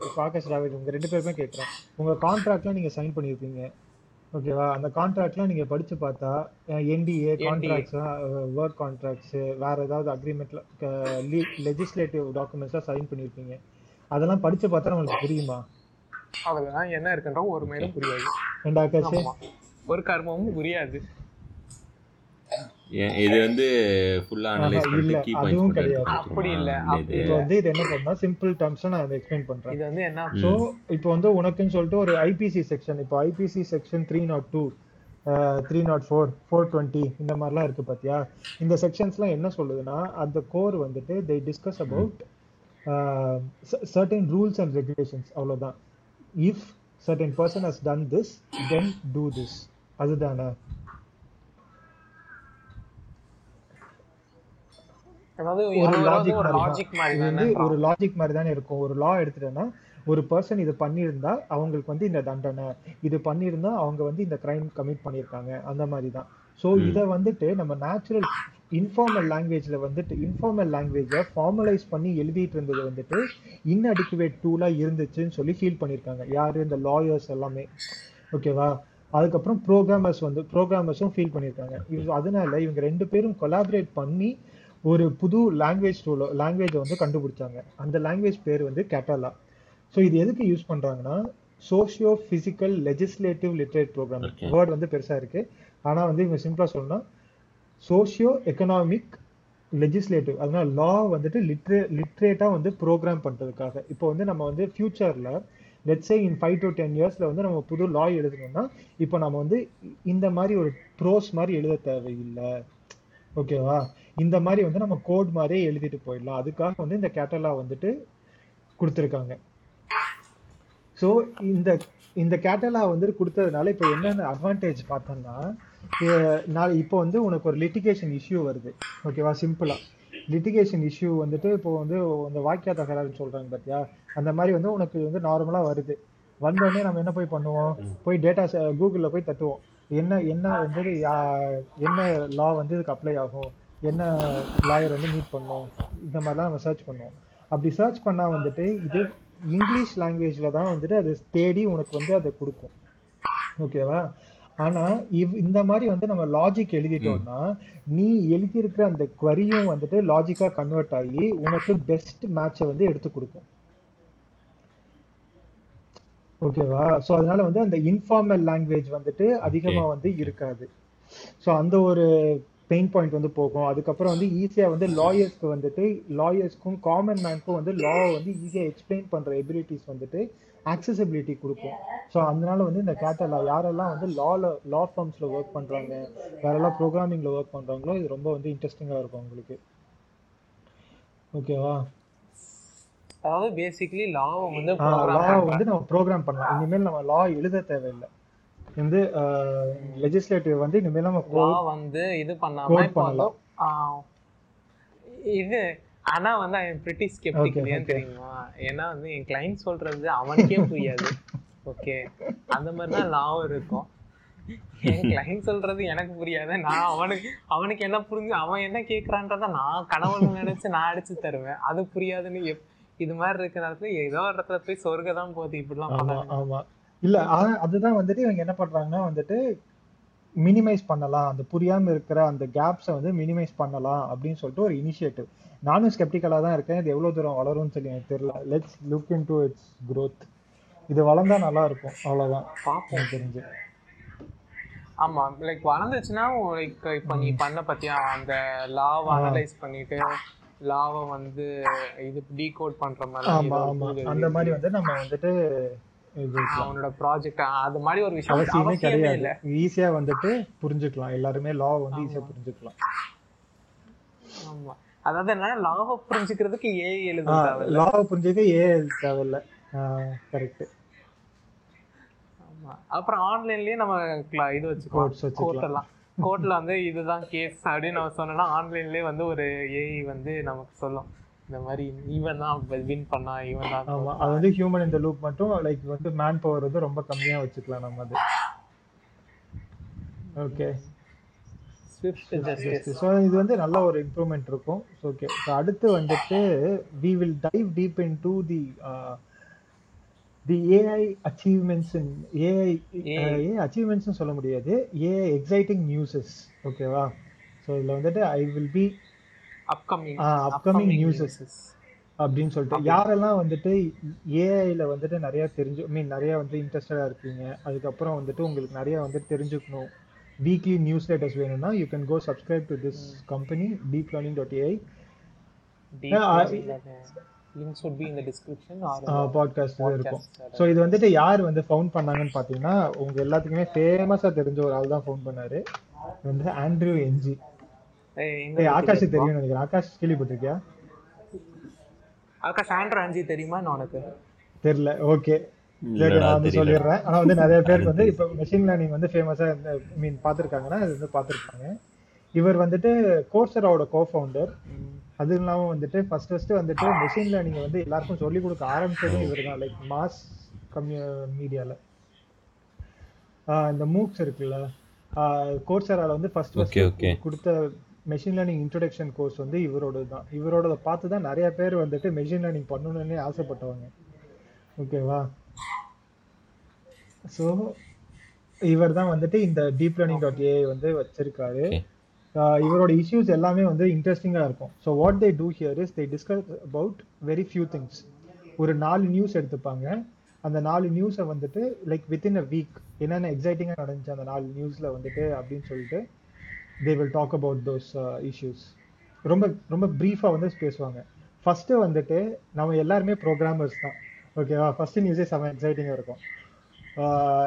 இப்போ ஆகாஷ் ராவிட் உங்க ரெண்டு பேருமே கேட்குறேன் உங்க கான்ட்ராக்ட்லாம் நீங்க சைன் பண்ணியிருப்பீங்க ஓகேவா அந்த கான்ட்ராக்ட்லாம் நீங்க படிச்சு பார்த்தா என்டிஏ கான்ட்ராக்ட்ஸ் ஒர்க் கான்ட்ராக்ட்ஸ் வேற ஏதாவது அக்ரிமெண்ட்ல லெஜிஸ்லேட்டிவ் டாக்குமெண்ட்ஸ்லாம் சைன் பண்ணியிருப்பீங்க அதெல்லாம் படிச்சு பார்த்தா நம்மளுக்கு புரியுமா? அதெல்லாம் என்ன இருக்குன்ற ஒரு மேலும் புரியாது. ரெண்டு ஆகாஷ்? ஒரு கர்மமும் புரியாது. இது வந்து ஃபுல்லா அனலைஸ் பண்ணிட்டு இல்ல, கீ அதுவும் பாயிண்ட்ஸ் கிடையாது. அப்படி இல்ல, இது வந்து இது என்ன பண்ணா சிம்பிள் டேர்ம்ஸ் நான் அதை எக்ஸ்பிளைன் பண்றேன். இது வந்து என்ன ஸோ இப்போ வந்து உனக்குன்னு சொல்லிட்டு ஒரு ஐபிசி செக்ஷன் இப்போ IPC section three naught two three naught four four twenty இந்த மாதிரிலாம் இருக்கு பார்த்தியா இந்த செக்ஷன்ஸ்லாம் என்ன சொல்லுதுன்னா அந்த கோர் வந்துட்டு they discuss about certain rules and regulations அவ்வளோதான் if certain person has done this then do this அதுதானே? ஒரு லாஜிக் ஒரு மாதிரி லாஜிக் மாதிரி இது வந்து தானே ஒரு லாஜிக் மாதிரி தானே இருக்கும். ஒரு லா எடுத்துட்டேன்னா ஒரு பர்சன் இது பண்ணியிருந்தா அவங்களுக்கு வந்து இந்த தண்டனை இது பண்ணியிருந்தா அவங்க வந்து இந்த கிரைம் கமிட் பண்ணியிருக்காங்க. அந்த மாதிரி தான். ஸோ இதை வந்துட்டு நம்ம நேச்சுரல் இன்ஃபார்மல் லாங்குவேஜ்ல வந்துட்டு இன்ஃபார்மல் லாங்குவேஜை ஃபார்மலைஸ் பண்ணி எழுதிட்டு இருந்தது வந்துட்டு இன்அடிக்குவேட் டூலாக இருந்துச்சுன்னு சொல்லி ஃபீல் பண்ணியிருக்காங்க. யார்? இந்த லாயர்ஸ் எல்லாமே. ஓகேவா அதுக்கப்புறம் ப்ரோக்ராமர்ஸ் வந்து ப்ரோக்ராமர்ஸும் ஃபீல் பண்ணியிருக்காங்க. இது அதனால இவங்க ரெண்டு பேரும் கொலாபரேட் பண்ணி ஒரு புது லாங்குவேஜ் டூலோ லாங்குவேஜை வந்து கண்டுபிடிச்சாங்க. அந்த லாங்குவேஜ் பேர் வந்து கேட்டலா ஸோ இது எதுக்கு யூஸ் பண்றாங்கன்னா socio physical legislative literate program. Word வந்து பெருசா இருக்கு. ஆனா வந்து இவங்க சிம்பிளா சொல்லணும்னா சோஷியோ எக்கனாமிக் லெஜிஸ்லேட்டிவ் அதனால லா வந்துட்டு லிட்ரே லிட்ரேட்டா வந்து ப்ரோக்ராம் பண்றதுக்காக. இப்போ வந்து நம்ம வந்து ஃபியூச்சர்ல let's say in five to ten இயர்ஸ்ல வந்து நம்ம புது லா எழுதணும்னா இப்போ நம்ம வந்து இந்த மாதிரி ஒரு ப்ரோஸ் மாதிரி எழுத தேவையில்லை. ஓகேவா இந்த மாதிரி வந்து நம்ம கோட் மாதிரியே எழுதிட்டு போயிடலாம். அதுக்காக வந்து இந்த கேட்டலா வந்துட்டு கொடுத்துருக்காங்க. ஸோ இந்த இந்த கேட்டலா வந்துட்டு கொடுத்ததுனால இப்போ என்னென்ன அட்வான்டேஜ் பார்த்தோம்னா நான் இப்போ வந்து உனக்கு ஒரு லிட்டிகேஷன் இஷ்யூ வருது. ஓகேவா சிம்பிளாக லிட்டிகேஷன் இஷ்யூ வந்துட்டு இப்போ வந்து இந்த வாக்கியா தகராறுன்னு சொல்கிறாங்க பார்த்தியா அந்த மாதிரி வந்து உனக்கு வந்து நார்மலாக வருது. வந்தோடனே நம்ம என்ன போய் பண்ணுவோம்? போய் டேட்டா கூகுளில் போய் தட்டுவோம். என்ன என்ன வந்து யா- என்ன லா வந்து இதுக்கு அப்ளை ஆகும்? என்ன லாயர் வந்து மீட் பண்ணோம்? இந்த மாதிரிலாம் நம்ம சர்ச் பண்ணுவோம். அப்படி சர்ச் பண்ணா வந்துட்டு இது இங்கிலீஷ் லாங்குவேஜ்ல தான் வந்துட்டு அது தேடி உனக்கு வந்து அதை கொடுக்கும். ஓகேவா ஆனா இவ் இந்த மாதிரி வந்து நம்ம லாஜிக் எழுதிட்டோம்னா நீ எழுதியிருக்கிற அந்த queryயும் வந்துட்டு லாஜிக்கா கன்வெர்ட் ஆகி உனக்கு பெஸ்ட் மேட்சை வந்து எடுத்து கொடுக்கும். ஓகேவா ஸோ அதனால வந்து அந்த இன்ஃபார்மல் லாங்குவேஜ் வந்துட்டு அதிகமா வந்து இருக்காது. ஸோ அந்த ஒரு பெயின் பாயிண்ட் வந்து போகும். அதுக்கப்புறம் வந்து ஈஸியா வந்து லாயர்ஸ்க்கு வந்துட்டு லாயர்ஸ்க்கும் காமன் மேனுக்கும் வந்து லா வந்து ஈஸியா எக்ஸ்பிளைன் பண்ற எபிலிட்டிஸ் வந்துட்டு accessibility கொடுக்கும். ஸோ அதனால வந்து இந்த கேட்டலா யாரெல்லாம் வந்து லால லா ஃபார்ம்ஸ்ல ஒர்க் பண்றாங்க யாரெல்லாம் ப்ரோக்ராமிங்ல ஒர்க் பண்றாங்களோ இது ரொம்ப வந்து இன்ட்ரெஸ்டிங்கா இருக்கும் உங்களுக்கு. ஓகேவா அதாவது பேசிக்கலி லாவை வந்து லா program வந்து நம்ம ப்ரோக்ராம் பண்ணலாம். இனிமேல் நம்ம லா எழுத தேவையில்லை. வந்து லெஜிஸ்லேட்டிவ் வந்து இனிமேல் நம்ம லா வந்து இது பண்ணாம பண்ணலாம். இது ஆனா வந்து அவன் பிரிட்டி ஸ்கெப்டிக் Okay, ஏன் okay. தெரியுமா? ஏன்னா வந்து என் கிளைண்ட் சொல்றது அவனுக்கே புரியாது. ஓகே அந்த மாதிரி தான் லாவும் இருக்கும். என் கிளைண்ட் சொல்றது எனக்கு புரியாது. நான் அவனுக்கு அவனுக்கு என்ன புரிஞ்சு அவன் என்ன கேக்குறான்றத நான் கனவுல நினைச்சு நான் அடிச்சு தருவேன். அது புரியாதுன்னு இது மாதிரி இருக்க நேரத்துல ஏதோ ஒரு இடத்துல போய் சொர்க்க தான் போகுது. இப்படிலாம் ஆமா. இல்ல அதுதான் வந்துட்டு இவங்க என்ன பண்றாங்கன்னா வந்துட்டு மினிமைஸ் பண்ணலாம். அந்த புரியாம இருக்கிற அந்த கேப்ஸை வந்து மினிமைஸ் பண்ணலாம் அப்படின்னு சொல்லிட்டு ஒரு இனிஷியேட்டிவ் நானும் ஸ்கெப்டிக்கலா தான் இருக்கேன். இது எவ்வளவு தூரம் வளரும்னு சொல்லி எனக்கு தெரியல. Let's look into its growth. இது வளர்ந்தா நல்லா இருக்கும். அவ்வளவுதான். பார்ப்போம். தெரிஞ்சு. ஆமா. லைக் வளர்ந்துச்சுன்னா லைக் இப்போ நீ பண்ண பத்தியா? அந்த லாவை அனலைஸ் பண்ணிட்டு லாவை வந்து இது டீகோட் பண்ற மாதிரி அந்த மாதிரி வந்து நம்ம வந்துட்டு அவனோட ப்ராஜெக்ட் அது மாதிரி ஒரு விஷயம் அவசியமே கிடையாது. இல்ல ஈஸியா வந்துட்டு புரிஞ்சுக்கலாம். எல்லாருமே லா வந்து ஈஸியா புரிஞ்சுக்கலாம். ஆமா. அதாவது என்ன லாவை புரிஞ்சுக்கிறதுக்கு ஏ எழுத தேவையில்ல. லா புரிஞ்சுக்க ஏ தேவையில்ல. கரெக்ட் ஆமா. அப்புறம் ஆன்லைன்லயே நம்ம இது வச்சுக்கலாம். வச்சுக்கலாம். கோர்ட் எல்லாம் கோர்ட்ல வந்து இதுதான் கேஸ் அப்படின்னு நம்ம சொன்னோம்னா ஆன்லைன்லயே வந்து ஒரு ஏஐ வந்து நமக்கு சொல்லும். இந்த மாதிரி இவன் தான் வின் பண்ணா இவன் தான் ஆமா அது வந்து ஹியூமன் இந்த லூப் மட்டும் லைக் வந்து மேன் பவர் வந்து ரொம்ப கம்மியா வச்சுக்கலாம் நம்ம அது. ஓகே ஸோ இது வந்து நல்ல ஒரு இம்ப்ரூவ்மெண்ட் இருக்கும். ஓகே ஸோ அடுத்து வந்துட்டு we will dive deep into the the AI achievements AI AI அச்சீவ்மெண்ட்ஸ்னு சொல்ல முடியாது. ஏஐ எக்ஸைட்டிங் நியூஸஸ் ஓகேவா ஸோ இதில் வந்துட்டு I will be upcoming upcoming newses அப்படின்னு சொல்லிட்டு. யாரெல்லாம் வந்துட்டு ஏஐல வந்துட்டு நிறைய தெரிஞ்சு மீன் நிறைய வந்து இன்ட்ரெஸ்டடா இருக்கீங்க அதுக்கப்புறம் வந்துட்டு உங்களுக்கு நிறைய வந்து தெரிஞ்சுக்கணும். வீக்லி நியூஸ் லெட்டர்ஸ் வேணும்னா you can go subscribe to this company deep learning dot AI podcast இருக்கும். ஸோ இது வந்துட்டு யார் வந்து ஃபவுண்ட் பண்ணாங்கன்னு பார்த்தீங்கன்னா உங்க எல்லாத்துக்குமே ஃபேமஸா தெரிஞ்ச ஒரு ஆள் தான் ஃபவுண்ட் பண்ணாரு. வந்து ஆண்ட்ரூ என்ஜி ஆகாஷ் தெரியும் நினைக்கிறேன். ஆகாஷ் கேள்விப்பட்டிருக்கியா? ஆகாஷ் ஆண்ட்ரோ அஞ்சு தெரியுமா உனக்கு? தெரியல. ஓகே. சொல்லிடுறேன். ஆனா வந்து நிறைய பேருக்கு வந்து இப்போ மெஷின் லேர்னிங் வந்து ஃபேமஸா மீன் இது வந்து பார்த்துருப்பாங்க. இவர் வந்துட்டு கோர்சராவோட கோ ஃபவுண்டர் அது இல்லாம வந்துட்டு ஃபர்ஸ்ட் ஃபர்ஸ்ட் வந்துட்டு மெஷின் லேர்னிங் வந்து எல்லாருக்கும் சொல்லி கொடுக்க ஆரம்பிச்சதும் இவர் தான் லைக் மாஸ் கம்யூ மீடியால இந்த மூக்ஸ் இருக்குல்ல கோர்சரால வந்து ஃபர்ஸ்ட் Okay, okay. கொடுத்த மெஷின் லேர்னிங் இன்ட்ரோடக்ஷன் கோர்ஸ் வந்து இவரோட தான் இவரோட பார்த்து தான் நிறைய பேர் வந்துட்டு மெஷின் லேர்னிங் பண்ணணும்னு ஆசைப்பட்டவங்க. ஓகேவா? ஸோ இவர் தான் வந்துட்டு இந்த டீப் லேர்னிங் டாட் ஏஐ வந்து வச்சிருக்காரு. இவரோட இஷ்யூஸ் எல்லாமே வந்து இன்ட்ரெஸ்டிங்காக இருக்கும். So what they do here is they discuss about very few things ஒரு நாலு நியூஸ் எடுத்துப்பாங்க. அந்த நாலு நியூஸை வந்துட்டு லைக் வித்தின் அ வீக் என்னென்ன எக்ஸைட்டிங்காக நடந்துச்சு அந்த நாலு நியூஸில் வந்துட்டு அப்படின்னு சொல்லிட்டு they will talk about those issues ரொம்ப ரொம்ப ப்ரீஃபாக வந்து பேசுவாங்க. ஃபர்ஸ்ட் வந்துட்டு நம்ம எல்லாருமே ப்ரோக்ராமர்ஸ் தான். ஓகேவா ஃபர்ஸ்ட் நியூஸே செம்ம எக்ஸைட்டிங்காக இருக்கும்.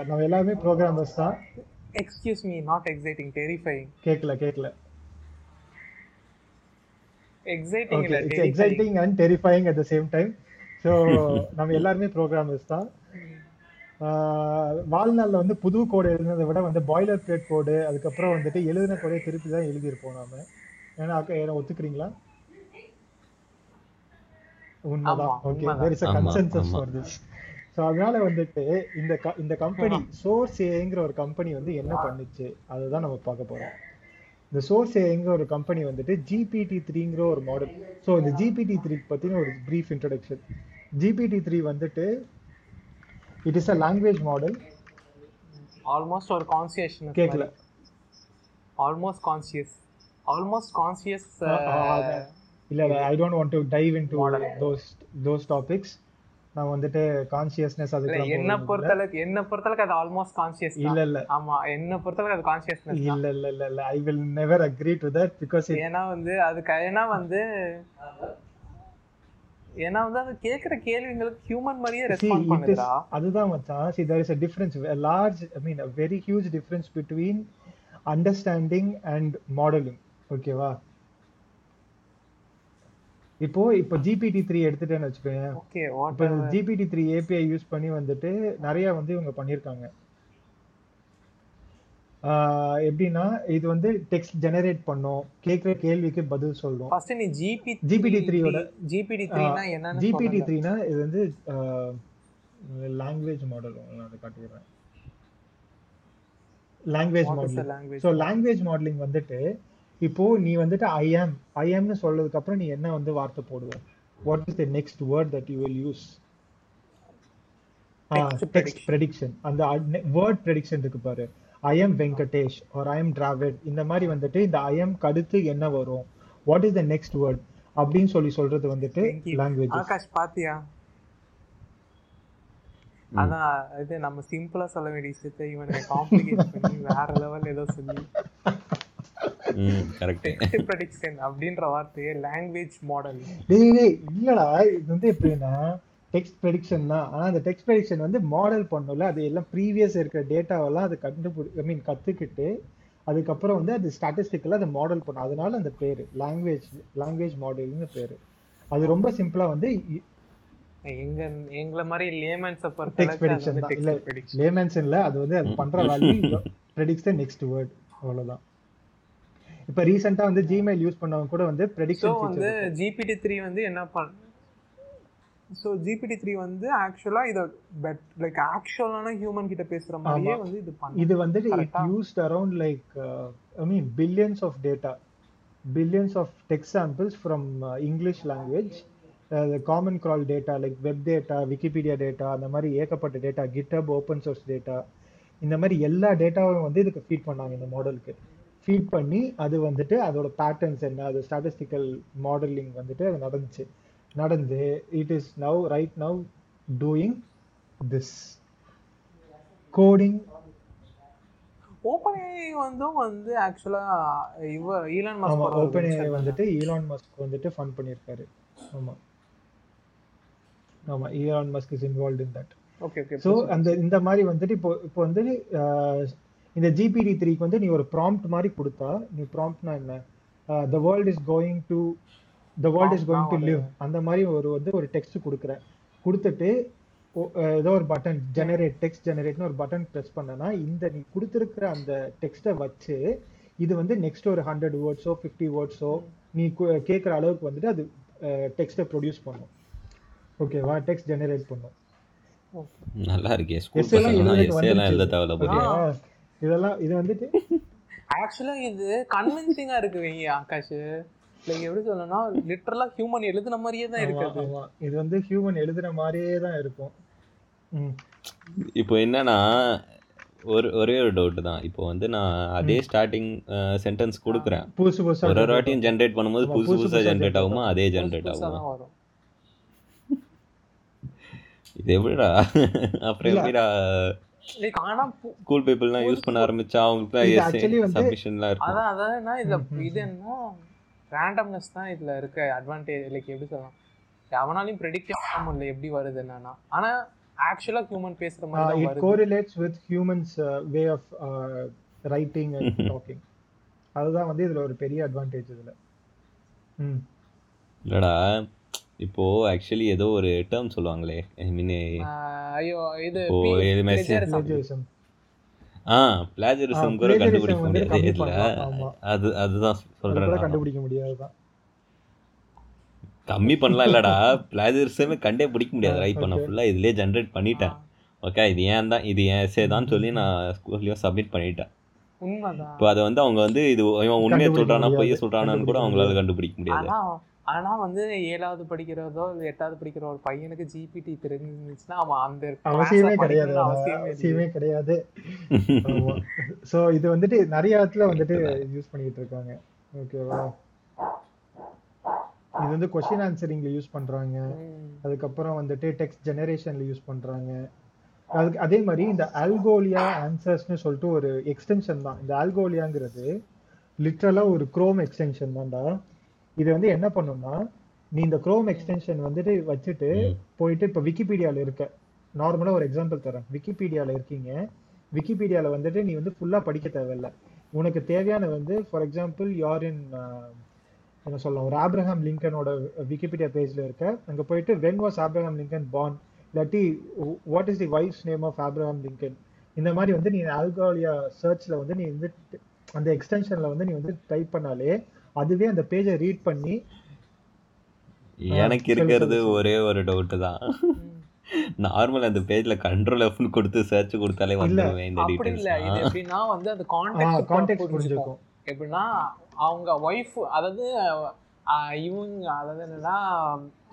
நம்ம எல்லாருமே ப்ரோக்ராமர்ஸ் தான். Excuse me not exciting terrifying கேட்கல கேட்கல exciting. Exciting and terrifying at the same time so நம்ம எல்லாருமே ப்ரோக்ராமர்ஸ் தான். வாழ்நாள்ல வந்து புது கோடு எழுதுனதை விட வந்து பாய்லர் பிளேட் கோடு அதுக்கப்புறம் வந்துட்டு எழுதின கோடை திருப்பி தான் எழுதியிருப்போம் நாம. ஏன்னா அக்கா ஏன்னா ஒத்துக்கிறீங்களா? உண்மைதான். Okay. There is a consensus. For this so அதனால வந்துட்டு இந்த க- இந்த கம்பெனி சோர்ஸ் ஏங்கிற ஒரு கம்பெனி வந்து என்ன பண்ணுச்சு அதுதான் நம்ம பார்க்க போறோம். இந்த சோர்ஸ் எங்க ஒரு கம்பெனி வந்துட்டு ஜிபிடி த்ரீங்கிற ஒரு மாடல் ஸோ இந்த ஜிபிடி த்ரீ பத்தின ஒரு பிரீஃப் இன்ட்ரடக்ஷன் ஜிபிடி த்ரீ வந்துட்டு it is a language model almost ஒரு கான்சியஸ்னஸ் கேட்கல ஆல்மோஸ்ட் கான்சியஸ் ஆல்மோஸ்ட் கான்சியஸ் இல்ல I don't want to dive into those those topics நான் வந்துட்டு கான்சியஸ்னஸ் அதுக்கு என்ன பொறுத்தளவுக்கு என்ன பொறுத்தளவுக்கு அது ஆல்மோஸ்ட் கான்சியஸ் இல்ல இல்ல. ஆமா என்ன பொறுத்தளவுக்கு அது கான்சியஸ்னஸ் இல்ல இல்ல இல்ல இல்ல. I will never agree to that because ஏன்னா வந்து அதுக்கு ஏன்னா வந்து ஏன்னா வந்து அது கேக்குற கேள்விங்களுக்கு ஹியூமன் மாதிரியே ரெஸ்பாண்ட் பண்ணுதுடா. அதுதான் மச்சான். There is a difference. A large i mean a very huge difference between understanding and modeling. ஓகேவா இப்போ இப்போ ஜிபிடி த்ரீ எடுத்துட்டேன்னு வச்சுக்கோங்க இப்போ ஜிபிடி த்ரீ ஏபிஐ யூஸ் பண்ணி வந்துட்டு நிறைய வந்து இவங்க பண்ணியிருக்காங்க. எப்படின்னா இது வந்து டெக்ஸ்ட் ஜெனரேட் பண்ணும். கேட்குற கேள்விக்கு பதில் சொல்லும். ஃபர்ஸ்ட் நீ ஜிபி GPT யோட ஜிபிடி 3னா என்னன்னு ஜிபிடி த்ரீனா இது வந்து லாங்குவேஜ் மாடல் நான் அதை காட்டிடுறேன் language modelling so language modelling வந்துட்டு இப்போ நீ வந்துட்டு ஐ ஆம் ஐ ஆம்னு சொல்றதுக்கு அப்புறம் நீ என்ன வந்து வார்த்தை போடுவ? What is the next word that you will use text prediction அந்த வேர்ட் ப்ரெடிக்ஷன் இருக்கு பாரு. I am Venkatesh R I am Dravid இந்த மாதிரி வந்துட்டு இந்த ஐ எம் அடுத்து என்ன வரும்? What is the next word அப்படின்னு சொல்லி சொல்றது வந்துட்டு லாங்குவேஜ் ஆகாஷ் பாத்தியா? அதான் இது நம்ம சிம்பிளா சொல்ல வேண்டிய விஷயத்தை இவன் காம்ப்ளிகேட் பண்ணி வேற லெவல் ஏதோ சொல்லி. அப்படின்ற வார்த்தையே லாங்குவேஜ் மாடல் டேய் டேய் இல்லடா இது வந்து எப்படின்னா டெக்ஸ்ட் ப்ரெடிக்ஷன் தான் ஆனா அந்த டெக்ஸ்ட் ப்ரெடிக்ஷன் வந்து மாடல் பண்ணல அது எல்லாம் ப்ரீவியஸ் இருக்கிற டேட்டாவெல்லாம் அது கண்டுபிடி ஐ மீன் கத்துக்கிட்டு அதுக்கப்புறம் வந்து அது ஸ்டாட்டிஸ்டிக்கலாக அதை மாடல் பண்ணும். அதனால அந்த பேரு லாங்குவேஜ் லாங்குவேஜ் மாடல்னு பேரு. அது ரொம்ப சிம்பிளா வந்து எங்க எங்களை மாதிரி லேமன்ஸை டெக்ஸ்ட் ப்ரெடிக்ஷன் தான். இல்ல லேமன்ஸ் இல்ல அது வந்து அது பண்ற value predicts the next word அவ்வளவுதான். இப்ப ரீசெண்டா வந்து ஜிமெயில் யூஸ் பண்ணவங்க கூட வந்து ப்ரெடிக்ஷன் வந்து ஜிபிடி த்ரீ வந்து என்ன பண் ஸோ ஜிபிடி த்ரீ வந்து ஆக்சுவலா இதை பெட் லைக் ஆக்சுவலான ஹியூமன் கிட்ட பேசுற மாதிரியே வந்து இது பண்ணு இது வந்துட்டு it? Used around like I mean billions of data billions of text samples from English language common crawl data like web data Wikipedia data அந்த மாதிரி ஏகப்பட்ட data GitHub open source data இந்த மாதிரி எல்லா டேட்டாவும் வந்து இதுக்கு ஃபீட் பண்ணாங்க இந்த மாடலுக்கு ஃபீட் பண்ணி அது வந்துட்டு அதோட பேட்டர்ன்ஸ் என்ன அது ஸ்டாட்டிஸ்டிக்கல் மாடலிங் வந்துட்டு அது நடந்துச்சு. நடந்து it is now right now doing this coding OpenAI வந்து வந்து ஆக்சுவலா இவ ஈலான் மஸ்க் ஓப்பன் ஏஐ வந்துட்டு ஈலான் மஸ்க் வந்துட்டு ஃபண்ட் பண்ணியிருக்காரு. ஆமா. ஆமா Elon Musk is involve in that okay okay so அந்த இந்த மாதிரி வந்துட்டு இப்போ இப்போ வந்து இந்த ஜிபிடி த்ரீக்கு வந்து நீ ஒரு ப்ராம்ப்ட் மாதிரி கொடுத்தா நீ ப்ராம்ப்ட்னா என்ன? The world is going to the world is going to live அந்த மாதிரி ஒரு வந்து ஒரு டெக்ஸ்ட் கொடுக்குற. கொடுத்துட்டு ஏதோ ஒரு பட்டன் ஜெனரேட் டெக்ஸ்ட் ஜெனரேட்னு ஒரு பட்டன் ப்ரெஸ் பண்ணனா இந்த நீ கொடுத்துருக்கிற அந்த டெக்ஸ்ட்டை வச்சு இது வந்து நெக்ஸ்ட் ஒரு ஹண்ட்ரட் வேர்ட்ஸோ ஃபிஃப்டி வேர்ட்ஸோ நீ கேட்குற அளவுக்கு வந்துட்டு அது டெக்ஸ்ட்டை ப்ரொடியூஸ் பண்ணும். ஓகேவா டெக்ஸ்ட் ஜெனரேட் பண்ணும். நல்லா இருக்கே இதெல்லாம் இது வந்துட்டு ஆக்சுவலா இது கன்வின்சிங்கா இருக்கு வைங்க ஆகாஷ். லைக் எப்படி சொல்லணும்னா லிட்டரலா ஹியூமன் எழுதுன மாதிரியே தான் இருக்குது ஆமா. இது வந்து ஹியூமன் எழுதுற மாதிரியே தான் இருக்கும். இப்போ என்னன்னா ஒரு ஒரே ஒரு டவுட் தான். இப்போ வந்து நான் அதே ஸ்டார்டிங் சென்டென்ஸ் கொடுக்குறேன். புதுசு புதுசா ஒரு ஒரு வாட்டியும் ஜென்ரேட் பண்ணும்போது புதுசு புதுசு புதுசாக புதுசா ஜென்ரேட் ஆகுமா? அதே ஜென்ரேட் ஆகுமா? இது எப்படிடா? அப்புறம். எப்படிடா? ஸ்கூல் பீப்புள்லாம் யூஸ் பண்ண ஆரம்பிச்சா அவங்களுக்கு தான் சப்மிஷன்லாம் இருக்கும். அதான் இதுல இது? என்ன ரேண்டம்னஸ் தான் இதுல இருக்க அட்வான்டேஜ் லைக் எப்படி சொல்லலாம்? அவனாலையும் ப்ரெடிக்ட் பண்ண முடியல எப்படி வருது என்னன்னா. ஆனா ஆக்சுவலா ஹியூமன் பேசுற மாதிரி தான் இட் வருது. Correlates with humans way of writing and talking அதுதான் வந்து இதுல ஒரு பெரிய அட்வான்டேஜ் இதுல. ம். இல்லடா இப்போ ஆக்சுவலி ஏதோ ஒரு டேர்ம் சொல்லுவாங்களே ஐ மீன் ஐயோ இது இப்போ இது message- plagiarism. plagiarism. ஆ பிளாஜரிசம் கூட கண்டுபிடிக்க முடியாது. இல்ல. அது அதுதான் அது சொல்றேன். கண்டுபிடிக்க முடியாதுதான். கம்மி பண்ணலாம் இல்லடா. பிளாஜரிசமே கண்டே பிடிக்க முடியாதுடா இப்போ நான் Okay. ஃபுல்லா இதுலயே ஜென்ரேட் பண்ணிட்டேன். ஓகே இது ஏன் தான் இது ஏன் எஸ்ஏ தான் சொல்லி நான் ஸ்கூல்லையும் சப்மிட் பண்ணிட்டேன். உண்மைதான். இப்போ அதை வந்து அவங்க வந்து இது இவன் உண்மையை சொல்றானா பொய்ய முடியாது. சொல்றானான்னு கூட அவங்களால கண்டுபிடிக்க முடியாது. ஆனா ஆனா வந்து ஏழாவது படிக்கிறதோ இல்ல எட்டாவது படிக்கிற ஒரு பையனுக்கு ஜிபிடி தெரிஞ்சிருந்துச்சுன்னா அவன் அந்த அவசியமே கிடையாது. அவசியமே கிடையாது. சோ இது வந்துட்டு நிறைய இடத்துல வந்துட்டு யூஸ் பண்ணிட்டு இருக்காங்க. ஓகேவா இது வந்து கொஸ்டின் ஆன்சரிங்ல யூஸ் பண்றாங்க. அதுக்கப்புறம் வந்துட்டு டெக்ஸ்ட் ஜெனரேஷன்ல யூஸ் பண்றாங்க. அதுக்கு அதே மாதிரி இந்த ஆல்கோலியா ஆன்சர்ஸ்னு சொல்லிட்டு ஒரு எக்ஸ்டென்ஷன் தான். இந்த ஆல்கோலியாங்கிறது லிட்ரலா ஒரு குரோம் எக்ஸ்டென்ஷன் தான்டா. இது வந்து என்ன பண்ணும்னா நீ இந்த குரோம் எக்ஸ்டென்ஷன் வந்துட்டு வச்சுட்டு போயிட்டு இப்போ விக்கிபீடியால இருக்க. நார்மலா ஒரு எக்ஸாம்பிள் தரேன். விக்கிபீடியால இருக்கீங்க. விக்கிபீடியால வந்துட்டு நீ வந்து ஃபுல்லா படிக்க தேவையில்ல. உனக்கு தேவையான வந்து ஃபார் எக்ஸாம்பிள் யார் இன் என்ன சொல்லலாம் ஒரு ஆப்ரஹாம் லிங்கனோட விக்கிபீடியா பேஜ்ல இருக்க. அங்க போயிட்டு when was Abraham Lincoln born இல்லாட்டி what is the wife's name of Abraham Lincoln இந்த மாதிரி வந்து நீ ஆல்கோலியா சர்ச்ல வந்து நீ வந்து அந்த எக்ஸ்டென்ஷன்ல வந்து நீ வந்து டைப் பண்ணாலே அதுவே அந்த பேஜை ரீட் பண்ணி எனக்கு இருக்கிறது. ஒரே ஒரு டவுட் தான். நார்மல் அந்த பேஜ்ல கண்ட்ரோல் எஃப்னு கொடுத்து சர்ச் கொடுத்தாலே வந்துருவேன் இந்த அப்படி இல்ல. இது டீடைல்ஸ் எப்படின்னா வந்து அது கான்டெக்ட் கான்டெக்ட் புரிஞ்சுக்கும் எப்படின்னா அவங்க ஒய்ஃப் அதாவது இவங்க அதாவது என்னன்னா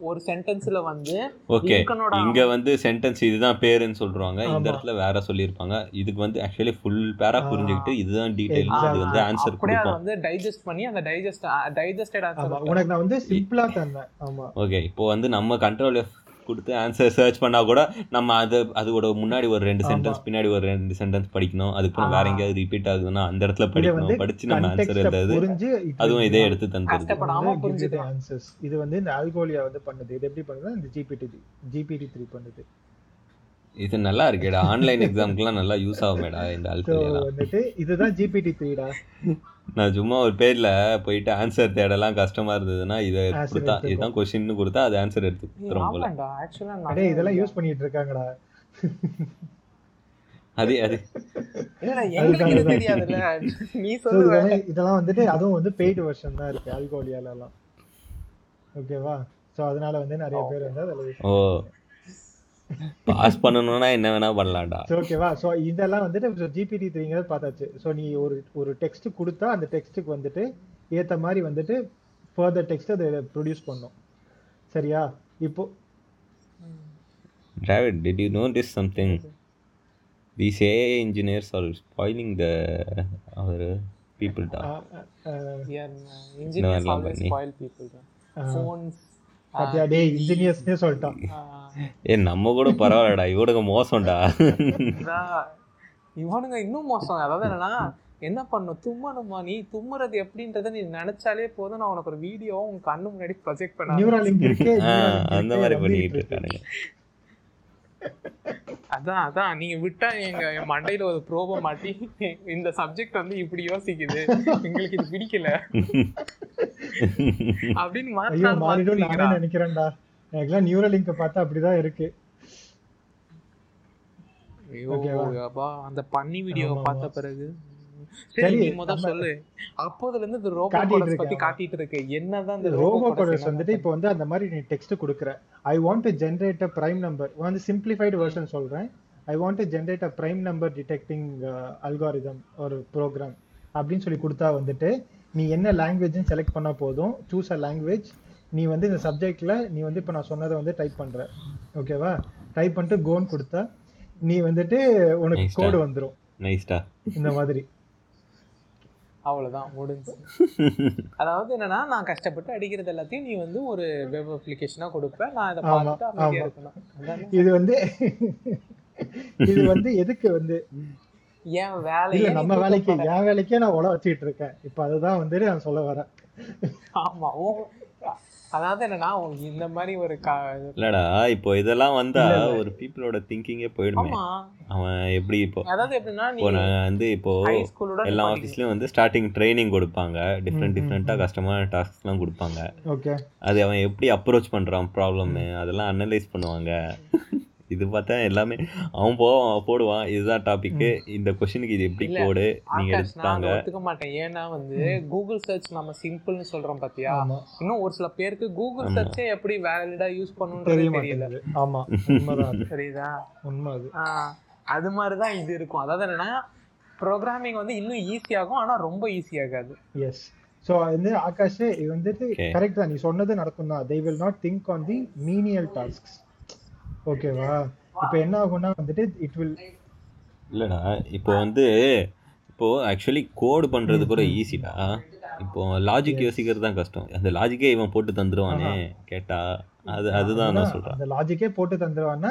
ஒரு சென்டென்ஸ்ல வந்து ஓகே இங்க வந்து சென்டென்ஸ் இதுதான் பேருன்னு சொல்றாங்க. இந்த. இடத்துல வேற சொல்லியிருப்பாங்க. இதுக்கு வந்து ஆக்சுவலி ஃபுல் பேரா. புரிஞ்சுக்கிட்டு இதுதான் டீடைல். இது வந்து ஆன்சர் கொடுக்கும். வந்து டைஜஸ்ட் பண்ணி அந்த டைஜஸ்ட் டைஜஸ்டட் ஆன்சர் உனக்கு நான் வந்து சிம்பிளா தந்தேன். ஆமா. ஓகே இப்போ வந்து நம்ம கண்ட்ரோல் எஃப் கொடுத்து ஆன்சர் சர்ச் பண்ணா கூட நம்ம அது அதோட முன்னாடி ஒரு ரெண்டு. சென்டென்ஸ் பின்னாடி ஒரு ரெண்டு சென்டென்ஸ் படிக்கணும். அதுக்கப்புறம். வேற எங்கேயாவது ரிப்பீட் ஆகுதுன்னா அந்த இடத்துல படிக்கணும். படிச்சு நம்ம ஆன்சர் எழுதாது அதுவும் இதே எடுத்து தந்துருது answers. இது வந்து இந்த ஆல்கோலியா வந்து பண்ணுது. இது எப்படி பண்ணுதுன்னா இந்த ஜிபிடி ஜிபிடி த்ரீ பண்ணுது. இது நல்லா இருக்கேடா. ஆன்லைன் எக்ஸாம்க்குலாம் நல்லா யூஸ் ஆகுமேடா இந்த ஸோ ஆல்கோலியெல்லாம் வந்துட்டு இதுதான் ஜிபிடி த்ரீடா நான் சும்மா ஒரு பேர்ல போயிட்டு ஆன்சர் தேடலாம் கஷ்டமா இருந்ததுன்னா இதை கொடுத்தா. இதுதான் கொஸ்டின் கொடுத்தா அது ஆன்சர் எடுத்து போல. அடே இதெல்லாம் யூஸ் பண்ணிட்டு இருக்காங்கடா. அது அது. இதெல்லாம் வந்துட்டு அதுவும் வந்து பெய்டு வெர்ஷன் தான் இருக்கு ஆல்கோலியால எல்லாம். ஓகேவா ஸோ அதனால வந்து நிறைய பேர் வந்து அதில் ஓ. பாஸ் பண்ணணும்னா என்ன வேணா பண்ணலாம்டா. ஓகேவா ஸோ இதெல்லாம் வந்துட்டு ஜிபிடி த்ரீங்கிறது பார்த்தாச்சு. ஸோ நீ ஒரு ஒரு டெக்ஸ்ட் கொடுத்தா அந்த டெக்ஸ்ட்டுக்கு வந்துட்டு ஏற்ற மாதிரி வந்துட்டு ஃபர்தர் டெக்ஸ்ட் அதை ப்ரொடியூஸ் பண்ணும். சரியா? இப்போ did you notice something? These AI engineers are spoiling the our people. Da. Ah, ah, engineers always spoil people ah, phones பாத்தியா டேய் இன்ஜினியர்ஸ்னே சொல்லிட்டான். ஏ நம்ம கூட பரவாயில்லடா இவனுக்கு மோசம்டா. இவனுங்க இன்னும் மோசம். அதாவது என்னன்னா என்ன பண்ணும்? தும்மணுமா நீ? தும்முறது எப்படின்றத நீ நினைச்சாலே போதும். நான் உனக்கு ஒரு வீடியோ உன் கண்ணு முன்னாடி ப்ரொஜெக்ட் பண்ண அந்த மாதிரி பண்ணிட்டு இருக்கு. இருக்கானுங்க. அதான் அதான். நீங்க விட்டா எங்க என் மண்டையில ஒரு ப்ரோப மாட்டி இந்த சப்ஜெக்ட் வந்து இப்படி யோசிக்குது. எங்களுக்கு இது பிடிக்கல. அப்படின்னு மாத்தினாலும் மாத்திக்கிறா. நினைக்கிறேன்டா. எனக்குலாம் நியூரலிங்க பார்த்தா அப்படிதான் இருக்கு. அந்த பன்னி வீடியோ பார்த்த. பிறகு. சரி, நீ முத சொல்லு. அப்போதுல இருந்து இந்த ரோபோ பத்தி. காட்டிட்டு இருக்கு என்னதான் இந்த ரோபோ வந்துட்டு இப்போ வந்து அந்த மாதிரி நீ டெக்ஸ்ட் கொடுக்குற. I want to generate a prime number வந்து சிம்பிளிஃபைடு வெர்ஷன் சொல்றேன். I want to generate a prime number detecting algorithm ஒரு ப்ரோக்ராம் அப்படின்னு சொல்லி கொடுத்தா வந்துட்டு நீ என்ன லாங்குவேஜ்னு செலக்ட் பண்ணா போதும். சூஸ் அ லாங்குவேஜ் நீ வந்து இந்த சப்ஜெக்ட்ல நீ வந்து இப்போ நான் சொன்னதை வந்து டைப் பண்ற. ஓகேவா டைப் பண்ணிட்டு கோன் கொடுத்தா நீ வந்துட்டு உனக்கு கோடு டா. வந்துரும். நைஸ்டா இந்த மாதிரி. அவ்வளவுதான் முடிஞ்சு. அதாவது என்னன்னா நான் கஷ்டப்பட்டு அடிக்கிறது எல்லாத்தையும் நீ வந்து ஒரு வெப் அப்ளிகேஷனா கொடுப்ப. நான் இதை பார்த்துட்டு. இருக்கணும்? இது வந்து இது வந்து எதுக்கு வந்து? வேலையை நீ நம்ம வேலைக்கு. என் வேலைக்கே நான் உல வச்சுட்டு இருக்கேன். இப்ப அதுதான் வந்துட்டு நான் சொல்ல வரேன். ஆமா ஓ அதாவது என்னன்னா இந்த மாதிரி ஒரு இல்லடா இப்போ இதெல்லாம் வந்தா. ஒரு பீப்புளோட திங்கிங்கே போயிடுமே. அவன் எப்படி இப்போ? அதாவது எப்படின்னா இப்போ நான் வந்து இப்போ எல்லா ஆஃபீஸ்லயும் வந்து ஸ்டார்டிங் ட்ரைனிங் கொடுப்பாங்க. டிஃப்ரெண்ட் டிஃப்ரெண்ட்டாக கஷ்டமான டாஸ்க்ஸ்லாம் கொடுப்பாங்க. ஓகே. அது அவன் எப்படி அப்ரோச் பண்றான் ப்ராப்ளம் அதெல்லாம் அனலைஸ் பண்ணுவாங்க. இது பார்த்தா எல்லாமே அவன் போவான் போடுவான். இதுதான் டாபிக் இந்த கொஸ்டினுக்கு இது எப்படி கோடு நீங்க எடுத்தாங்க ஒத்துக்க மாட்டேன். ஏன்னா வந்து கூகுள் சர்ச் நம்ம சிம்பிள்னு சொல்றோம் பாத்தியா? இன்னும் ஒரு சில பேருக்கு கூகுள். சர்ச்சே எப்படி வேலிடா யூஸ் பண்ணுன்றதே தெரிய தெரியல. ஆமா உண்மைதான் அது. சரிதா? உண்மை அது. ஆஹ் அது மாதிரிதான் இது இருக்கும். அதாவது என்னன்னா ப்ரோக்ராமிங் வந்து இன்னும் ஈஸியாகும் ஆனா ரொம்ப ஈஸியாகாது எஸ் ஸோ வந்து ஆகாஷ் இது வந்துட்டு. கரெக்ட் தான். நீ சொன்னது நடக்கும் தான் they will not think on the menial tasks ஓகேவா? இப்போ என்ன ஆகும்னா வந்துட்டு இட் வில் இல்லைடா இப்போ வந்து இப்போ ஆக்சுவலி கோடு பண்ணுறது கூட ஈஸிடா இப்போ லாஜிக் யோசிக்கிறது தான் கஷ்டம். அந்த லாஜிக்கே இவன் போட்டு தந்துருவானே கேட்டா. அது அதுதான் நான் சொல்கிறேன் அந்த லாஜிக்கே போட்டு தந்துருவான்னா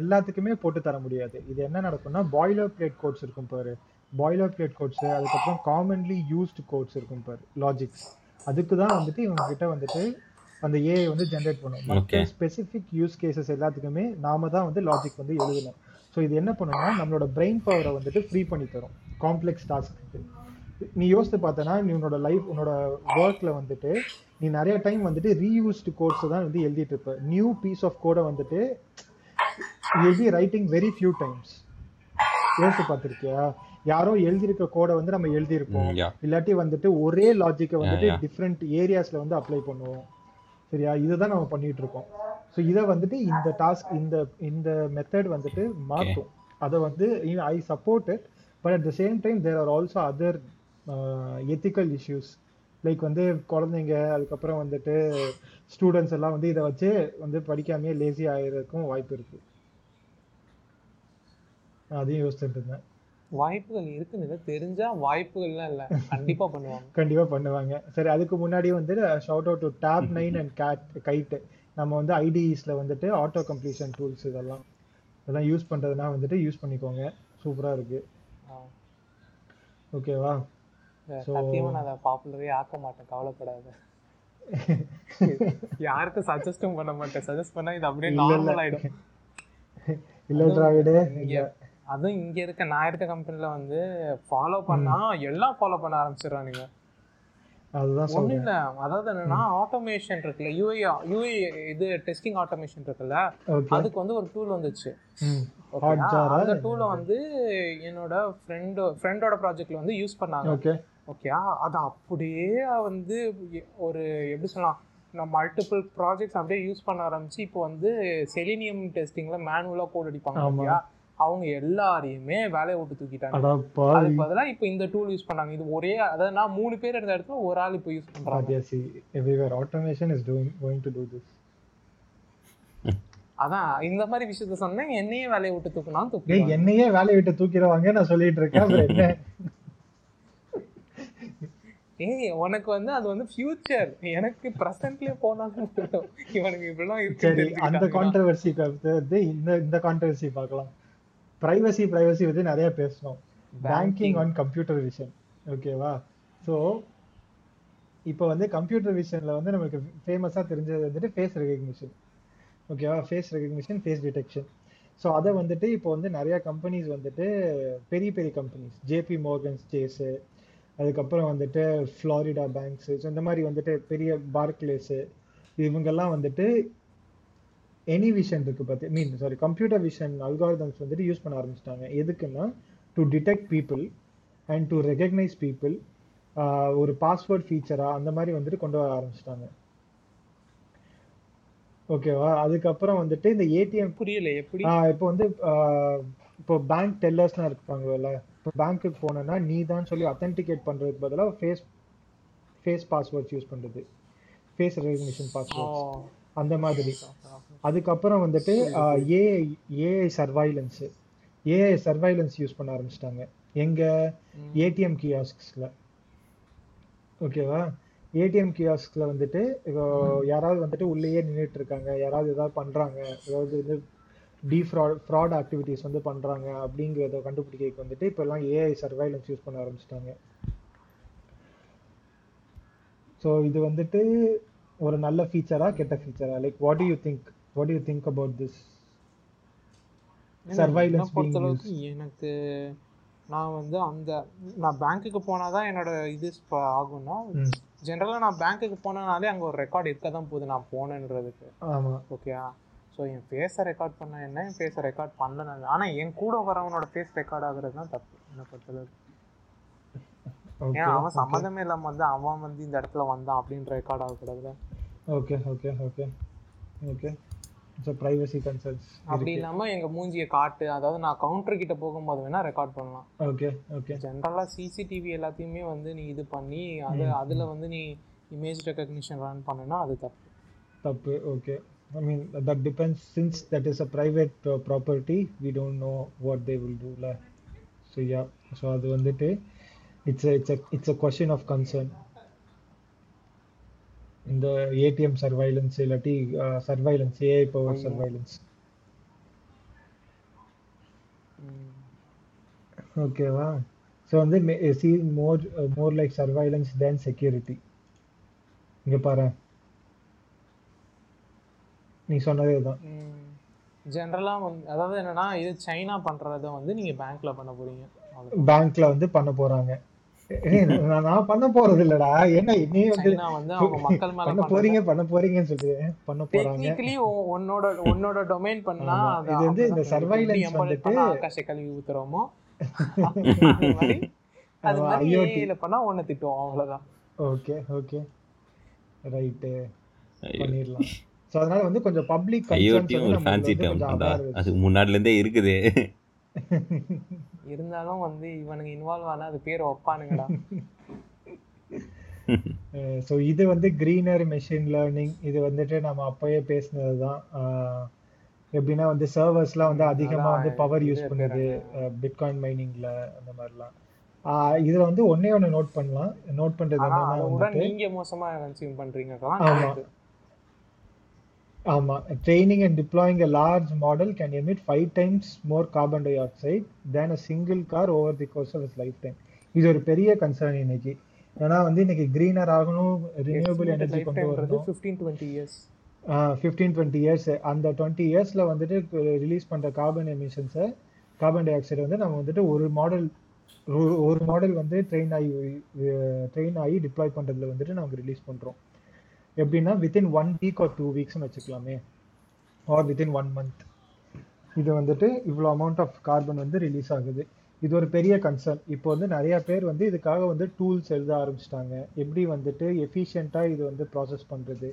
எல்லாத்துக்குமே போட்டு தர முடியாது. இது என்ன நடக்கும்னா பாய்லர் பிளேட் கோட்ஸ் இருக்கும் பாரு. பாய்லர் பிளேட் கோட்ஸ் அதுக்கப்புறம் காமன்லி யூஸ்டு கோட்ஸ் இருக்கும் பாரு லாஜிக்ஸ் அதுக்கு தான் வந்துட்டு இவங்க கிட்ட வந்துட்டு அந்த ஏஐ வந்து ஜென்ரேட் பண்ணும். ஸ்பெசிஃபிக் யூஸ் கேசஸ் எல்லாத்துக்குமே நாம தான் வந்து லாஜிக் வந்து எழுதணும். ஸோ இது என்ன பண்ணும்னா நம்மளோட பிரெயின் பவரை வந்துட்டு ஃப்ரீ பண்ணி தரும். காம்ப்ளெக்ஸ் டாஸ்க்கு நீ யோசித்து பார்த்தனா நீ உன்னோட லைஃப் உன்னோட ஒர்க்ல வந்துட்டு நீ நிறைய டைம் வந்துட்டு ரீயூஸ்டு கோட்ஸ் தான் வந்து எழுதிட்டு இருப்ப. நியூ பீஸ் ஆஃப் கோடை வந்துட்டு you be writing very few times யோசிச்சு பார்த்திருக்கியா? யாரோ எழுதியிருக்க கோடை வந்து நம்ம எழுதியிருப்போம். Yeah. இல்லாட்டி வந்துட்டு ஒரே லாஜிக்கை வந்துட்டு. டிஃப்ரெண்ட் ஏரியாஸ்ல வந்து அப்ளை பண்ணுவோம். சரியா? இதுதான் நம்ம பண்ணிட்டு இருக்கோம். ஸோ இதை வந்துட்டு இந்த டாஸ்க் இந்த இந்த மெத்தட் வந்துட்டு மாற்றும். அதை வந்து I support it but at the same time there are also other ethical issues like வந்து குழந்தைங்க அதுக்கப்புறம் வந்துட்டு ஸ்டூடெண்ட்ஸ் எல்லாம் வந்து இதை வச்சு வந்து படிக்காமையே லேசி ஆகிறதுக்கும் வாய்ப்பு இருக்கு. அதையும் யோசிச்சுட்டு இருந்தேன். வாய்ப்புகள் இருக்குன்னு தெரிஞ்சா வாய்ப்புகள்லாம் இல்ல. கண்டிப்பா பண்ணுவாங்க. கண்டிப்பா பண்ணுவாங்க. சரி அதுக்கு முன்னாடி வந்து shout out to Tabnine and Kite Kite நம்ம வந்து ஐடிஇஸ்ல வந்துட்டு ஆட்டோ கம்ப்ளீஷன் டூல்ஸ் இதெல்லாம் இதெல்லாம் யூஸ் பண்றதுனா வந்துட்டு யூஸ் பண்ணிக்கோங்க. சூப்பரா இருக்கு. ஓகேவா சத்தியமா நான் அதை பாப்புலரே ஆக்க மாட்டேன். கவலைப்படாத. யாருக்கும் சஜஸ்டும் பண்ண மாட்டேன். சஜஸ்ட் பண்ணா இது அப்படியே. நார்மல் ஆயிடும். இல்ல டிராவிடு அதுவும் இங்க இருக்க நான் இருக்க கம்பெனில வந்து ஃபாலோ பண்ணா எல்லாம் ஃபாலோ பண்ண ஆரம்பிச்சிடுறானுங்க. அதுதான் சொல்றேன். இல்ல. அதாவது என்னன்னா ஆட்டோமேஷன் இருக்குல்ல யூஐ யூஐ இது டெஸ்டிங் ஆட்டோமேஷன் இருக்குல்ல அதுக்கு வந்து ஒரு டூல் வந்துச்சு. அந்த டூலை வந்து என்னோட ஃப்ரெண்டு ஃப்ரெண்டோட ப்ராஜெக்ட்ல வந்து யூஸ் பண்ணாங்க. ஓகே ஓகே அது அப்படியே வந்து ஒரு எப்படி சொல்லலாம் நான் மல்டிபிள் ப்ராஜெக்ட்ஸ் அப்படியே யூஸ் பண்ண ஆரம்பிச்சு இப்போ வந்து செலினியம் டெஸ்டிங்ல மேனுவலா கோட் அடிப்பாங்க அவங்க எல்லாரையுமே வேலையை விட்டு தூக்கிட்டாங்க. அதுக்கு பதிலா இப்போ இந்த டூல் யூஸ் பண்ணாங்க இது ஒரே அதாவது நான் மூணு பேர் இருந்த இடத்துல ஒரு ஆள் இப்போ use everywhere automation is doing going to do this அதான் இந்த மாதிரி விஷயத்த சொன்னேன் என்னையே வேலையை விட்டு தூக்கினாலும் டேய் தூக்கி என்னையே வேலையை விட்டு தூக்கிடுவாங்க நான் சொல்லிட்டு இருக்கேன் ஏய் உனக்கு வந்து அது வந்து ஃபியூச்சர் எனக்கு பிரசன்ட்லயே போனாலும். இவனுக்கு இப்படிலாம் சரி இருக்கு அந்த கான்ட்ரவர்சி இந்த இந்த கான்ட்ரவர்சி பார்க்கலாம். பிரைவசி பிரைவசி பத்தி நிறைய பேசணும் பேங்கிங் ஆன் கம்ப்யூட்டர் விஷன் ஓகேவா ஸோ இப்போ வந்து கம்ப்யூட்டர் விஷன்ல வந்து நமக்கு ஃபேமஸாக தெரிஞ்சது வந்துட்டு ஃபேஸ் ரெகக்னிஷன் ஓகேவா face recognition face detection so அதை வந்துட்டு இப்போ வந்து நிறைய கம்பெனிஸ் வந்துட்டு பெரிய பெரிய கம்பெனிஸ் ஜேபி மோர்கன்ஸ் சேஸு அதுக்கப்புறம் வந்துட்டு ஃப்ளாரிடா பேங்க்ஸு ஸோ இந்த மாதிரி வந்துட்டு பெரிய பார்க்லேஸு இவங்கெல்லாம் வந்துட்டு எனி விஷன் இருக்கு பார்த்து mean sorry computer vision algorithms வந்துட்டு யூஸ் பண்ண ஆரம்பிச்சிட்டாங்க. எதுக்குன்னா to detect people and to recognise people ஒரு பாஸ்வேர்ட் ஃபீச்சரா அந்த மாதிரி வந்துட்டு கொண்டு வர ஆரம்பிச்சிட்டாங்க. ஓகேவா அதுக்கப்புறம் வந்துட்டு இந்த ஏடிஎம் புரியல எப்படி? இப்போ வந்து இப்போ பேங்க் டெல்லர்ஸ்லாம் இருப்பாங்கல்ல இப்போ பேங்க்குக்கு போனேன்னா நீ தான் சொல்லி அத்தென்டிகேட் பண்றதுக்கு பதிலாக ஃபேஸ் ஃபேஸ் பாஸ்வேர்ட்ஸ் யூஸ் பண்றது. ஃபேஸ் ரெகக்னிஷன் பாஸ்வேர்ட்ஸ் அந்த மாதிரி. அதுக்கப்புறம் வந்துட்டு AI AI surveillance AI surveillance use பண்ண ஆரம்பிச்சிட்டாங்க. எங்க? ஏடிஎம் கியாஸ்க்ஸ்ல ஓகேவா? ஏடிஎம் கியாஸ்க்ல வந்துட்டு இப்போ யாராவது வந்துட்டு உள்ளேயே நின்றுட்டு இருக்காங்க யாராவது ஏதாவது பண்றாங்க. ஏதாவது வந்து டிஃப்ராட் ஃப்ராட் ஆக்டிவிட்டீஸ் வந்து பண்றாங்க அப்படிங்கிறத கண்டுபிடிக்க வந்துட்டு இப்போ எல்லாம் ஏஐ சர்வைலன்ஸ் யூஸ் பண்ண ஆரம்பிச்சிட்டாங்க. ஸோ இது வந்துட்டு ஒரு நல்ல ஃபீச்சரா கெட்ட ஃபீச்சரா like what you think what you think about this surveillance பொறுத்தளவுக்கு எனக்கு நான் வந்து அந்த நான் பேங்க்குக்கு போனாதான் என்னோட இது ஆகும்னா ஜென்ரலாக நான் பேங்க்குக்கு போனனாலே அங்கே ஒரு ரெக்கார்ட் இருக்க தான் போகுது நான் போனேன்றதுக்கு. ஆமா. ஓகேயா ஸோ என் ஃபேஸை ரெக்கார்ட் பண்ண என்ன? என் ஃபேஸை ரெக்கார்ட் பண்ணல. ஆனால் என் கூட வரவனோட ஃபேஸ் ரெக்கார்ட் ஆகுறது தான் தப்பு என்ன பொறுத்தளவுக்கு. ஓகே ஏன் அவன் சம்மந்தமே இல்லாம வந்து அவன் வந்து இந்த இடத்துல வந்தான் அப்படின்னு record ஆகக்கூடாதுல okay okay okay okay so privacy concerns அப்படி இல்லாம எங்க மூஞ்சியை காட்டு அதாவது நான் கவுண்டர் கிட்ட போகும்போது வேணா ரெக்கார்ட் பண்ணலாம். ஓகே ஓகே ஜென்ரலா சிசிடிவி எல்லாத்தையுமே வந்து நீ இது பண்ணி அது அதுல வந்து நீ இமேஜ் ரெக்கக்னிஷன் ரன் பண்ணுனா அது தப்பு. தப்பு okay I mean that depends since that is a private property we don't know what they will டூல ஸோ யா ஸோ அது வந்துட்டு it's it's it's a question of concern இந்த ஏடிஎம் சர்வைலன்ஸ் இல்லாட்டி surveillance AI power surveillance. ஓகேவா so வந்து see more more like surveillance than security இங்க பாரு. நீ சொன்னதே தான் ஜென்ரலா வந்து அதாவது என்னன்னா இது சைனா பண்றத வந்து நீங்க பேங்க்ல பண்ண போறீங்க. அவ்வளவுதான். பேங்க்ல வந்து பண்ண போறாங்க. ஏய், நான் நான் பண்ண போறது இல்லடா. என்ன நீ வந்து சைனா வந்து அவங்க மக்கள் மேல பண்ண போறீங்க பண்ண போறீங்கன்னு சொல்லி பண்ண போறாங்க. உன்னோட உன்னோட டொமைன் பண்ணா இது வந்து இந்த embed வந்துட்டு- ஆகாஷ கழுவி ஊத்துறோமோ அது மாதிரி. ஏஐல பண்ணா ஒண்ணு திட்டுவோம் அவ்வளவுதான். Okay okay. ரைட்டு பண்ணிடலாம். ஸோ அதனால வந்து கொஞ்சம் பப்ளிக் ஐஓடியும் ஒரு ஃபேன்சி டேர்ம் அது முன்னாடிலேருந்தே இருக்குது. இருந்தாலும் வந்து இவனுங்க இன்வால்வ் ஆனா அது பேர் வைப்பானுங்கடா. ஸோ இது வந்து கிரீனர் மெஷின் லேர்னிங் இது வந்துட்டு நம்ம அப்பயே பேசினது தான் எப்படின்னா வந்து சர்வர்ஸ்லாம் வந்து அதிகமாக வந்து பவர் யூஸ் பண்ணுது. பிட்காயின் மைனிங்ல அந்த மாதிரிலாம். இதுல வந்து ஒன்னே ஒன்று நோட் பண்ணலாம். நோட் பண்றது என்னன்னா நீங்க மோசமா கன்சியூம் பண்றீங்க ஆமா. ஆமா training and deploying a large model can emit five times more carbon dioxide than a single car over the course of its lifetime. இது ஒரு பெரிய கன்சர்ன் இன்னைக்கு. ஏன்னா வந்து இன்னைக்கு கிரீனர் ஆகணும் ரினியூவபிள் எனர்ஜி கொண்டு வரணும். Fifteen twenty years fifteen twenty years அந்த டுவெண்ட்டி இயர்ஸ்ல வந்துட்டு ரிலீஸ் பண்ற கார்பன் எமிஷன்ஸை கார்பன் டை ஆக்சைடு வந்து நம்ம வந்துட்டு ஒரு மாடல் ஒரு மாடல் வந்து ட்ரெயின் ஆகி ட்ரெயின் ஆகி டிப்ளாய் பண்றதுல வந்துட்டு நமக்கு ரிலீஸ் பண்றோம். எப்படின்னா within one week or two வீக்ஸ்னு வச்சுக்கலாமே. ஆர் வித்தின் ஒன் மந்த் இது வந்துட்டு இவ்வளோ அமௌண்ட் ஆஃப் கார்பன் வந்து ரிலீஸ் ஆகுது. இது ஒரு பெரிய கன்சர்ன் இப்போ வந்து நிறைய பேர் வந்து இதுக்காக வந்து டூல்ஸ் எழுத ஆரம்பிச்சிட்டாங்க. எப்படி வந்துட்டு எஃபிஷியண்ட்டாக இது வந்து ப்ராசஸ் பண்ணுறது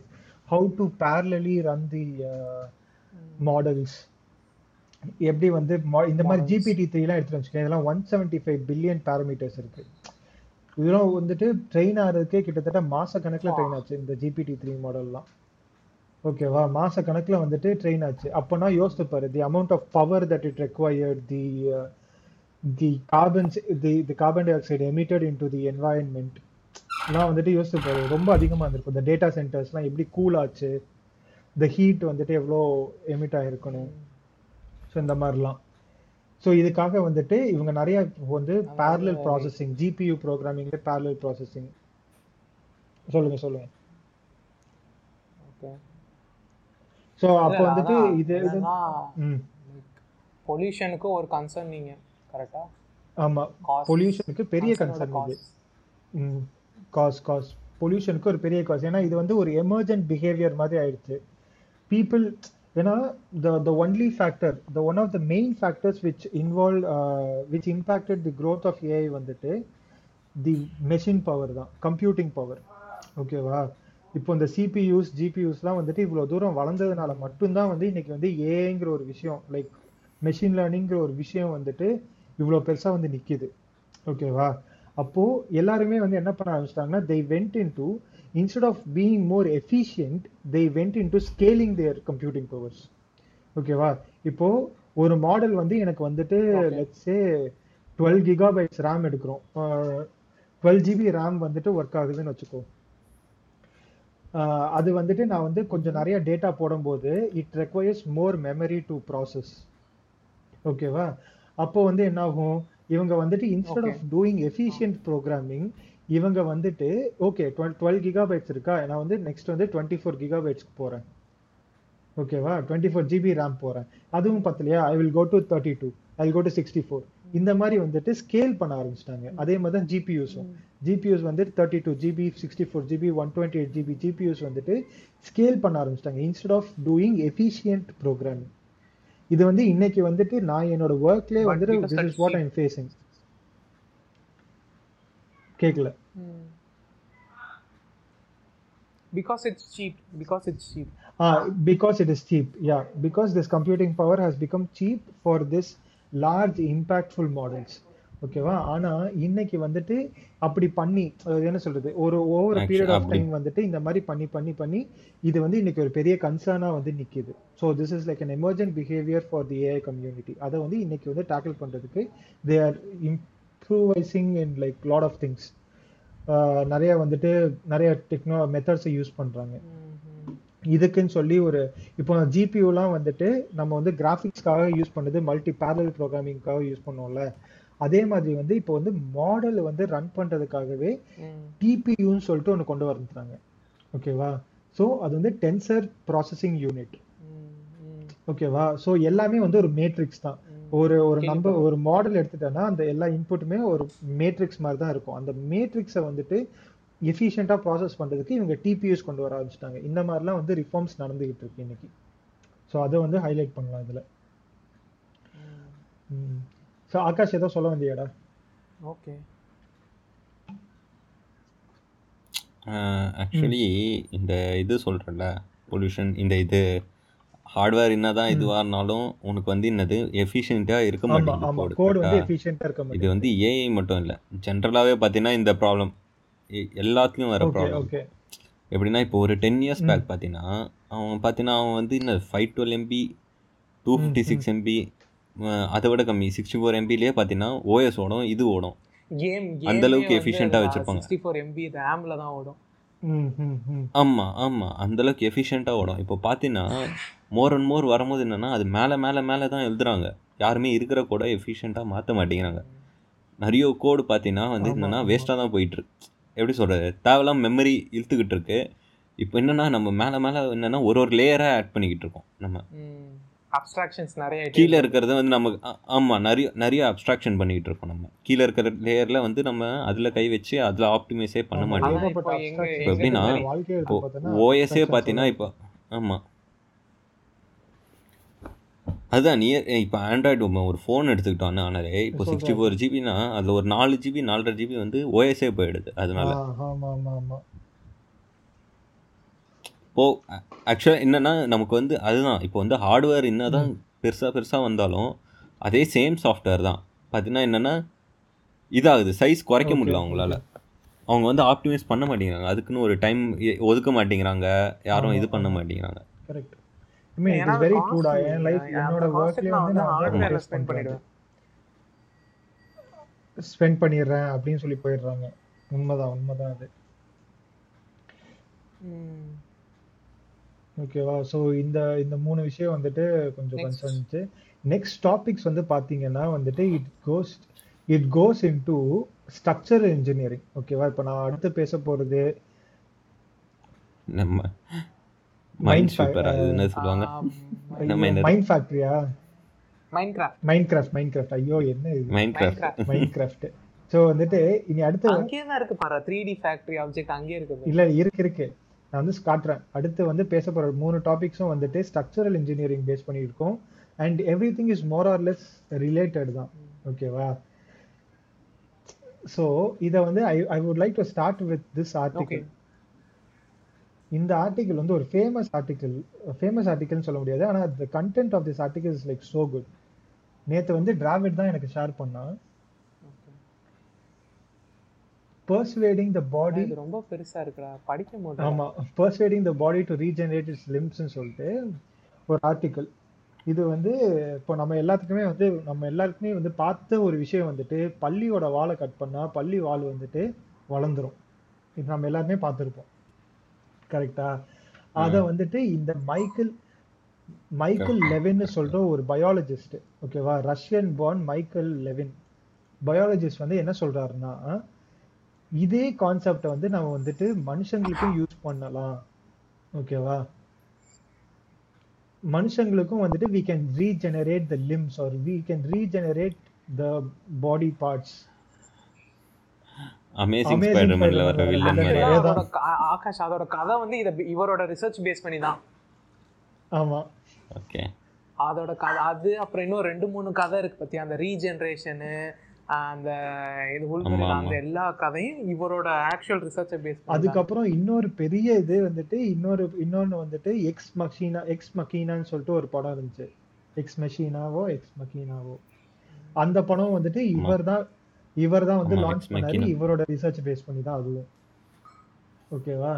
how to parallelly run the models எப்படி வந்து இந்த மாதிரி ஜிபிடி த்ரீலாம் எடுத்துட்டு வச்சுக்கோங்க இதெல்லாம் one seventy five billion parameters இருக்கு. இதெல்லாம் வந்துட்டு ட்ரெயின் ஆகிறதுக்கே கிட்டத்தட்ட மாச கணக்குல ட்ரெயின் ஆச்சு இந்த ஜிபிடி த்ரீ மாடல்லாம் ஓகேவா மாச கணக்குல வந்துட்டு ட்ரெயின் ஆச்சு. அப்போனா யோசித்து பாரு the amount of power that it required the the carbon the the carbon dioxide emitted into the environment நான் வந்துட்டு யோசித்து பாரு ரொம்ப அதிகமா இருந்திருக்கும். இந்த டேட்டா சென்டர்ஸ்லாம் எப்படி கூல் ஆச்சு? இந்த ஹீட் வந்துட்டு எவ்வளோ எமிட் ஆயிருக்கணும் ஸோ இந்த மாதிரிலாம். ஸோ இதுக்காக வந்துட்டு இவங்க நிறைய வந்து பேரலல் ப்ராசஸிங் ஜிபியூ ப்ரோக்ராமிங்ல பேரலல் ப்ராசஸிங் சொல்லுங்க சொல்லுங்க. ஸோ அப்போ வந்துட்டு இது பொல்யூஷனுக்கு ஒரு கன்சர்ன் நீங்க கரெக்டா ஆமா. பொல்யூஷனுக்கு பெரிய கன்சர்ன் இது. ம். காஸ் காஸ் பொல்யூஷனுக்கு ஒரு பெரிய காஸ் ஏன்னா இது வந்து ஒரு எமர்ஜென்ட் பிஹேவியர் மாதிரி ஆயிடுச்சு. பீப்புள் ஏன்னா the the only factor the one of the main factors which involve which impacted the growth of AI வந்துட்டு தி மெஷின் பவர் தான் கம்ப்யூட்டிங் பவர் ஓகேவா இப்போ இந்த சிபியூஸ் ஜிபியூஸ்லாம் வந்துட்டு இவ்வளோ தூரம் வளர்ந்ததுனால மட்டும்தான் வந்து இன்னைக்கு வந்து ஏஐங்கிற ஒரு விஷயம் லைக் மெஷின் லேர்னிங்கிற ஒரு விஷயம் வந்துட்டு இவ்வளோ பெருசாக வந்து நிற்கிது ஓகேவா அப்போது எல்லாருமே வந்து என்ன பண்ண ஆரம்பிச்சிட்டாங்கன்னா they went into instead of being more efficient they went into scaling their computing powers. ஓகேவா இப்போ ஒரு மாடல் வந்து எனக்கு வந்துட்டு லெட்ஸ் டுவெல் கிகாபைட்ஸ் ரேம் எடுக்கிறோம். டுவெல் ஜிபி ரேம் வந்துட்டு ஒர்க் ஆகுதுன்னு வச்சுக்கோ. அது வந்துட்டு நான் வந்து கொஞ்சம் நிறைய டேட்டா போடும்போது it requires more memory to process ஓகேவா அப்போ வந்து என்ன ஆகும் இவங்க வந்துட்டு instead of doing efficient programming இவங்க வந்துட்டு ஓகே டுவெல் டுவெல் கிகாபைட்ஸ் இருக்கா? நான் வந்து நெக்ஸ்ட் வந்து டுவெண்ட்டி ஃபோர் கிகாபைட்ஸ்க்கு போகிறேன் ஓகேவா டுவெண்ட்டி ஃபோர் ஜிபி ரேம் போகிறேன் அதுவும் பத்தலையா? I will go to thirty two I go to sixty four இந்த மாதிரி வந்துட்டு ஸ்கேல் பண்ண ஆரம்பிச்சிட்டாங்க. அதே மாதிரி தான் ஜிபியூஸும் ஜிபியூஸ் வந்து thirty two GB sixty four GB one twenty eight GB GPUs வந்துட்டு ஸ்கேல் பண்ண ஆரம்பிச்சிட்டாங்க. Instead of doing efficient programming இது வந்து இன்னைக்கு வந்துட்டு நான் என்னோட ஒர்க்லேயே வந்துட்டு this is what. I'm facing கேட்கல because it's cheap because it's cheap uh, because it is cheap. Yeah because this computing power has become cheap for this large impactful models. ஓகேவா ஆனா இன்னைக்கு வந்துட்டு அப்படி பண்ணி அது என்ன சொல்றது? ஒரு ஓவர் பீரியட் ஆஃப் டைம் வந்துட்டு இந்த மாதிரி பண்ணி பண்ணி பண்ணி இது வந்து இன்னைக்கு ஒரு பெரிய கன்சர்னா வந்து நிக்குது. So this is like an emergent behaviour for the AI community அதை வந்து இன்னைக்கு வந்து டேக்கிள் பண்றதுக்கு they are improvising in like lot of things நிறைய வந்துட்டு நிறைய டெக்னோ மெத்தட்ஸை யூஸ் பண்றாங்க. இதுக்குன்னு சொல்லி ஒரு இப்போ ஜிபியூலாம் வந்துட்டு நம்ம வந்து கிராஃபிக்ஸ்க்காக யூஸ் பண்ணது மல்டி பேரல் ப்ரோக்ராமிங்காக யூஸ் பண்ணுவோம்ல. அதே மாதிரி வந்து இப்போ வந்து மாடல் வந்து ரன் பண்றதுக்காகவே டிபியூன்னு சொல்லிட்டு ஒன்று கொண்டு வந்துட்டாங்க ஓகேவா ஸோ அது வந்து டென்சர் ப்ராசஸிங் யூனிட் ஓகேவா ஸோ எல்லாமே வந்து ஒரு மேட்ரிக்ஸ் தான். ஒரு ஒரு நம்பர் ஒரு மாடல் எடுத்துட்டோன்னா அந்த எல்லா இன்புட்டுமே ஒரு மேட்ரிக்ஸ் மாதிரி தான் இருக்கும். அந்த மேட்ரிக்ஸை வந்துட்டு எஃபிஷியண்டாக ப்ராசஸ் பண்ணுறதுக்கு இவங்க டிபியூஸ் கொண்டு வர ஆரம்பிச்சிட்டாங்க. இந்த மாதிரிலாம் வந்து ரிஃபார்ம்ஸ் நடந்துகிட்டு இருக்கு இன்னைக்கு. ஸோ அதை வந்து ஹைலைட் பண்ணலாம் இதில். ஸோ ஆகாஷ் ஏதோ சொல்ல வந்தியாடா? ஓகே ஆக்சுவலி இந்த இது சொல்கிறேன்ல பொல்யூஷன் இந்த இது ஹார்ட்வேர் என்னதான் இதுவாக இருந்தாலும் உனக்கு வந்து என்னது எஃபிஷியண்ட்டாக இருக்க மாட்டேங்குது கோட் வந்து இது வந்து ஏஐ மட்டும் இல்லை ஜென்ரலாகவே பார்த்தீங்கன்னா இந்த ப்ராப்ளம் எல்லாத்துலேயும் வர ப்ராப்ளம் எப்படின்னா இப்போ ஒரு டென் இயர்ஸ் பேக் பார்த்தீங்கன்னா அவன் பார்த்தீங்கன்னா அவன் வந்து இந்த five twelve MB two fifty six MB அதை விட கம்மி. சிக்ஸ்டி ஃபோர் எம்பிலேயே பார்த்தீங்கன்னா ஓஎஸ் ஓடும் இது ஓடும். அந்த அளவுக்கு efficient-ஆ வச்சிருப்பாங்க. சிக்ஸ்டி ஃபோர் எம்பி ரேம்ல தான் ஓடும். ஆமாம் ஆமாம் அந்தளவுக்கு எஃபிஷியண்ட்டாக ஓடும். இப்போ பார்த்தீங்கன்னா மோர் அண்ட் மோர் வரும்போது என்னென்னா அது மேலே மேலே மேலே தான் எழுதுறாங்க. யாருமே இருக்கிற கூட எஃபிஷியண்ட்டாக மாற்ற மாட்டேங்கிறாங்க. நிறைய கோடு பார்த்தீங்கன்னா வந்து என்னென்னா வேஸ்ட்டாக தான் போயிட்டுருக்கு எப்படி சொல்கிறது தேவையில்லாம் மெமரி இழுத்துக்கிட்டு இருக்கு. இப்போ என்னென்னா நம்ம மேலே மேலே என்னென்னா ஒரு ஒரு லேயராக ஆட் பண்ணிக்கிட்டு இருக்கோம் நம்ம. அப்ஸ்ட்ராக்ஷன்ஸ் நிறைய கீழே இருக்கு. இருக்கிறத வந்து நம்ம ஆமாம் நிறைய நிறைய அப்ஸ்ட்ராக்ஷன் பண்ணிக்கிட்டு இருக்கோம் நம்ம. கீழே இருக்கிற லேயரில் வந்து நம்ம அதில் கை வச்சு அதில் ஆப்டிமைஸே பண்ண ஏகப்பட்ட இப்போ எப்படின்னா, ஓஎஸ்ஏ பார்த்தீங்கன்னா இப்போ ஆமாம் அதுதான் நீ இப்போ ஆண்ட்ராய்டு ஒரு ஃபோன் எடுத்துக்கிட்டோன்னா ஆனாலே இப்போ சிக்ஸ்டி ஃபோர் ஜிபினா அதில் ஒரு நாலு ஜிபி நாலரை ஜிபி வந்து ஓஎஸ்ஏ போயிடுது அதனால. இப்போ ஆக்சுவலாக என்னன்னா நமக்கு வந்து அதுதான் இப்போ வந்து ஹார்ட்வேர் என்னதான் பெருசாக பெருசாக வந்தாலும் அதே சேம் சாஃப்ட்வேர் தான். பார்த்தீங்கன்னா என்னென்னா இதாகுது சைஸ் குறைக்க முடியல அவங்களால. அவங்க வந்து ஆப்டிமைஸ் பண்ண மாட்டேங்கிறாங்க. அதுக்குன்னு ஒரு டைம் ஒதுக்க மாட்டேங்கிறாங்க. யாரும் இது பண்ண மாட்டேங்கிறாங்க. கரெக்ட் ஐ மீன் இட் ஏன்னா இஸ் வெரி ட்ரூடா? என் லைஃப் என்னோட நான் வந்து நான் ஸ்பெண்ட் பண்ணிடுவேன். ஸ்பெண்ட் பண்ணிடுறேன் அப்படின்னு சொல்லி போயிடுறாங்க உண்மைதான் உண்மைதான் அது. ஓகேவா ஸோ இந்த இந்த மூணு விஷயம் வந்துட்டு கொஞ்சம் Next. கன்சர்ன்ச்சு நெக்ஸ்ட் டாபிக்ஸ் வந்து பார்த்தீங்கன்னா வந்துட்டு it goes it goes into structure engineering ஓகேவா இப்போ நான் அடுத்து பேச போகிறது நம்ம மைண்ட் சூப்பர் அது என்ன சொல்லுவாங்க. நம்ம என்ன மைண்ட் ஃபேக்ட்ரியா Minecraft. Minecraft Minecraft ஐயோ என்ன இது? Minecraft Minecraft. Minecraft so வந்துட்டு இனி அடுத்து அங்கேயே தான் இருக்கு பாரு த்ரீ டி ஃபேக்டரி ஆப்ஜெக்ட் அங்கேயே இருக்கு இல்ல இருக்கு இருக்கு. நான் வந்து காட்டுறேன். அடுத்து வந்து பேச போற மூணு டாபிக்ஸும் வந்துட்டு ஸ்ட்ரக்சரல் இன்ஜினியரிங் பேஸ் பண்ணியிருக்கோம் and everything is more or less related தான். ஓகேவா ஸோ இதை வந்து I I would like to start with this article இந்த ஆர்டிகல் வந்து ஒரு ஃபேமஸ் ஆர்டிகல் ஃபேமஸ் ஆர்டிகல்னு சொல்ல முடியாது. ஆனா the content of this article is like so good நேத்து வந்து டிராவிட் தான் எனக்கு ஷேர் பண்ணான். பர்சுவேடிங் த பாடி ரொம்ப பெருசா இருக்குடா. படிக்க முடியல. ஆமா. Persuading the body to regenerate its லிம்ஸ்னு சொல்லிட்டு ஒரு ஆர்டிக்கல் இது வந்து இப்போ நம்ம எல்லாத்துக்குமே வந்து நம்ம எல்லாருக்குமே வந்து பார்த்த ஒரு விஷயம் வந்துட்டு பள்ளியோட வாலை கட் பண்ணா பள்ளி வால் வந்துட்டு வளர்ந்துரும். இது நம்ம எல்லாருமே பார்த்துருப்போம். கரெக்டா அத வந்துட்டு இந்த மைக்கேல் மைக்கேல் லெவின்னு சொல்ற ஒரு பயாலஜிஸ்ட் ஓகேவா Russian born Michael Levin biologist வந்து என்ன சொல்றாருன்னா இதே கான்செப்டை வந்து நம்ம வந்துட்டு மனுஷங்களுக்கும் யூஸ் பண்ணலாம் ஓகேவா மனுஷங்களுக்கும் வந்துட்டு we can regenerate the limbs or we can regenerate the body parts. Amazing Amazing ஸ்பைடர்மேன்ல வர வில்லன் மாதிரி. கதை அதோட க- ஆகாஷ் அதோட கதை வந்து இத இவரோட ரிசர்ச் பேஸ் பண்ணி தான். ஆமா. ஓகே அதோட கதை அது அப்புறம் இன்னும் ரெண்டு மூணு கதை இருக்கு பத்தியா? அந்த ரீஜெனரேஷனு அந்த இது அந்த. எல்லா கதையும் இவரோட ஆக்சுவல் ரிசர்ச்சை பேஸ் அதுக்கப்புறம் இன்னொரு பெரிய இது வந்துட்டு இன்னொரு இன்னொன்னு வந்துட்டு எக்ஸ் மக்கீனா எக்ஸ் மக்கீனான்னு சொல்லிட்டு ஒரு படம் இருந்துச்சு. எக்ஸ் மெஷீனாவோ எக்ஸ் மக்கீனாவோ அந்த படம் வந்துட்டு இவர் தான் இவர் தான் வந்து லான்ச் பண்ணாரு. இவரோட ரிசர்ச் பேஸ் பண்ணி தான் அதுவும். ஓகேவா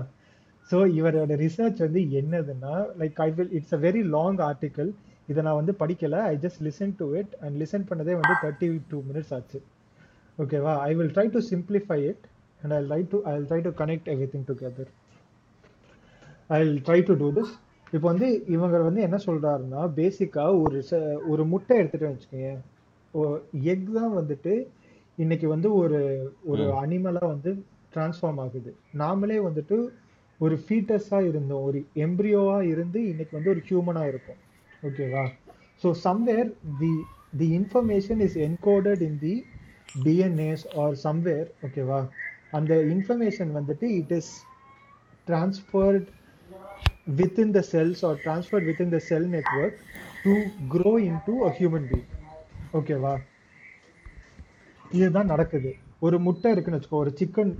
ஸோ இவரோட ரிசர்ச் வந்து என்னதுன்னா like I will it's a very long article இதை நான் வந்து படிக்கல. I just listen to it and listen பண்ணதே வந்து தேர்ட்டி டூ மினிட்ஸ் ஆச்சு. ஓகேவா I will try to simplify it and I try to I try to connect everything together I try to do this இப்போ வந்து இவங்க வந்து என்ன சொல்றாருன்னா பேசிக்கா ஒரு ஒரு முட்டை எடுத்துட்டு வச்சுக்கோங்க எக் தான் வந்துட்டு இன்னைக்கு வந்து ஒரு ஒரு அனிமலா வந்து டிரான்ஸ்ஃபார்ம் ஆகுது. நாமளே வந்துட்டு ஒரு ஃபீட்டஸா இருந்தோம். ஒரு எம்ப்ரியோவா இருந்து இன்னைக்கு வந்து ஒரு ஹியூமனா இருக்கும். ஓகேவா so somewhere the the information is encoded in the DNAs or somewhere ஓகேவா அந்த இன்ஃபர்மேஷன் வந்துட்டு it is transferred within the cells or transferred within the cell network to grow into a human being. ஓகேவா இதுதான் நடக்குது. ஒரு முட்டை இருக்குன்னு வச்சுக்கோ ஒரு சிக்கன்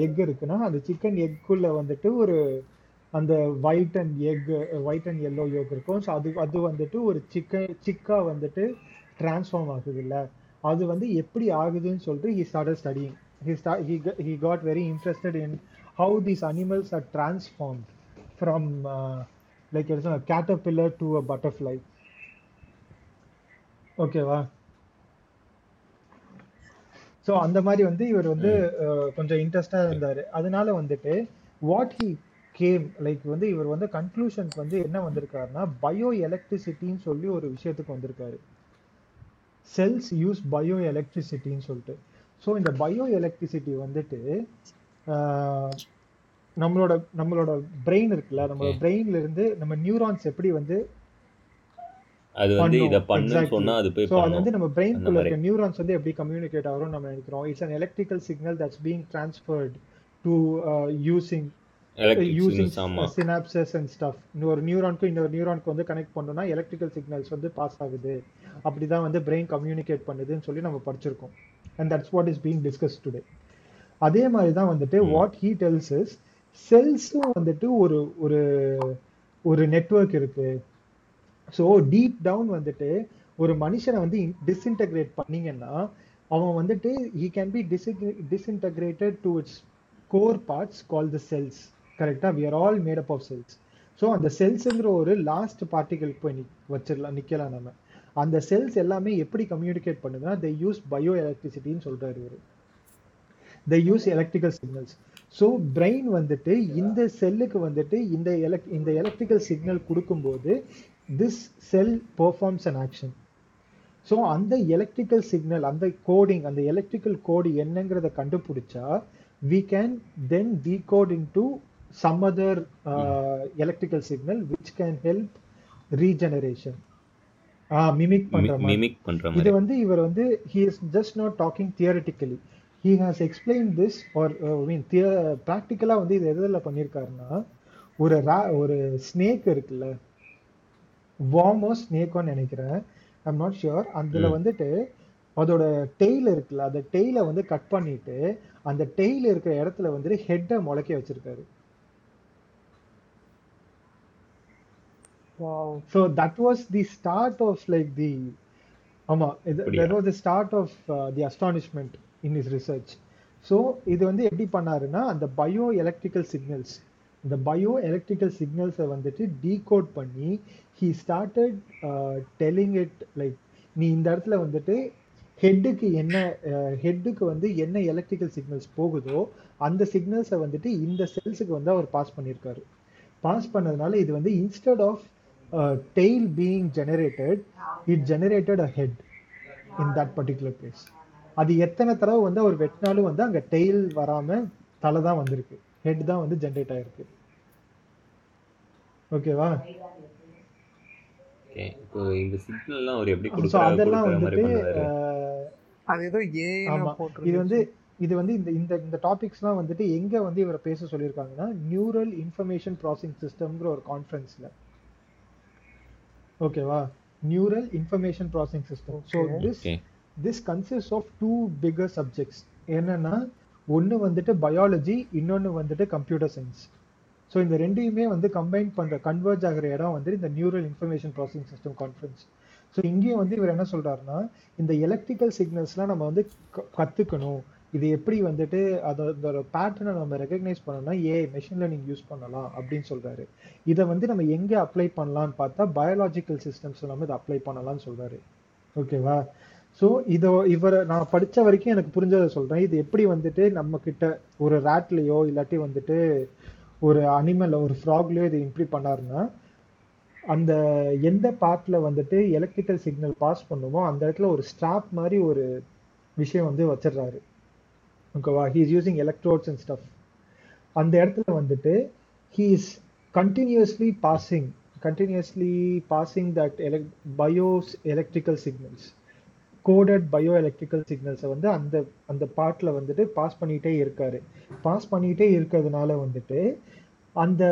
எக் இருக்குன்னா அந்த சிக்கன் எக்குள்ள வந்துட்டு ஒரு அந்த white and egg white and yellow yolk இருக்கும். ஸோ அது அது வந்துட்டு ஒரு சிக்கன் சிக்கா வந்துட்டு டிரான்ஸ்ஃபார்ம் ஆகுது இல்லை அது வந்து எப்படி ஆகுதுன்னு சொல்லிட்டு ஹி ஸ்டார்ட் ஸ்டடிங் ஹி ஸ்டா he got very interested in how these animals these animals from like from uh, like a butterfly ஓகேவா ஸோ அந்த மாதிரி வந்து இவர் வந்து கொஞ்சம் இன்ட்ரெஸ்டா இருந்தாரு. அதனால வந்துட்டு வாட் ஹி கேம் லைக் வந்து இவர் வந்து கன்க்ளூஷனுக்கு வந்து என்ன வந்திருக்காருன்னா பயோ எலக்ட்ரிசிட்டின்னு சொல்லி ஒரு விஷயத்துக்கு வந்திருக்காரு. செல்ஸ் யூஸ் பயோ எலக்ட்ரிசிட்டின்னு சொல்லிட்டு. ஸோ இந்த பயோ எலக்ட்ரிசிட்டி வந்துட்டு நம்மளோட நம்மளோட பிரெயின் இருக்குல்ல நம்மளோட பிரெயின்ல இருந்து நம்ம நியூரான்ஸ் எப்படி வந்து அது வந்து இதை. பண்ணுன்னு. சொன்னா அது போய் அது பண்ணும். வந்து நம்ம அந்த பிரெயின்குள்ள மாதிரி. இருக்க நியூரான்ஸ் வந்து எப்படி கம்யூனிகேட் ஆகிறோம் நம்ம நினைக்கிறோம். It's an electrical signal that's being transferred to using using synapses and stuff ஒரு நியூரானுக்கு இன்னொரு நியூரானுக்கு வந்து கனெக்ட் பண்ணோம்னா எலக்ட்ரிக்கல் சிக்னல்ஸ் வந்து பாஸ் ஆகுது. அப்படிதான் வந்து பிரெயின் கம்யூனிகேட் பண்ணுதுன்னு சொல்லி நம்ம படிச்சிருக்கோம். And that's what is being discuss today அதே மாதிரி தான் வந்துட்டு வாட் ஹீ டெல்ஸ் இஸ் செல்ஸும் வந்துட்டு ஒரு ஒரு ஒரு நெட்வொர்க் இருக்கு. ஸோ டீப் டவுன் வந்துட்டு ஒரு மனுஷனை வந்து டிஸ்இன்டகிரேட் பண்ணீங்கன்னா அவன் வந்துட்டு he can be disintegrated to its core parts call the cells கரெக்டாக we are all made up of cells so அந்த செல்ஸுங்கிற ஒரு லாஸ்ட் பார்ட்டிகல் போய் நிக் வச்சிடலாம் நிற்கலாம் நம்ம அந்த செல்ஸ் எல்லாமே எப்படி கம்யூனிகேட் பண்ணுதுன்னா தே யூஸ் பயோ எலக்ட்ரிசிட்டின்னு சொல்கிறார் இவர். They use electrical signals so brain வந்துட்டு இந்த செல்லுக்கு வந்துட்டு இந்த எலக் இந்த எலக்ட்ரிக்கல் சிக்னல் கொடுக்கும்போது this cell performs an action so அந்த எலக்ட்ரிக்கல் சிக்னல் அந்த கோடிங் அந்த எலக்ட்ரிக்கல் கோடு என்னங்கிறத கண்டுபிடிச்சா we can then decode into some other uh, electrical signal which can help regeneration. Ah mimic பண்ற இது வந்து இவர் வந்து he is just not talking theoretically. He has explained this or uh, I mean ப்ராக்டிக்கலா வந்து இது எதுல பண்ணியிருக்காருன்னா ஒரு ஒரு ஸ்னேக் இருக்குல்ல வார்மோ ஸ்னேக்கோன்னு நினைக்கிறேன். ஐம் நாட் ஷுர் அதுல வந்துட்டு அதோட டெய்ல் இருக்குல்ல அந்த டெய்லை வந்து கட் பண்ணிட்டு அந்த டெய்ல் இருக்கிற இடத்துல வந்துட்டு ஹெட்டை முளைக்க வச்சிருக்காரு. Wow. So that was the start of like the ஆமா இது was the start of uh, the astonishment in his research. So இது வந்து எப்படி பண்ணாருன்னா அந்த பயோ எலக்ட்ரிக்கல் சிக்னல்ஸ் இந்த பயோ எலக்ட்ரிக்கல் சிக்னல்ஸை வந்துட்டு டீகோட் பண்ணி he started telling it like நீ இந்த இடத்துல வந்துட்டு ஹெட்டுக்கு என்ன uh, ஹெட்டுக்கு வந்து என்ன எலக்ட்ரிக்கல் சிக்னல்ஸ் போகுதோ அந்த சிக்னல்ஸை வந்துட்டு இந்த செல்ஸுக்கு வந்து அவர் பாஸ் பண்ணியிருக்காரு. பாஸ் பண்ணதுனால இது வந்து instead of tail being generated it generated a head in that particular place அது எத்தனை தடவை வந்து அவர் வெட்டினாலும் வந்து அங்கே டெய்ல் வராமல் தலை தான் வந்திருக்கு. ஹெட் தான் வந்து ஜென்ரேட் ஆயிருக்கு. ஓகேவா? Okay. இப்போ இந்த சிக்னல்லாம் அவர் எப்படி கொடுக்குறாரு அதெல்லாம் வந்துட்டு அது ஏதோ ஆமா. ஏன்னு இது வந்து இது வந்து இந்த இந்த இந்த டாபிக்ஸ்லாம் வந்துட்டு எங்க வந்து இவரை பேச சொல்லியிருக்காங்கன்னா நியூரல் இன்ஃபர்மேஷன் ப்ராசஸிங் சிஸ்டம்ங்கிற ஒரு கான்ஃபரன்ஸ்ல ஓகேவா? Neural information processing system so. This. This consist of two bigger subjects என்னன்னா ஒன்று வந்துட்டு பயாலஜி இன்னொன்று வந்துட்டு கம்ப்யூட்டர் சயின்ஸ் ஸோ இந்த ரெண்டையுமே வந்து கம்பைன் பண்ணுற கன்வெர்ஜ் ஆகிற இடம் வந்து இந்த neural information processing system conference so இங்கேயும் வந்து இவர் என்ன சொல்கிறாருன்னா இந்த எலக்ட்ரிக்கல் சிக்னல்ஸ்லாம் நம்ம வந்து க- இது எப்படி வந்துட்டு அதோட பேட்டர்னை நம்ம ரெகக்னைஸ் பண்ணணும்னா ஏ மெஷின் லேர்னிங் யூஸ் பண்ணலாம் அப்படின்னு சொல்கிறாரு இதை வந்து நம்ம எங்கே அப்ளை பண்ணலான்னு பார்த்தா பயாலாஜிக்கல் சிஸ்டம்ஸ் நம்ம இதை அப்ளை பண்ணலாம்னு சொல்கிறாரு ஓகேவா ஸோ இதோ இவரை நான் படித்த வரைக்கும் எனக்கு புரிஞ்சதை சொல்கிறேன் இது எப்படி வந்துட்டு நம்ம கிட்ட ஒரு ரேட்லையோ இல்லாட்டி வந்துட்டு ஒரு அனிமல் ஒரு ஃப்ராக்லயோ இதை இம்ப்ளீட் பண்ணாருன்னா அந்த எந்த பார்ட்ல வந்துட்டு எலக்ட்ரிக்கல் சிக்னல் பாஸ் பண்ணுமோ அந்த இடத்துல ஒரு ஸ்ட்ராப் மாதிரி ஒரு விஷயம் வந்து வச்சிடுறாரு. ஓகேவா? He is using electrodes and stuff அந்த இடத்துல வந்துட்டு he is continuously passing continuously passing that எலக் bios electrical signals coded bio electrical சிக்னல்ஸை வந்து அந்த அந்த பார்ட்டில் வந்துட்டு பாஸ் பண்ணிகிட்டே இருக்காரு. பாஸ் பண்ணிகிட்டே இருக்கிறதுனால வந்துட்டு அந்த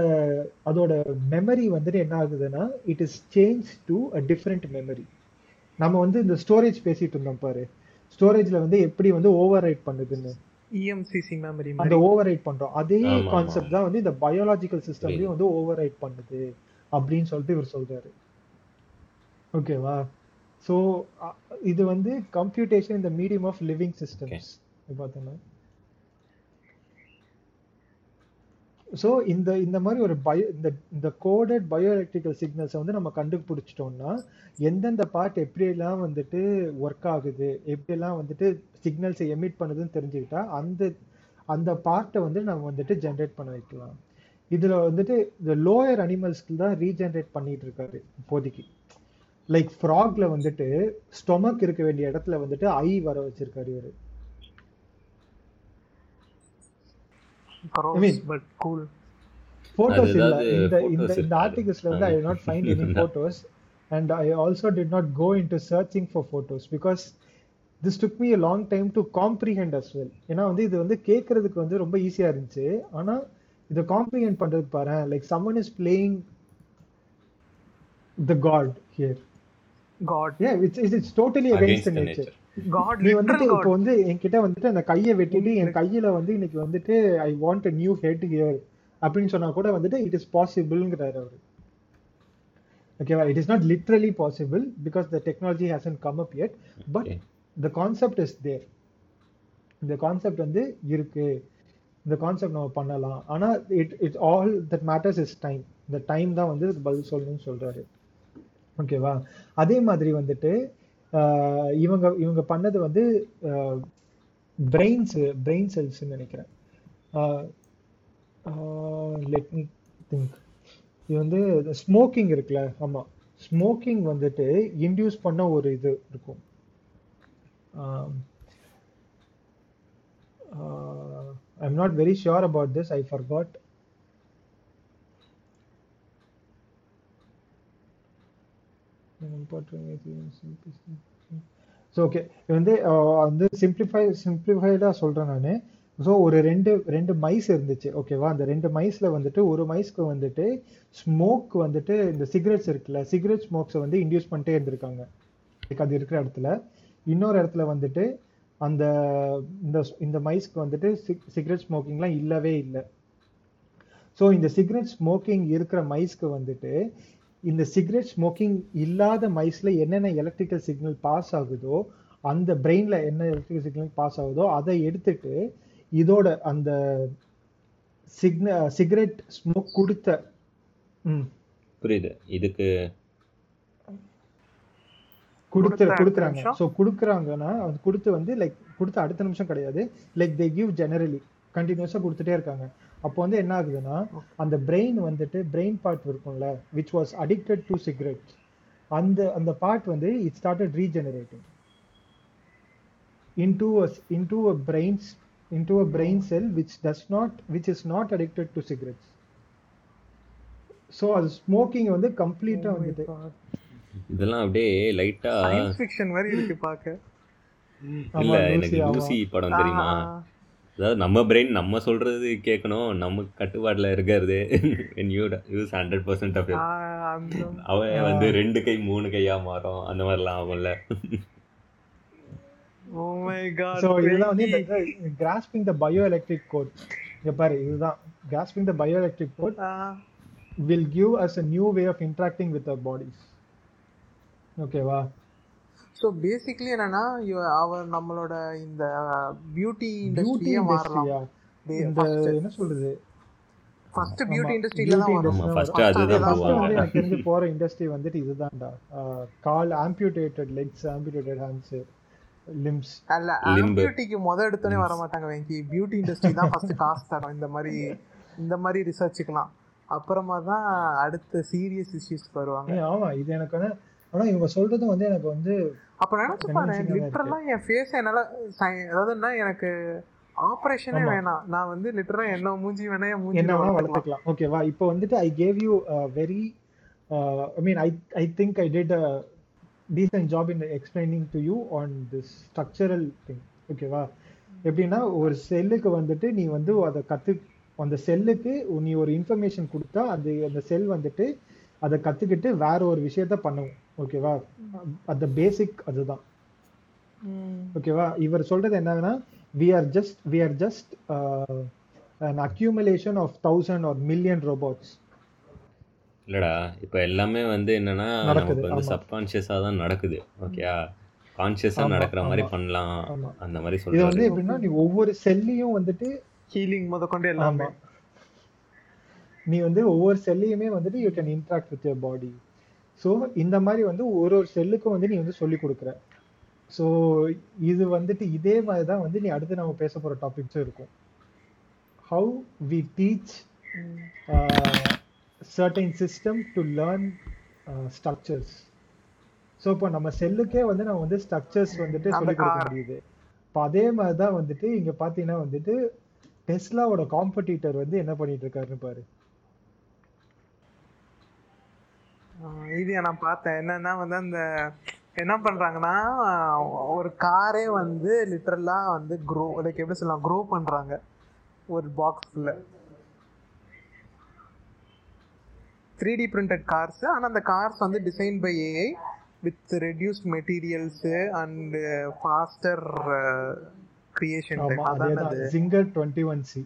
அதோட மெமரி வந்துட்டு என்ன ஆகுதுன்னா it is change to a different memory நம்ம வந்து இந்த ஸ்டோரேஜ் பேசிட்டு இருந்தோம் பாரு. ஸ்டோரேஜ்ல வந்து எப்படி வந்து ஓவர் ரைட் பண்ணுதுன்னு இஎம்சிசி மெமரி அந்த ஓவர் ரைட் பண்றோம். அதே. கான்செப்ட் தான் வந்து இந்த பயாலாஜிக்கல் சிஸ்டம்லயும் வந்து ஓவர் ரைட் பண்ணுது. அப்படின்னு சொல்லிட்டு இவர் சொல்றாரு. ஓகேவா ஸோ இது வந்து கம்ப்யூட்டேஷன் இந்த மீடியம் ஆஃப் லிவிங் சிஸ்டம்ஸ் பார்த்தோம்னா. ஸோ இந்த இந்த மாதிரி ஒரு பயோ இந்த இந்த கோடட் பயோ எலக்ட்ரிக்கல் சிக்னல்ஸை வந்து நம்ம கண்டுபிடிச்சிட்டோம்னா எந்தெந்த பார்ட் எப்படியெல்லாம் வந்துட்டு ஒர்க் ஆகுது எப்படியெல்லாம் வந்துட்டு சிக்னல்ஸை எமிட் பண்ணுதுன்னு தெரிஞ்சுக்கிட்டா அந்த அந்த பார்ட்டை வந்து நம்ம வந்துட்டு ஜென்ரேட் பண்ண வைக்கலாம். இதுல வந்துட்டு இந்த லோயர் அனிமல்ஸ்க்கு தான் ரீஜென்ரேட் பண்ணிட்டு இருக்காரு இப்போதைக்கு. லைக் ஃப்ராக்ல வந்துட்டு ஸ்டொமக் இருக்க வேண்டிய இடத்துல வந்துட்டு ஐ வர வச்சிருக்காரு இவரு. போட்டோஸ் இல்ல. இந்த இந்த. ஆர்டிகல்ஸ்ல வந்து I not find any photos and I also did not go into searching for photos because this took me a long time to comprehend as well. ஏன்னா வந்து இது வந்து கேட்கறதுக்கு வந்து ரொம்ப ஈஸியா இருந்துச்சு. ஆனா இதை காம்ப்ரிஹெண்ட் பண்றது பாரு like someone is playing the god here god yeah it's it's, it's totally against, the nature. God நீ வந்துட்டு இப்போ வந்து என்கிட்ட வந்துட்டு அந்த கையை வெட்டிட்டு என் கையில வந்து இன்னைக்கு வந்துட்டு I want new head here அப்படின்னு சொன்னா கூட வந்துட்டு இட் இஸ் பாசிபிள்ங்கிறாரு அவரு. ஓகேவா it is not literally possible because the technology hasn't come up yet but. The concept is there இந்த கான்செப்ட் வந்து இருக்கு. இந்த கான்செப்ட் நம்ம பண்ணலாம். ஆனா it it all that matters is time இந்த டைம் தான் வந்து பதில் சொல்லணும்னு சொல்றாரு. ஓகேவா அதே மாதிரி வந்துட்டு இவங்க இவங்க பண்ணது வந்து பிரெயின்ஸ் பிரெயின் செல்ஸ்ன்னு நினைக்கிறேன். லெட் மீ திங்க் இது வந்து ஸ்மோக்கிங் இருக்குல்ல ஆமாம் ஸ்மோக்கிங் வந்துட்டு இன்டியூஸ் பண்ண ஒரு இது இருக்கும். I'm not very sure about this I forgot so okay இது வந்து uh, வந்து சிம்பிளிஃபை சிம்பிளிஃபைடாக சொல்கிறேன் நான். ஸோ ஒரு ரெண்டு ரெண்டு மைஸ் இருந்துச்சு. ஓகேவா அந்த ரெண்டு மைஸில் வந்துட்டு ஒரு மைஸ்க்கு வந்துட்டு ஸ்மோக் வந்துட்டு இந்த சிகரெட்ஸ் இருக்குல்ல சிகரெட் ஸ்மோக்ஸை வந்து இன்டியூஸ் பண்ணிட்டே இருந்திருக்காங்க. லைக் அது இருக்கிற இடத்துல. இன்னொரு இடத்துல வந்துட்டு அந்த இந்த இந்த மைஸ்க்கு வந்துட்டு சிகரெட் ஸ்மோக்கிங்லாம் இல்லவே இல்லை. ஸோ இந்த சிகரெட் ஸ்மோக்கிங் இருக்கிற மைஸ்க்கு வந்துட்டு இந்த சிகரெட் ஸ்மோக்கிங் இல்லாத மைஸ்ல என்னென்ன எலக்ட்ரிக்கல் சிக்னல் பாஸ் ஆகுதோ அந்த பிரெயின்ல என்ன எலக்ட்ரிக்கல் சிக்னல் பாஸ் ஆகுதோ அதை எடுத்துட்டு இதோட அந்த சிக்ன சிகரெட் ஸ்மோக் கொடுத்த ம். புரியுது. இதுக்கு கொடுத்து கொடுக்குறாங்க. நிமிஷம்? ஸோ கொடுக்குறாங்கன்னா அது கொடுத்து வந்து லைக் கொடுத்த அடுத்த நிமிஷம் கிடையாது. லைக் தே கிவ் ஜெனரலி கண்டினியூஸாக கொடுத்துட்டே இருக்காங்க. அப்போ வந்து என்ன ஆகுதுன்னா அந்த பிரெயின் வந்துட்டு பிரெயின் பார்ட் இருக்கும்ல which was addicted to cigarette அந்த அந்த பார்ட் வந்து it started regenerating into a into a brain into a brain cell which does not which is not addicted to cigarettes. So அது smoking வந்து கம்ப்ளீட்டா வந்துட்டு இதெல்லாம் அப்படியே லைட்டா சயின்ஸ் ஃபிக்ஷன் மாதிரி இருக்கு பார்க்க இல்ல எனக்கு. லூசி படம் தெரியுமா? அதாவது நம்ம பிரெயின் நம்ம சொல்றது கேட்கணும் நம்ம கட்டுப்பாட்டுல இருக்கிறது. யூஸ் ஹண்ட்ரட் பர்சன்ட் ஆஃப் அவன் வந்து ரெண்டு கை மூணு கையா மாறும். அந்த மாதிரிலாம் ஆகும்ல. Grasping the bio electric code இங்க பாரு இதுதான். Grasping the bio electric code will give us a new way of interacting with our bodies ஓகேவா ஸோ பேசிக்லி என்னன்னா அவர் நம்மளோட இந்த பியூட்டி இண்டஸ்ட்ரியே மாறலாம். என்ன சொல்றது? ஃபர்ஸ்ட் பியூட்டி இண்டஸ்ட்ரியில தான் beauty வரும். ஃபர்ஸ்ட் தான் அதுதான் போவாங்க. எனக்கு தெரிஞ்சு போற இண்டஸ்ட்ரி வந்துட்டு இதுதான்டா. கால் amputated legs amputated hands limbs அல்ல Limb. பியூட்டிக்கு முத எடுத்தோடனே வர மாட்டாங்க வெங்கி. பியூட்டி இண்டஸ்ட்ரி தான் ஃபர்ஸ்ட் காசு தரும். இந்த மாதிரி இந்த மாதிரி ரிசர்ச்சுக்கலாம் அப்புறமா தான் அடுத்த சீரியஸ் இஷ்யூஸ் வருவாங்க. ஆமா இது எனக்கு ஆனா இவங்க சொல்றதும் வந்து எனக்கு வந்து அப்ப நினைச்சு பாரு Convincing-ஆ தான் லிட்டரலா என் ஃபேஸ் என்னால அதாவதுன்னா எனக்கு ஆபரேஷனே. வேணாம். நான் வந்து லிட்டரலா என்ன மூஞ்சி வேணா என் மூஞ்சி என்ன வேணா வளர்த்துக்கலாம். ஓகேவா இப்போ வந்துட்டு I gave you very I mean I I think I did decent job in explaining to you on this structural thing ஓகேவா எப்படின்னா ஒரு செல்லுக்கு வந்துட்டு நீ வந்து அதை கத்து அந்த செல்லுக்கு நீ ஒரு இன்ஃபர்மேஷன் கொடுத்தா அது அந்த செல் வந்துட்டு அதை கத்துக்கிட்டு வேற ஒரு விஷயத்த பண்ணும். ஓகேவா? அந்த பேசிக் அதுதான். ஓகேவா? இவர் சொல்றது என்னன்னா we are just we are just uh, an accumulation of thousand or million robots. இல்லடா இப்போ எல்லாமே வந்து என்னன்னா நமக்கு வந்து. சப்கான்ஷியஸாக தான் நடக்குது. ஓகேயா? கான்ஷியஸாக நடக்கிற மாதிரி. பண்ணலாம். ஆமா. அந்த மாதிரி இது வந்து எப்படின்னா நீ ஒவ்வொரு செல்லையும் வந்துட்டு ஹீலிங் முத கொண்டு எல்லாமே நீ வந்து ஒவ்வொரு செல்லையுமே வந்துட்டு you can interact with your body so இந்த மாதிரி வந்து ஒரு ஒரு செல்லுக்கும் வந்து நீ வந்து சொல்லி கொடுக்குற. ஸோ இது வந்துட்டு இதே மாதிரி தான் வந்து நீ அடுத்து நம்ம பேச போற டாபிக்ஸும் இருக்கும். How we teach certain system to learn uh, structures. So இப்போ நம்ம செல்லுக்கே வந்து நம்ம வந்து ஸ்ட்ரக்சர்ஸ் வந்துட்டு சொல்லி கொடுக்க. முடியுது. இப்போ அதே மாதிரி தான் வந்துட்டு இங்க பாத்தீங்கன்னா வந்துட்டு டெஸ்லாவோட காம்படிட்டர் வந்து என்ன பண்ணிட்டு இருக்காருன்னு பாரு. இது நான் பார்த்தேன். என்னன்னா வந்து அந்த என்ன பண்றாங்கன்னா ஒரு காரே வந்து லிட்டரலா வந்து க்ரோ லைக் எப்படி சொல்லலாம் க்ரோ பண்றாங்க. ஒரு பாக்ஸ்ல த்ரீ டி பிரிண்டட் கார்ஸ் ஆனா அந்த கார்ஸ் வந்து design by AI with reduced materials and faster creation Czinger twenty one C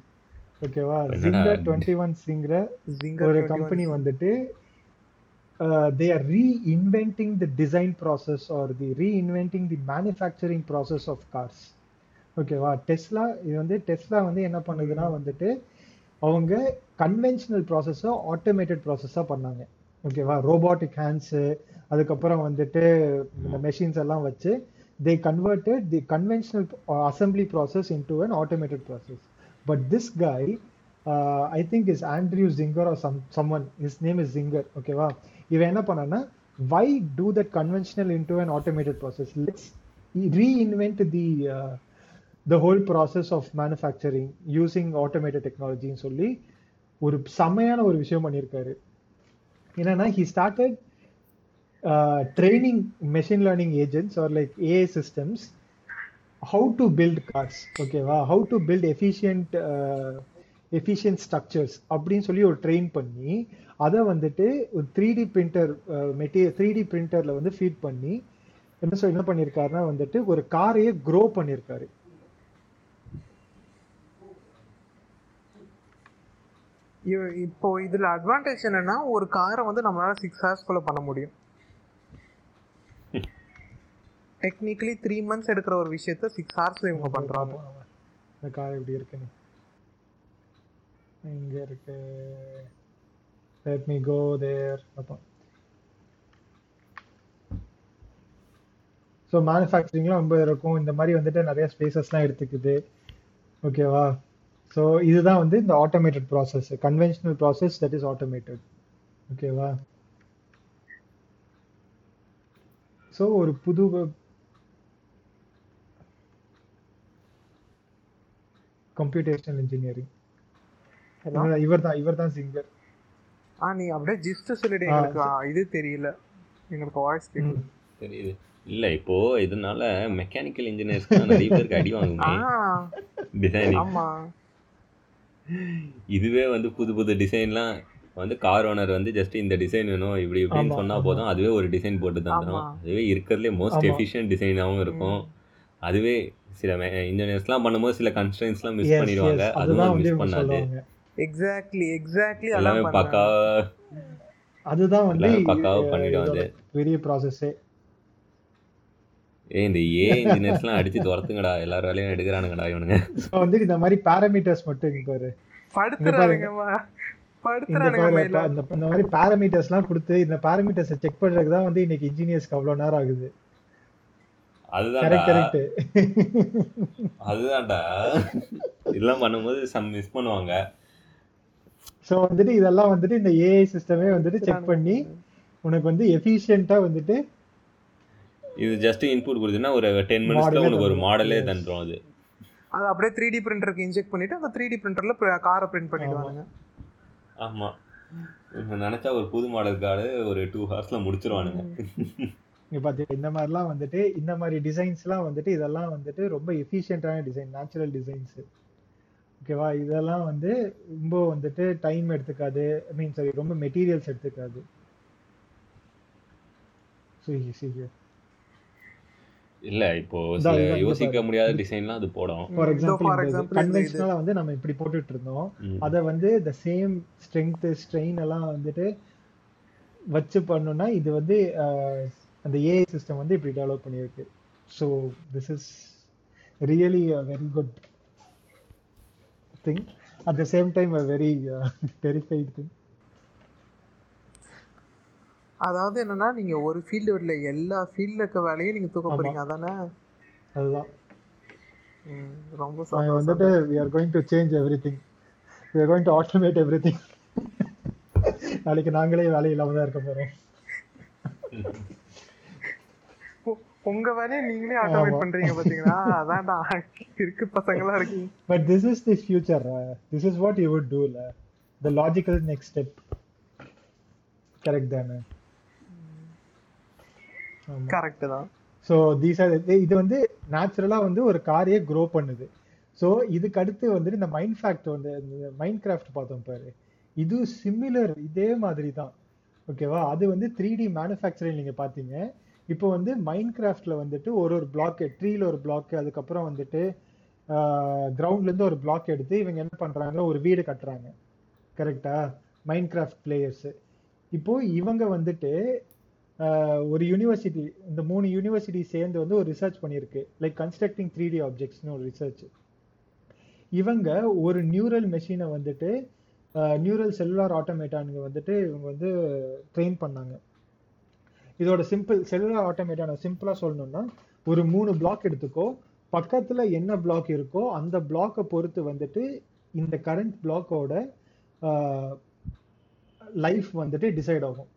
ஓகேவா ஜிங்கர் டுவெண்ட்டி ஒன் சிங்கிற ஜிங்கர் ஒரு கம்பெனி வந்துட்டு they are reinventing the design process or the reinventing the manufacturing process of cars ஓகேவா Tesla இது வந்து Tesla வந்து என்ன பண்ணுதுன்னா வந்துட்டு அவங்க கன்வென்ஷனல் ப்ராசஸை ஆட்டோமேட்டட் ப்ராசஸாக பண்ணாங்க. ஓகேவா ரோபாட்டிக் ஹேண்ட்ஸு அதுக்கப்புறம் வந்துட்டு இந்த மெஷின்ஸ் எல்லாம் வச்சு they converted the conventional assembly process into an automated process but this guy I think is Andrew Czinger or some someone is name is Czinger ஓகேவா இவன் என்ன பண்ணான்னா why do that conventional into an automated process let's reinvent the the whole process of manufacturing using automated டெக்னாலஜின்னு சொல்லி ஒரு செமையான ஒரு விஷயம் பண்ணியிருக்காரு. என்னன்னா he started training machine learning agents or like AI systems how to build cars ஓகேவா how to build efficient efficient structures அப்படின்னு சொல்லி ஒரு ட்ரெயின் பண்ணி அதை வந்துட்டு ஒரு three D printer material three D பிரிண்டரில் வந்து ஃபீட் பண்ணி என்ன சொல் என்ன பண்ணியிருக்காருன்னா வந்துட்டு ஒரு காரையே க்ரோ பண்ணியிருக்காரு இப்போ இதுல அட்வான்டேஜ் என்னன்னா ஒரு காரை வந்து நம்மளால சிக்ஸ் ஹவர்ஸ்குள்ள பண்ண முடியும். டெக்னிக்கலி த்ரீ மந்த்ஸ் எடுக்கிற ஒரு விஷயத்த சிக்ஸ் ஹவர்ஸ்ல இவங்க பண்றாங்க. இந்த கார் எப்படி இருக்குன்னு. இங்க இருக்கு. லெட் மீ கோ தேர் அப்போ ஸோ மேனுஃபேக்சரிங்லாம் ரொம்ப இருக்கும். இந்த மாதிரி வந்துட்டு நிறைய ஸ்பேசஸ்லாம் எடுத்துக்குது. ஓகேவா ஸோ இதுதான் வந்து இந்த automated process conventional process that is automated ஓகேவா ஸோ ஒரு புது கம்ப்யூட்டேஷனல் இன்ஜினியரிங் இவர் தான் இவர் தான் சிங்கர் ஆ நீ அப்படியே ஜிஸ்ட் சொல்லிடு எங்களுக்கு ஆ, இது தெரியல. எங்களுக்கு வாய்ஸ் கேட்கல தெரியுது. இல்ல இப்போ இதனால மெக்கானிக்கல் நிறைய பேருக்கு அடி டிசைனிங் ஆமா. இதுவே வந்து புது புது டிசைன்லாம் வந்து கார் ஓனர் வந்து ஜஸ்ட் இந்த டிசைன் வேணும் இப்படி இப்படின்னு சொன்னா. போதும். அதுவே ஒரு டிசைன் போட்டு தந்துடும். அதுவே இருக்கிறதுலே மோஸ்ட். எஃபிஷியன்ட் டிசைனாகவும் இருக்கும். அதுவே சில இன்ஜினியர்ஸ்லாம் பண்ணும்போது சில கன்ஸ்ட்ரெயின்ஸ்லாம் மிஸ் பண்ணிடுவாங்க. அதுவும் மிஸ் பண்ணாது. எக்ஸாக்ட்லி எக்ஸாக்ட்லி எல்லாமே பக்கா அதுதான் வந்து பக்காவா பண்ணிடும் அது. பெரிய ப்ராசஸ்ஸே ஏய் இந்த ஏ இன்ஜினியர்ஸ்லாம் அடிச்சு துரத்துங்கடா. எல்லார் வேலையும் எடுக்கிறானுங்கடா இவனுங்க. ஸோ வந்து இந்த மாதிரி பேராமீட்டர்ஸ் மட்டும் இங்க பாரு. படுத்துறானுங்கம்மா. இந்த மாதிரி பேராமீட்டர்ஸ்லாம் கொடுத்து இந்த பேராமீட்டர்ஸை செக் பண்றதுக்கு தான் வந்து இன்னைக்கு இன்ஜினியர்ஸ்க்கு அவ்வளோ நேரம் ஆகுது. கரெக்ட் அதுதான்டா. இதெல்லாம் பண்ணும்போது சம் மிஸ் பண்ணுவாங்க. ஸோ வந்துட்டு இதெல்லாம் வந்துட்டு இந்த ஏஐ சிஸ்டமே வந்துட்டு செக் பண்ணி உனக்கு வந்து எஃபிஷியண்டா வந்துட்டு இது ஜஸ்ட் இன்புட் கொடுத்தீங்கன்னா ஒரு டென் மினிட்ஸ்ல உனக்கு ஒரு. மாடலே Yes. தந்துரும் அது. அது அப்படியே த்ரீ டி பிரிண்டருக்கு இன்ஜெக்ட் பண்ணிட்டு அந்த த்ரீ டி பிரிண்டர்ல காரை பிரிண்ட் பண்ணிடுவாங்க ஆமா. நினைச்சா ஒரு புது மாடல் கார்டு ஒரு டூ ஹவர்ஸ்ல முடிச்சிருவானுங்க. இங்க பாத்தீங்க இந்த மாதிரிலாம் வந்துட்டு இந்த மாதிரி டிசைன்ஸ்லாம் வந்துட்டு இதெல்லாம் வந்துட்டு ரொம்ப எஃபிஷியன்டான டிசைன் நேச்சுரல் டிசைன்ஸ் ஓகேவா இதெல்லாம் வந்து ரொம்ப வந்துட்டு டைம் எடுத்துக்காது. ஐ மீன் சாரி ரொம்ப மெட்டீரியல்ஸ் எடுத்துக்காது. இல்ல இப்போ யோசிக்க. முடியாத டிசைன்லாம் அது போடும். For example. கன்வென்ஷனலா வந்து நம்ம இப்படி போட்டுட்டு இருந்தோம். அதை வந்து த சேம் ஸ்ட்ரென்த் ஸ்ட்ரெயின் எல்லாம் வந்துட்டு வச்சு பண்ணோம்னா இது வந்து அந்த ஏஐ சிஸ்டம் வந்து இப்படி டெவலப் பண்ணியிருக்கு. So this is really very good thing at the same time a very terrified thing அதாவது என்னன்னா நீங்க ஒரு ஃபீல்டு இல்ல எல்லா ஃபீல்ட்ல இருக்க வேலையும் நீங்க தூக்க. போறீங்க. அதானே? அதுதான். ரொம்ப சந்தோஷம். வந்துட்டு we are going to change everything we are going to automate everything நாளைக்கு நாங்களே வேலை இல்லாம தான் இருக்க போறோம். உ- உங்க வேலையை நீங்களே ஆட்டோமேட். பண்றீங்க பாத்தீங்களா அதான்டா இருக்கு பசங்களா இருக்கீங்க But this is the future. Uh, this is what you would do. La. The logical next step. Correct தானே கரெக்ட் தான் ஸோ தீஸ் ஆர் இது வந்து நேச்சுரலாக வந்து ஒரு காரையே க்ரோ பண்ணுது ஸோ இதுக்கு அடுத்து வந்துட்டு இந்த மைண்ட் ஃபேக்ட் வந்து மைண்ட் கிராஃப்ட் பார்த்தோம் பாரு இது சிமிலர் இதே மாதிரி தான் ஓகேவா அது வந்து த்ரீ டி மேனுஃபேக்சரிங் நீங்கள் பார்த்தீங்க இப்போ வந்து மைண்ட் கிராஃப்ட்ல வந்துட்டு ஒரு ஒரு பிளாக்கு ட்ரீல ஒரு பிளாக்கு அதுக்கப்புறம் வந்துட்டு கிரவுண்ட்லேருந்து ஒரு பிளாக் எடுத்து இவங்க என்ன பண்ணுறாங்க ஒரு வீடு கட்டுறாங்க. கரெக்டா மைண்ட் கிராஃப்ட் பிளேயர்ஸு இப்போ இவங்க வந்துட்டு ஒரு யூனிவர்சிட்டி இந்த மூணு யூனிவர்சிட்டி சேர்ந்து வந்து ஒரு ரிசர்ச் பண்ணியிருக்கு. லைக் கன்ஸ்ட்ரக்டிங் த்ரீ டி ஆப்ஜெக்ட்ஸ்னு ஒரு ரிசர்ச் இவங்க ஒரு நியூரல் மெஷினை வந்துட்டு நியூரல் செல்லுலார் ஆட்டோமேட்டானுங்க வந்துட்டு இவங்க வந்து ட்ரெயின் பண்ணாங்க. இதோட சிம்பிள் செல்லுலார் ஆட்டோமேட்டான சிம்பிளா சொல்லணும்னா ஒரு மூணு பிளாக் எடுத்துக்கோ பக்கத்துல என்ன பிளாக் இருக்கோ அந்த பிளாக்கை பொறுத்து வந்துட்டு இந்த கரண்ட் பிளாக்கோட லைஃப் வந்துட்டு டிசைட் ஆகும்.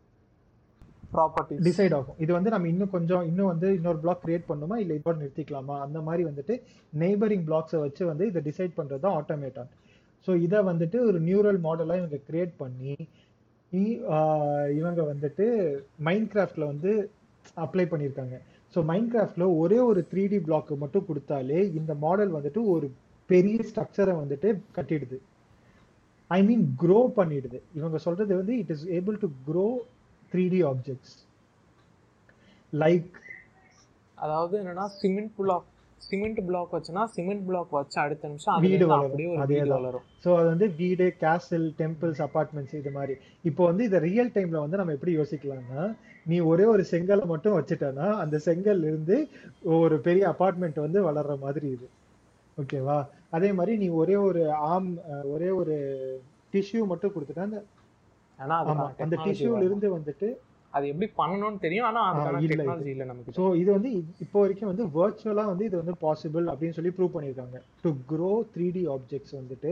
ப்ராப்பர்ட்டி டிசைட் ஆகும். இது வந்து நம்ம இன்னும் கொஞ்சம் இன்னும் வந்து இன்னொரு பிளாக் கிரியேட் பண்ணுமா இல்லை இதோட நிறுத்திக்கலாமா? அந்த மாதிரி வந்துட்டு நெய்பரிங் பிளாக்ஸை வச்சு வந்து இதை டிசைட் பண்றது தான் ஆட்டோமேட்டான் ஸோ இதை வந்துட்டு ஒரு நியூரல் மாடலாக இவங்க கிரியேட் பண்ணி இவங்க வந்துட்டு மைண்ட் கிராஃப்ட்ல வந்து அப்ளை பண்ணியிருக்காங்க. ஸோ மைண்ட் கிராஃப்ட்ல ஒரே ஒரு த்ரீ டி பிளாக்கு மட்டும் கொடுத்தாலே இந்த மாடல் வந்துட்டு ஒரு பெரிய ஸ்ட்ரக்சரை வந்துட்டு கட்டிடுது. ஐ மீன் க்ரோ பண்ணிடுது. இவங்க சொல்றது வந்து it is able to grow three D objects like அதாவது என்னன்னா சிமெண்ட் ஆஃப் சிமெண்ட் பிளாக் வச்சுனா சிமெண்ட் பிளாக் வச்சு அடுத்த நிமிஷம் வீடு வளரும். அதே. வளரும் ஸோ அது வந்து வீடு கேசல் டெம்பிள்ஸ் அபார்ட்மெண்ட்ஸ் இது மாதிரி இப்போ வந்து இதை ரியல் டைம்ல வந்து நம்ம எப்படி யோசிக்கலாம்னா நீ ஒரே ஒரு செங்கலை மட்டும் வச்சுட்டேன்னா அந்த செங்கல்ல இருந்து ஒரு பெரிய அபார்ட்மெண்ட் வந்து வளர்ற மாதிரி இது ஓகேவா அதே மாதிரி நீ ஒரே ஒரு ஆம் ஒரே ஒரு டிஷ்யூ மட்டும் கொடுத்துட்டா அந்த ஆமா அந்த டிஷ்யூல. இருந்து வந்துட்டு அது எப்படி பண்ணணும்னு தெரியும். ஆனா அதுக்கான. டெக்னாலஜி இல்ல நமக்கு. ஸோ இது வந்து இப்போ வரைக்கும் வந்து வர்ச்சுவலா வந்து இது வந்து பாசிபிள் அப்படின்னு சொல்லி ப்ரூவ் பண்ணியிருக்காங்க. To grow three D objects வந்துட்டு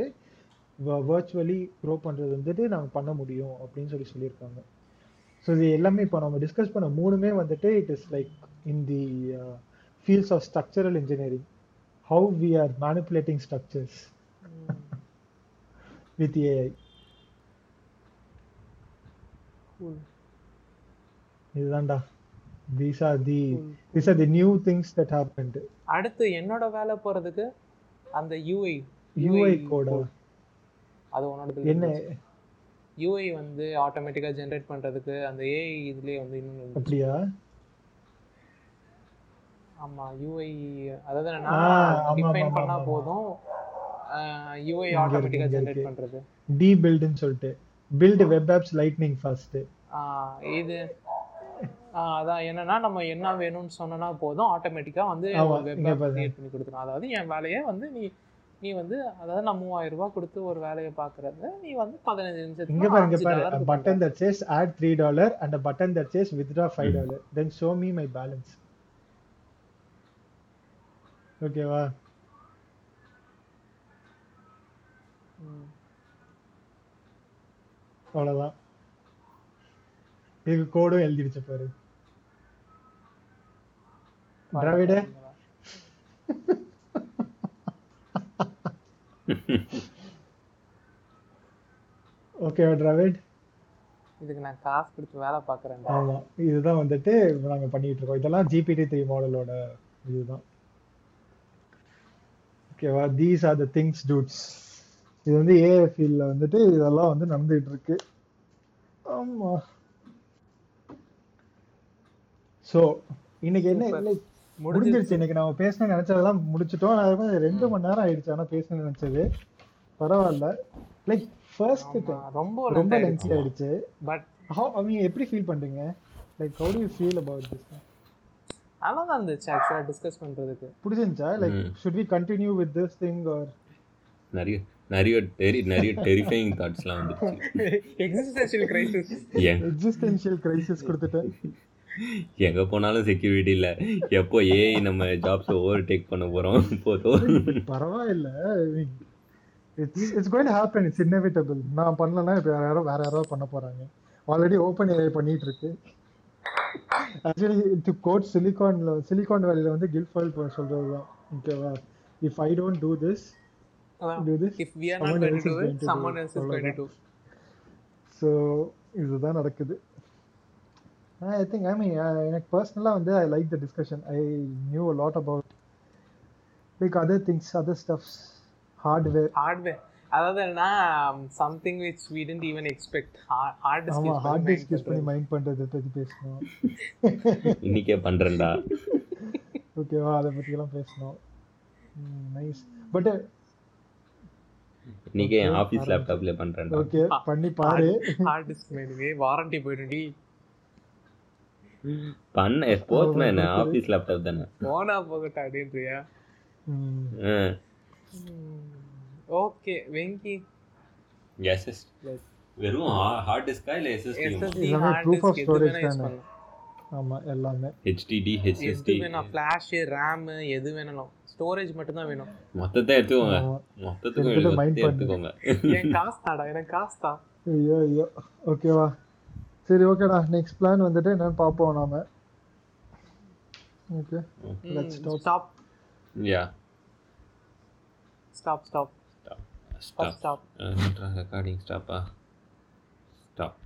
வர்ச்சுவலி க்ரோ பண்றது வந்துட்டு நம்ம பண்ண முடியும் அப்படின்னு சொல்லி சொல்லியிருக்காங்க. ஸோ இது எல்லாமே இப்போ நம்ம டிஸ்கஸ் பண்ண மூணுமே வந்துட்டு it is like in the fields of structural engineering how we are manipulating structures with AI Cool. இதுதான்டா. These are the these are the new things that happened அடுத்து என்னோட வேலை போறதுக்கு அந்த யூஐ யூஐ கோடா அது உன்னோட என்ன? யூஐ வந்து ஆட்டோமேட்டிக்கா ஜெனரேட் பண்றதுக்கு அந்த ஏஐ இதுலயே வந்து இன்னும். அப்படியா? ஆமா யூஐ அதாவது ஆமா, டிஃபைன் பண்ணா போதும். யூஐ ஆட்டோமேட்டிக்கா ஜெனரேட். பண்றது. டி பில்டுன்னு சொல்லிட்டு. Build web apps lightning fast ஆ, இது அதான் என்னன்னா நம்ம என்ன வேணும்னு சொன்னோம்னா போதும் ஆட்டோமேட்டிக்கா வந்து பாருங்க. கிரியேட் பண்ணி கொடுத்துரும். அதாவது என் வேலையை வந்து நீ நீ வந்து அதாவது நான் மூவாயிரம் ரூபாய் கொடுத்து ஒரு வேலையை பாக்குறது நீ வந்து பதினஞ்சு பாரு இங்க அஞ்சு பாரு button that says add three dollar and button that says withdraw five dollar then show me. My balance ஓகேவா ம். அவ்வளவுதான். இதுக்கு கோடும் எழுதிடுச்சு பாரு திராவிட ஓகேவா டிராவிட் இதுக்கு நான் காசு கொடுத்து வேலை பாக்குறேன் ஆமா இதுதான் வந்துட்டு நாங்க பண்ணிட்டு இருக்கோம். இதெல்லாம் ஜிபிடி த்ரீ மாடலோட இதுதான். ஓகேவா these are the things dudes இது வந்து ஏஐ ஃபீல்ட்ல வந்துட்டு இதெல்லாம் வந்து நடந்துட்டு இருக்கு. ஆமா. சோ இன்னைக்கு என்ன முடிஞ்சிருச்சு. இன்னைக்கு நம்ம பேசணும்னு நினைச்சதெல்லாம் முடிச்சிட்டோம். அது ரெண்டு மணி நேரம் ஆயிடுச்சு. ஆனா பேசணும்னு நினைச்சது. பரவாயில்ல. லைக் ஃபர்ஸ்ட் ரொம்ப ரொம்ப லென்த் ஆயிடுச்சு. பட் how நீங்க எப்படி ஃபீல் பண்றீங்க? Like how do you feel about this நல்லா தான் இருந்துச்சு ஆக்சுவலா டிஸ்கஸ் பண்றதுக்கு. புடிச்சிருந்துச்சா like should we continue with this thing or? நிறைய நிறைய டெரி நிறைய டெரிஃபைங் தாட்ஸ்லாம் வந்துருச்சு. எக்ஸிஸ்டன்ஷியல் கிரைசிஸ் எங்க existential crisis கொடுத்துட்டு. எங்க போனாலும் செக்யூரிட்டி இல்ல. எப்போ ஏஐ நம்ம ஜாப்ஸ் ஓவர் டேக் பண்ண போறோம்? போதும். பரவாயில்ல. It's it's going to happen it's inevitable நான் பண்ணலன்னா இப்போ வேற யாரோ வேற யாரோ பண்ண போறாங்க. ஆல்ரெடி ஓப்பன் ஏஐ பண்ணிட்டு இருக்கு. ஆக்சுவலி இது கோட் சிலிகான்ல சிலிகான் வேலியில வந்து கில்ஃபால் சொல்றது தான் ஓகேவா if I don't do this do this if we are not someone going else to to is going it to do someone it. Else is going to so இதுதான் நடக்குது. I think I mean எனக்கு பர்சனலாக வந்து I like the discussion I knew a lot about like other things other stuffs hardware hardware அதாவது என்ன something which we tend even expect hard disk ஆமா hard disk use பண்ணி mind பண்றதை பத்தி பேசணும். இன்னைக்கே பண்றேன்டா. ஓகேவா அதை பத்தியெல்லாம் பேசணும். நைஸ் பட் இன்னைக்கே என் ஆபீஸ் லேப்டாப்ல பண்றேன்டா. ஓகே பண்ணி பாரு. ஹார்ட் டிஸ்க் மேனுவே வாரண்டி போயிடுடி பண்ண. போச்சுனா என்ன ஆபீஸ் லேப்டாப் தானே. போனா போகட்டா அப்படின்றியா. ஓகே வெங்கி. எஸ்எஸ் வெறும் ஹார்ட் டிஸ்கா இல்ல எஸ்எஸ்டி எல்லாமே storage வேணா யூஸ் தானே. ஆமா எல்லாமே. ஹெச்டிடி ஹெச்எஸ்டி வேணா ஃபிளாஷ் ரேம் எது வேணாலும். ஸ்டோரேஜ் மட்டும் தான் வேணும். மொத்தத்தை எடுத்துக்கோங்க. பண்ணு. எடுத்துக்கோங்க. என் காசு தாடா எனக்கு காசு தான். ஐயோ ஐயோ. ஓகேவா? சரி ஓகேடா. நெக்ஸ்ட் பிளான் வந்துட்டு என்னன்னு பார்ப்போம் நாம. Okay Let's stop. Stop yeah stop stop stop stop recording ஸ்டாப்பா stop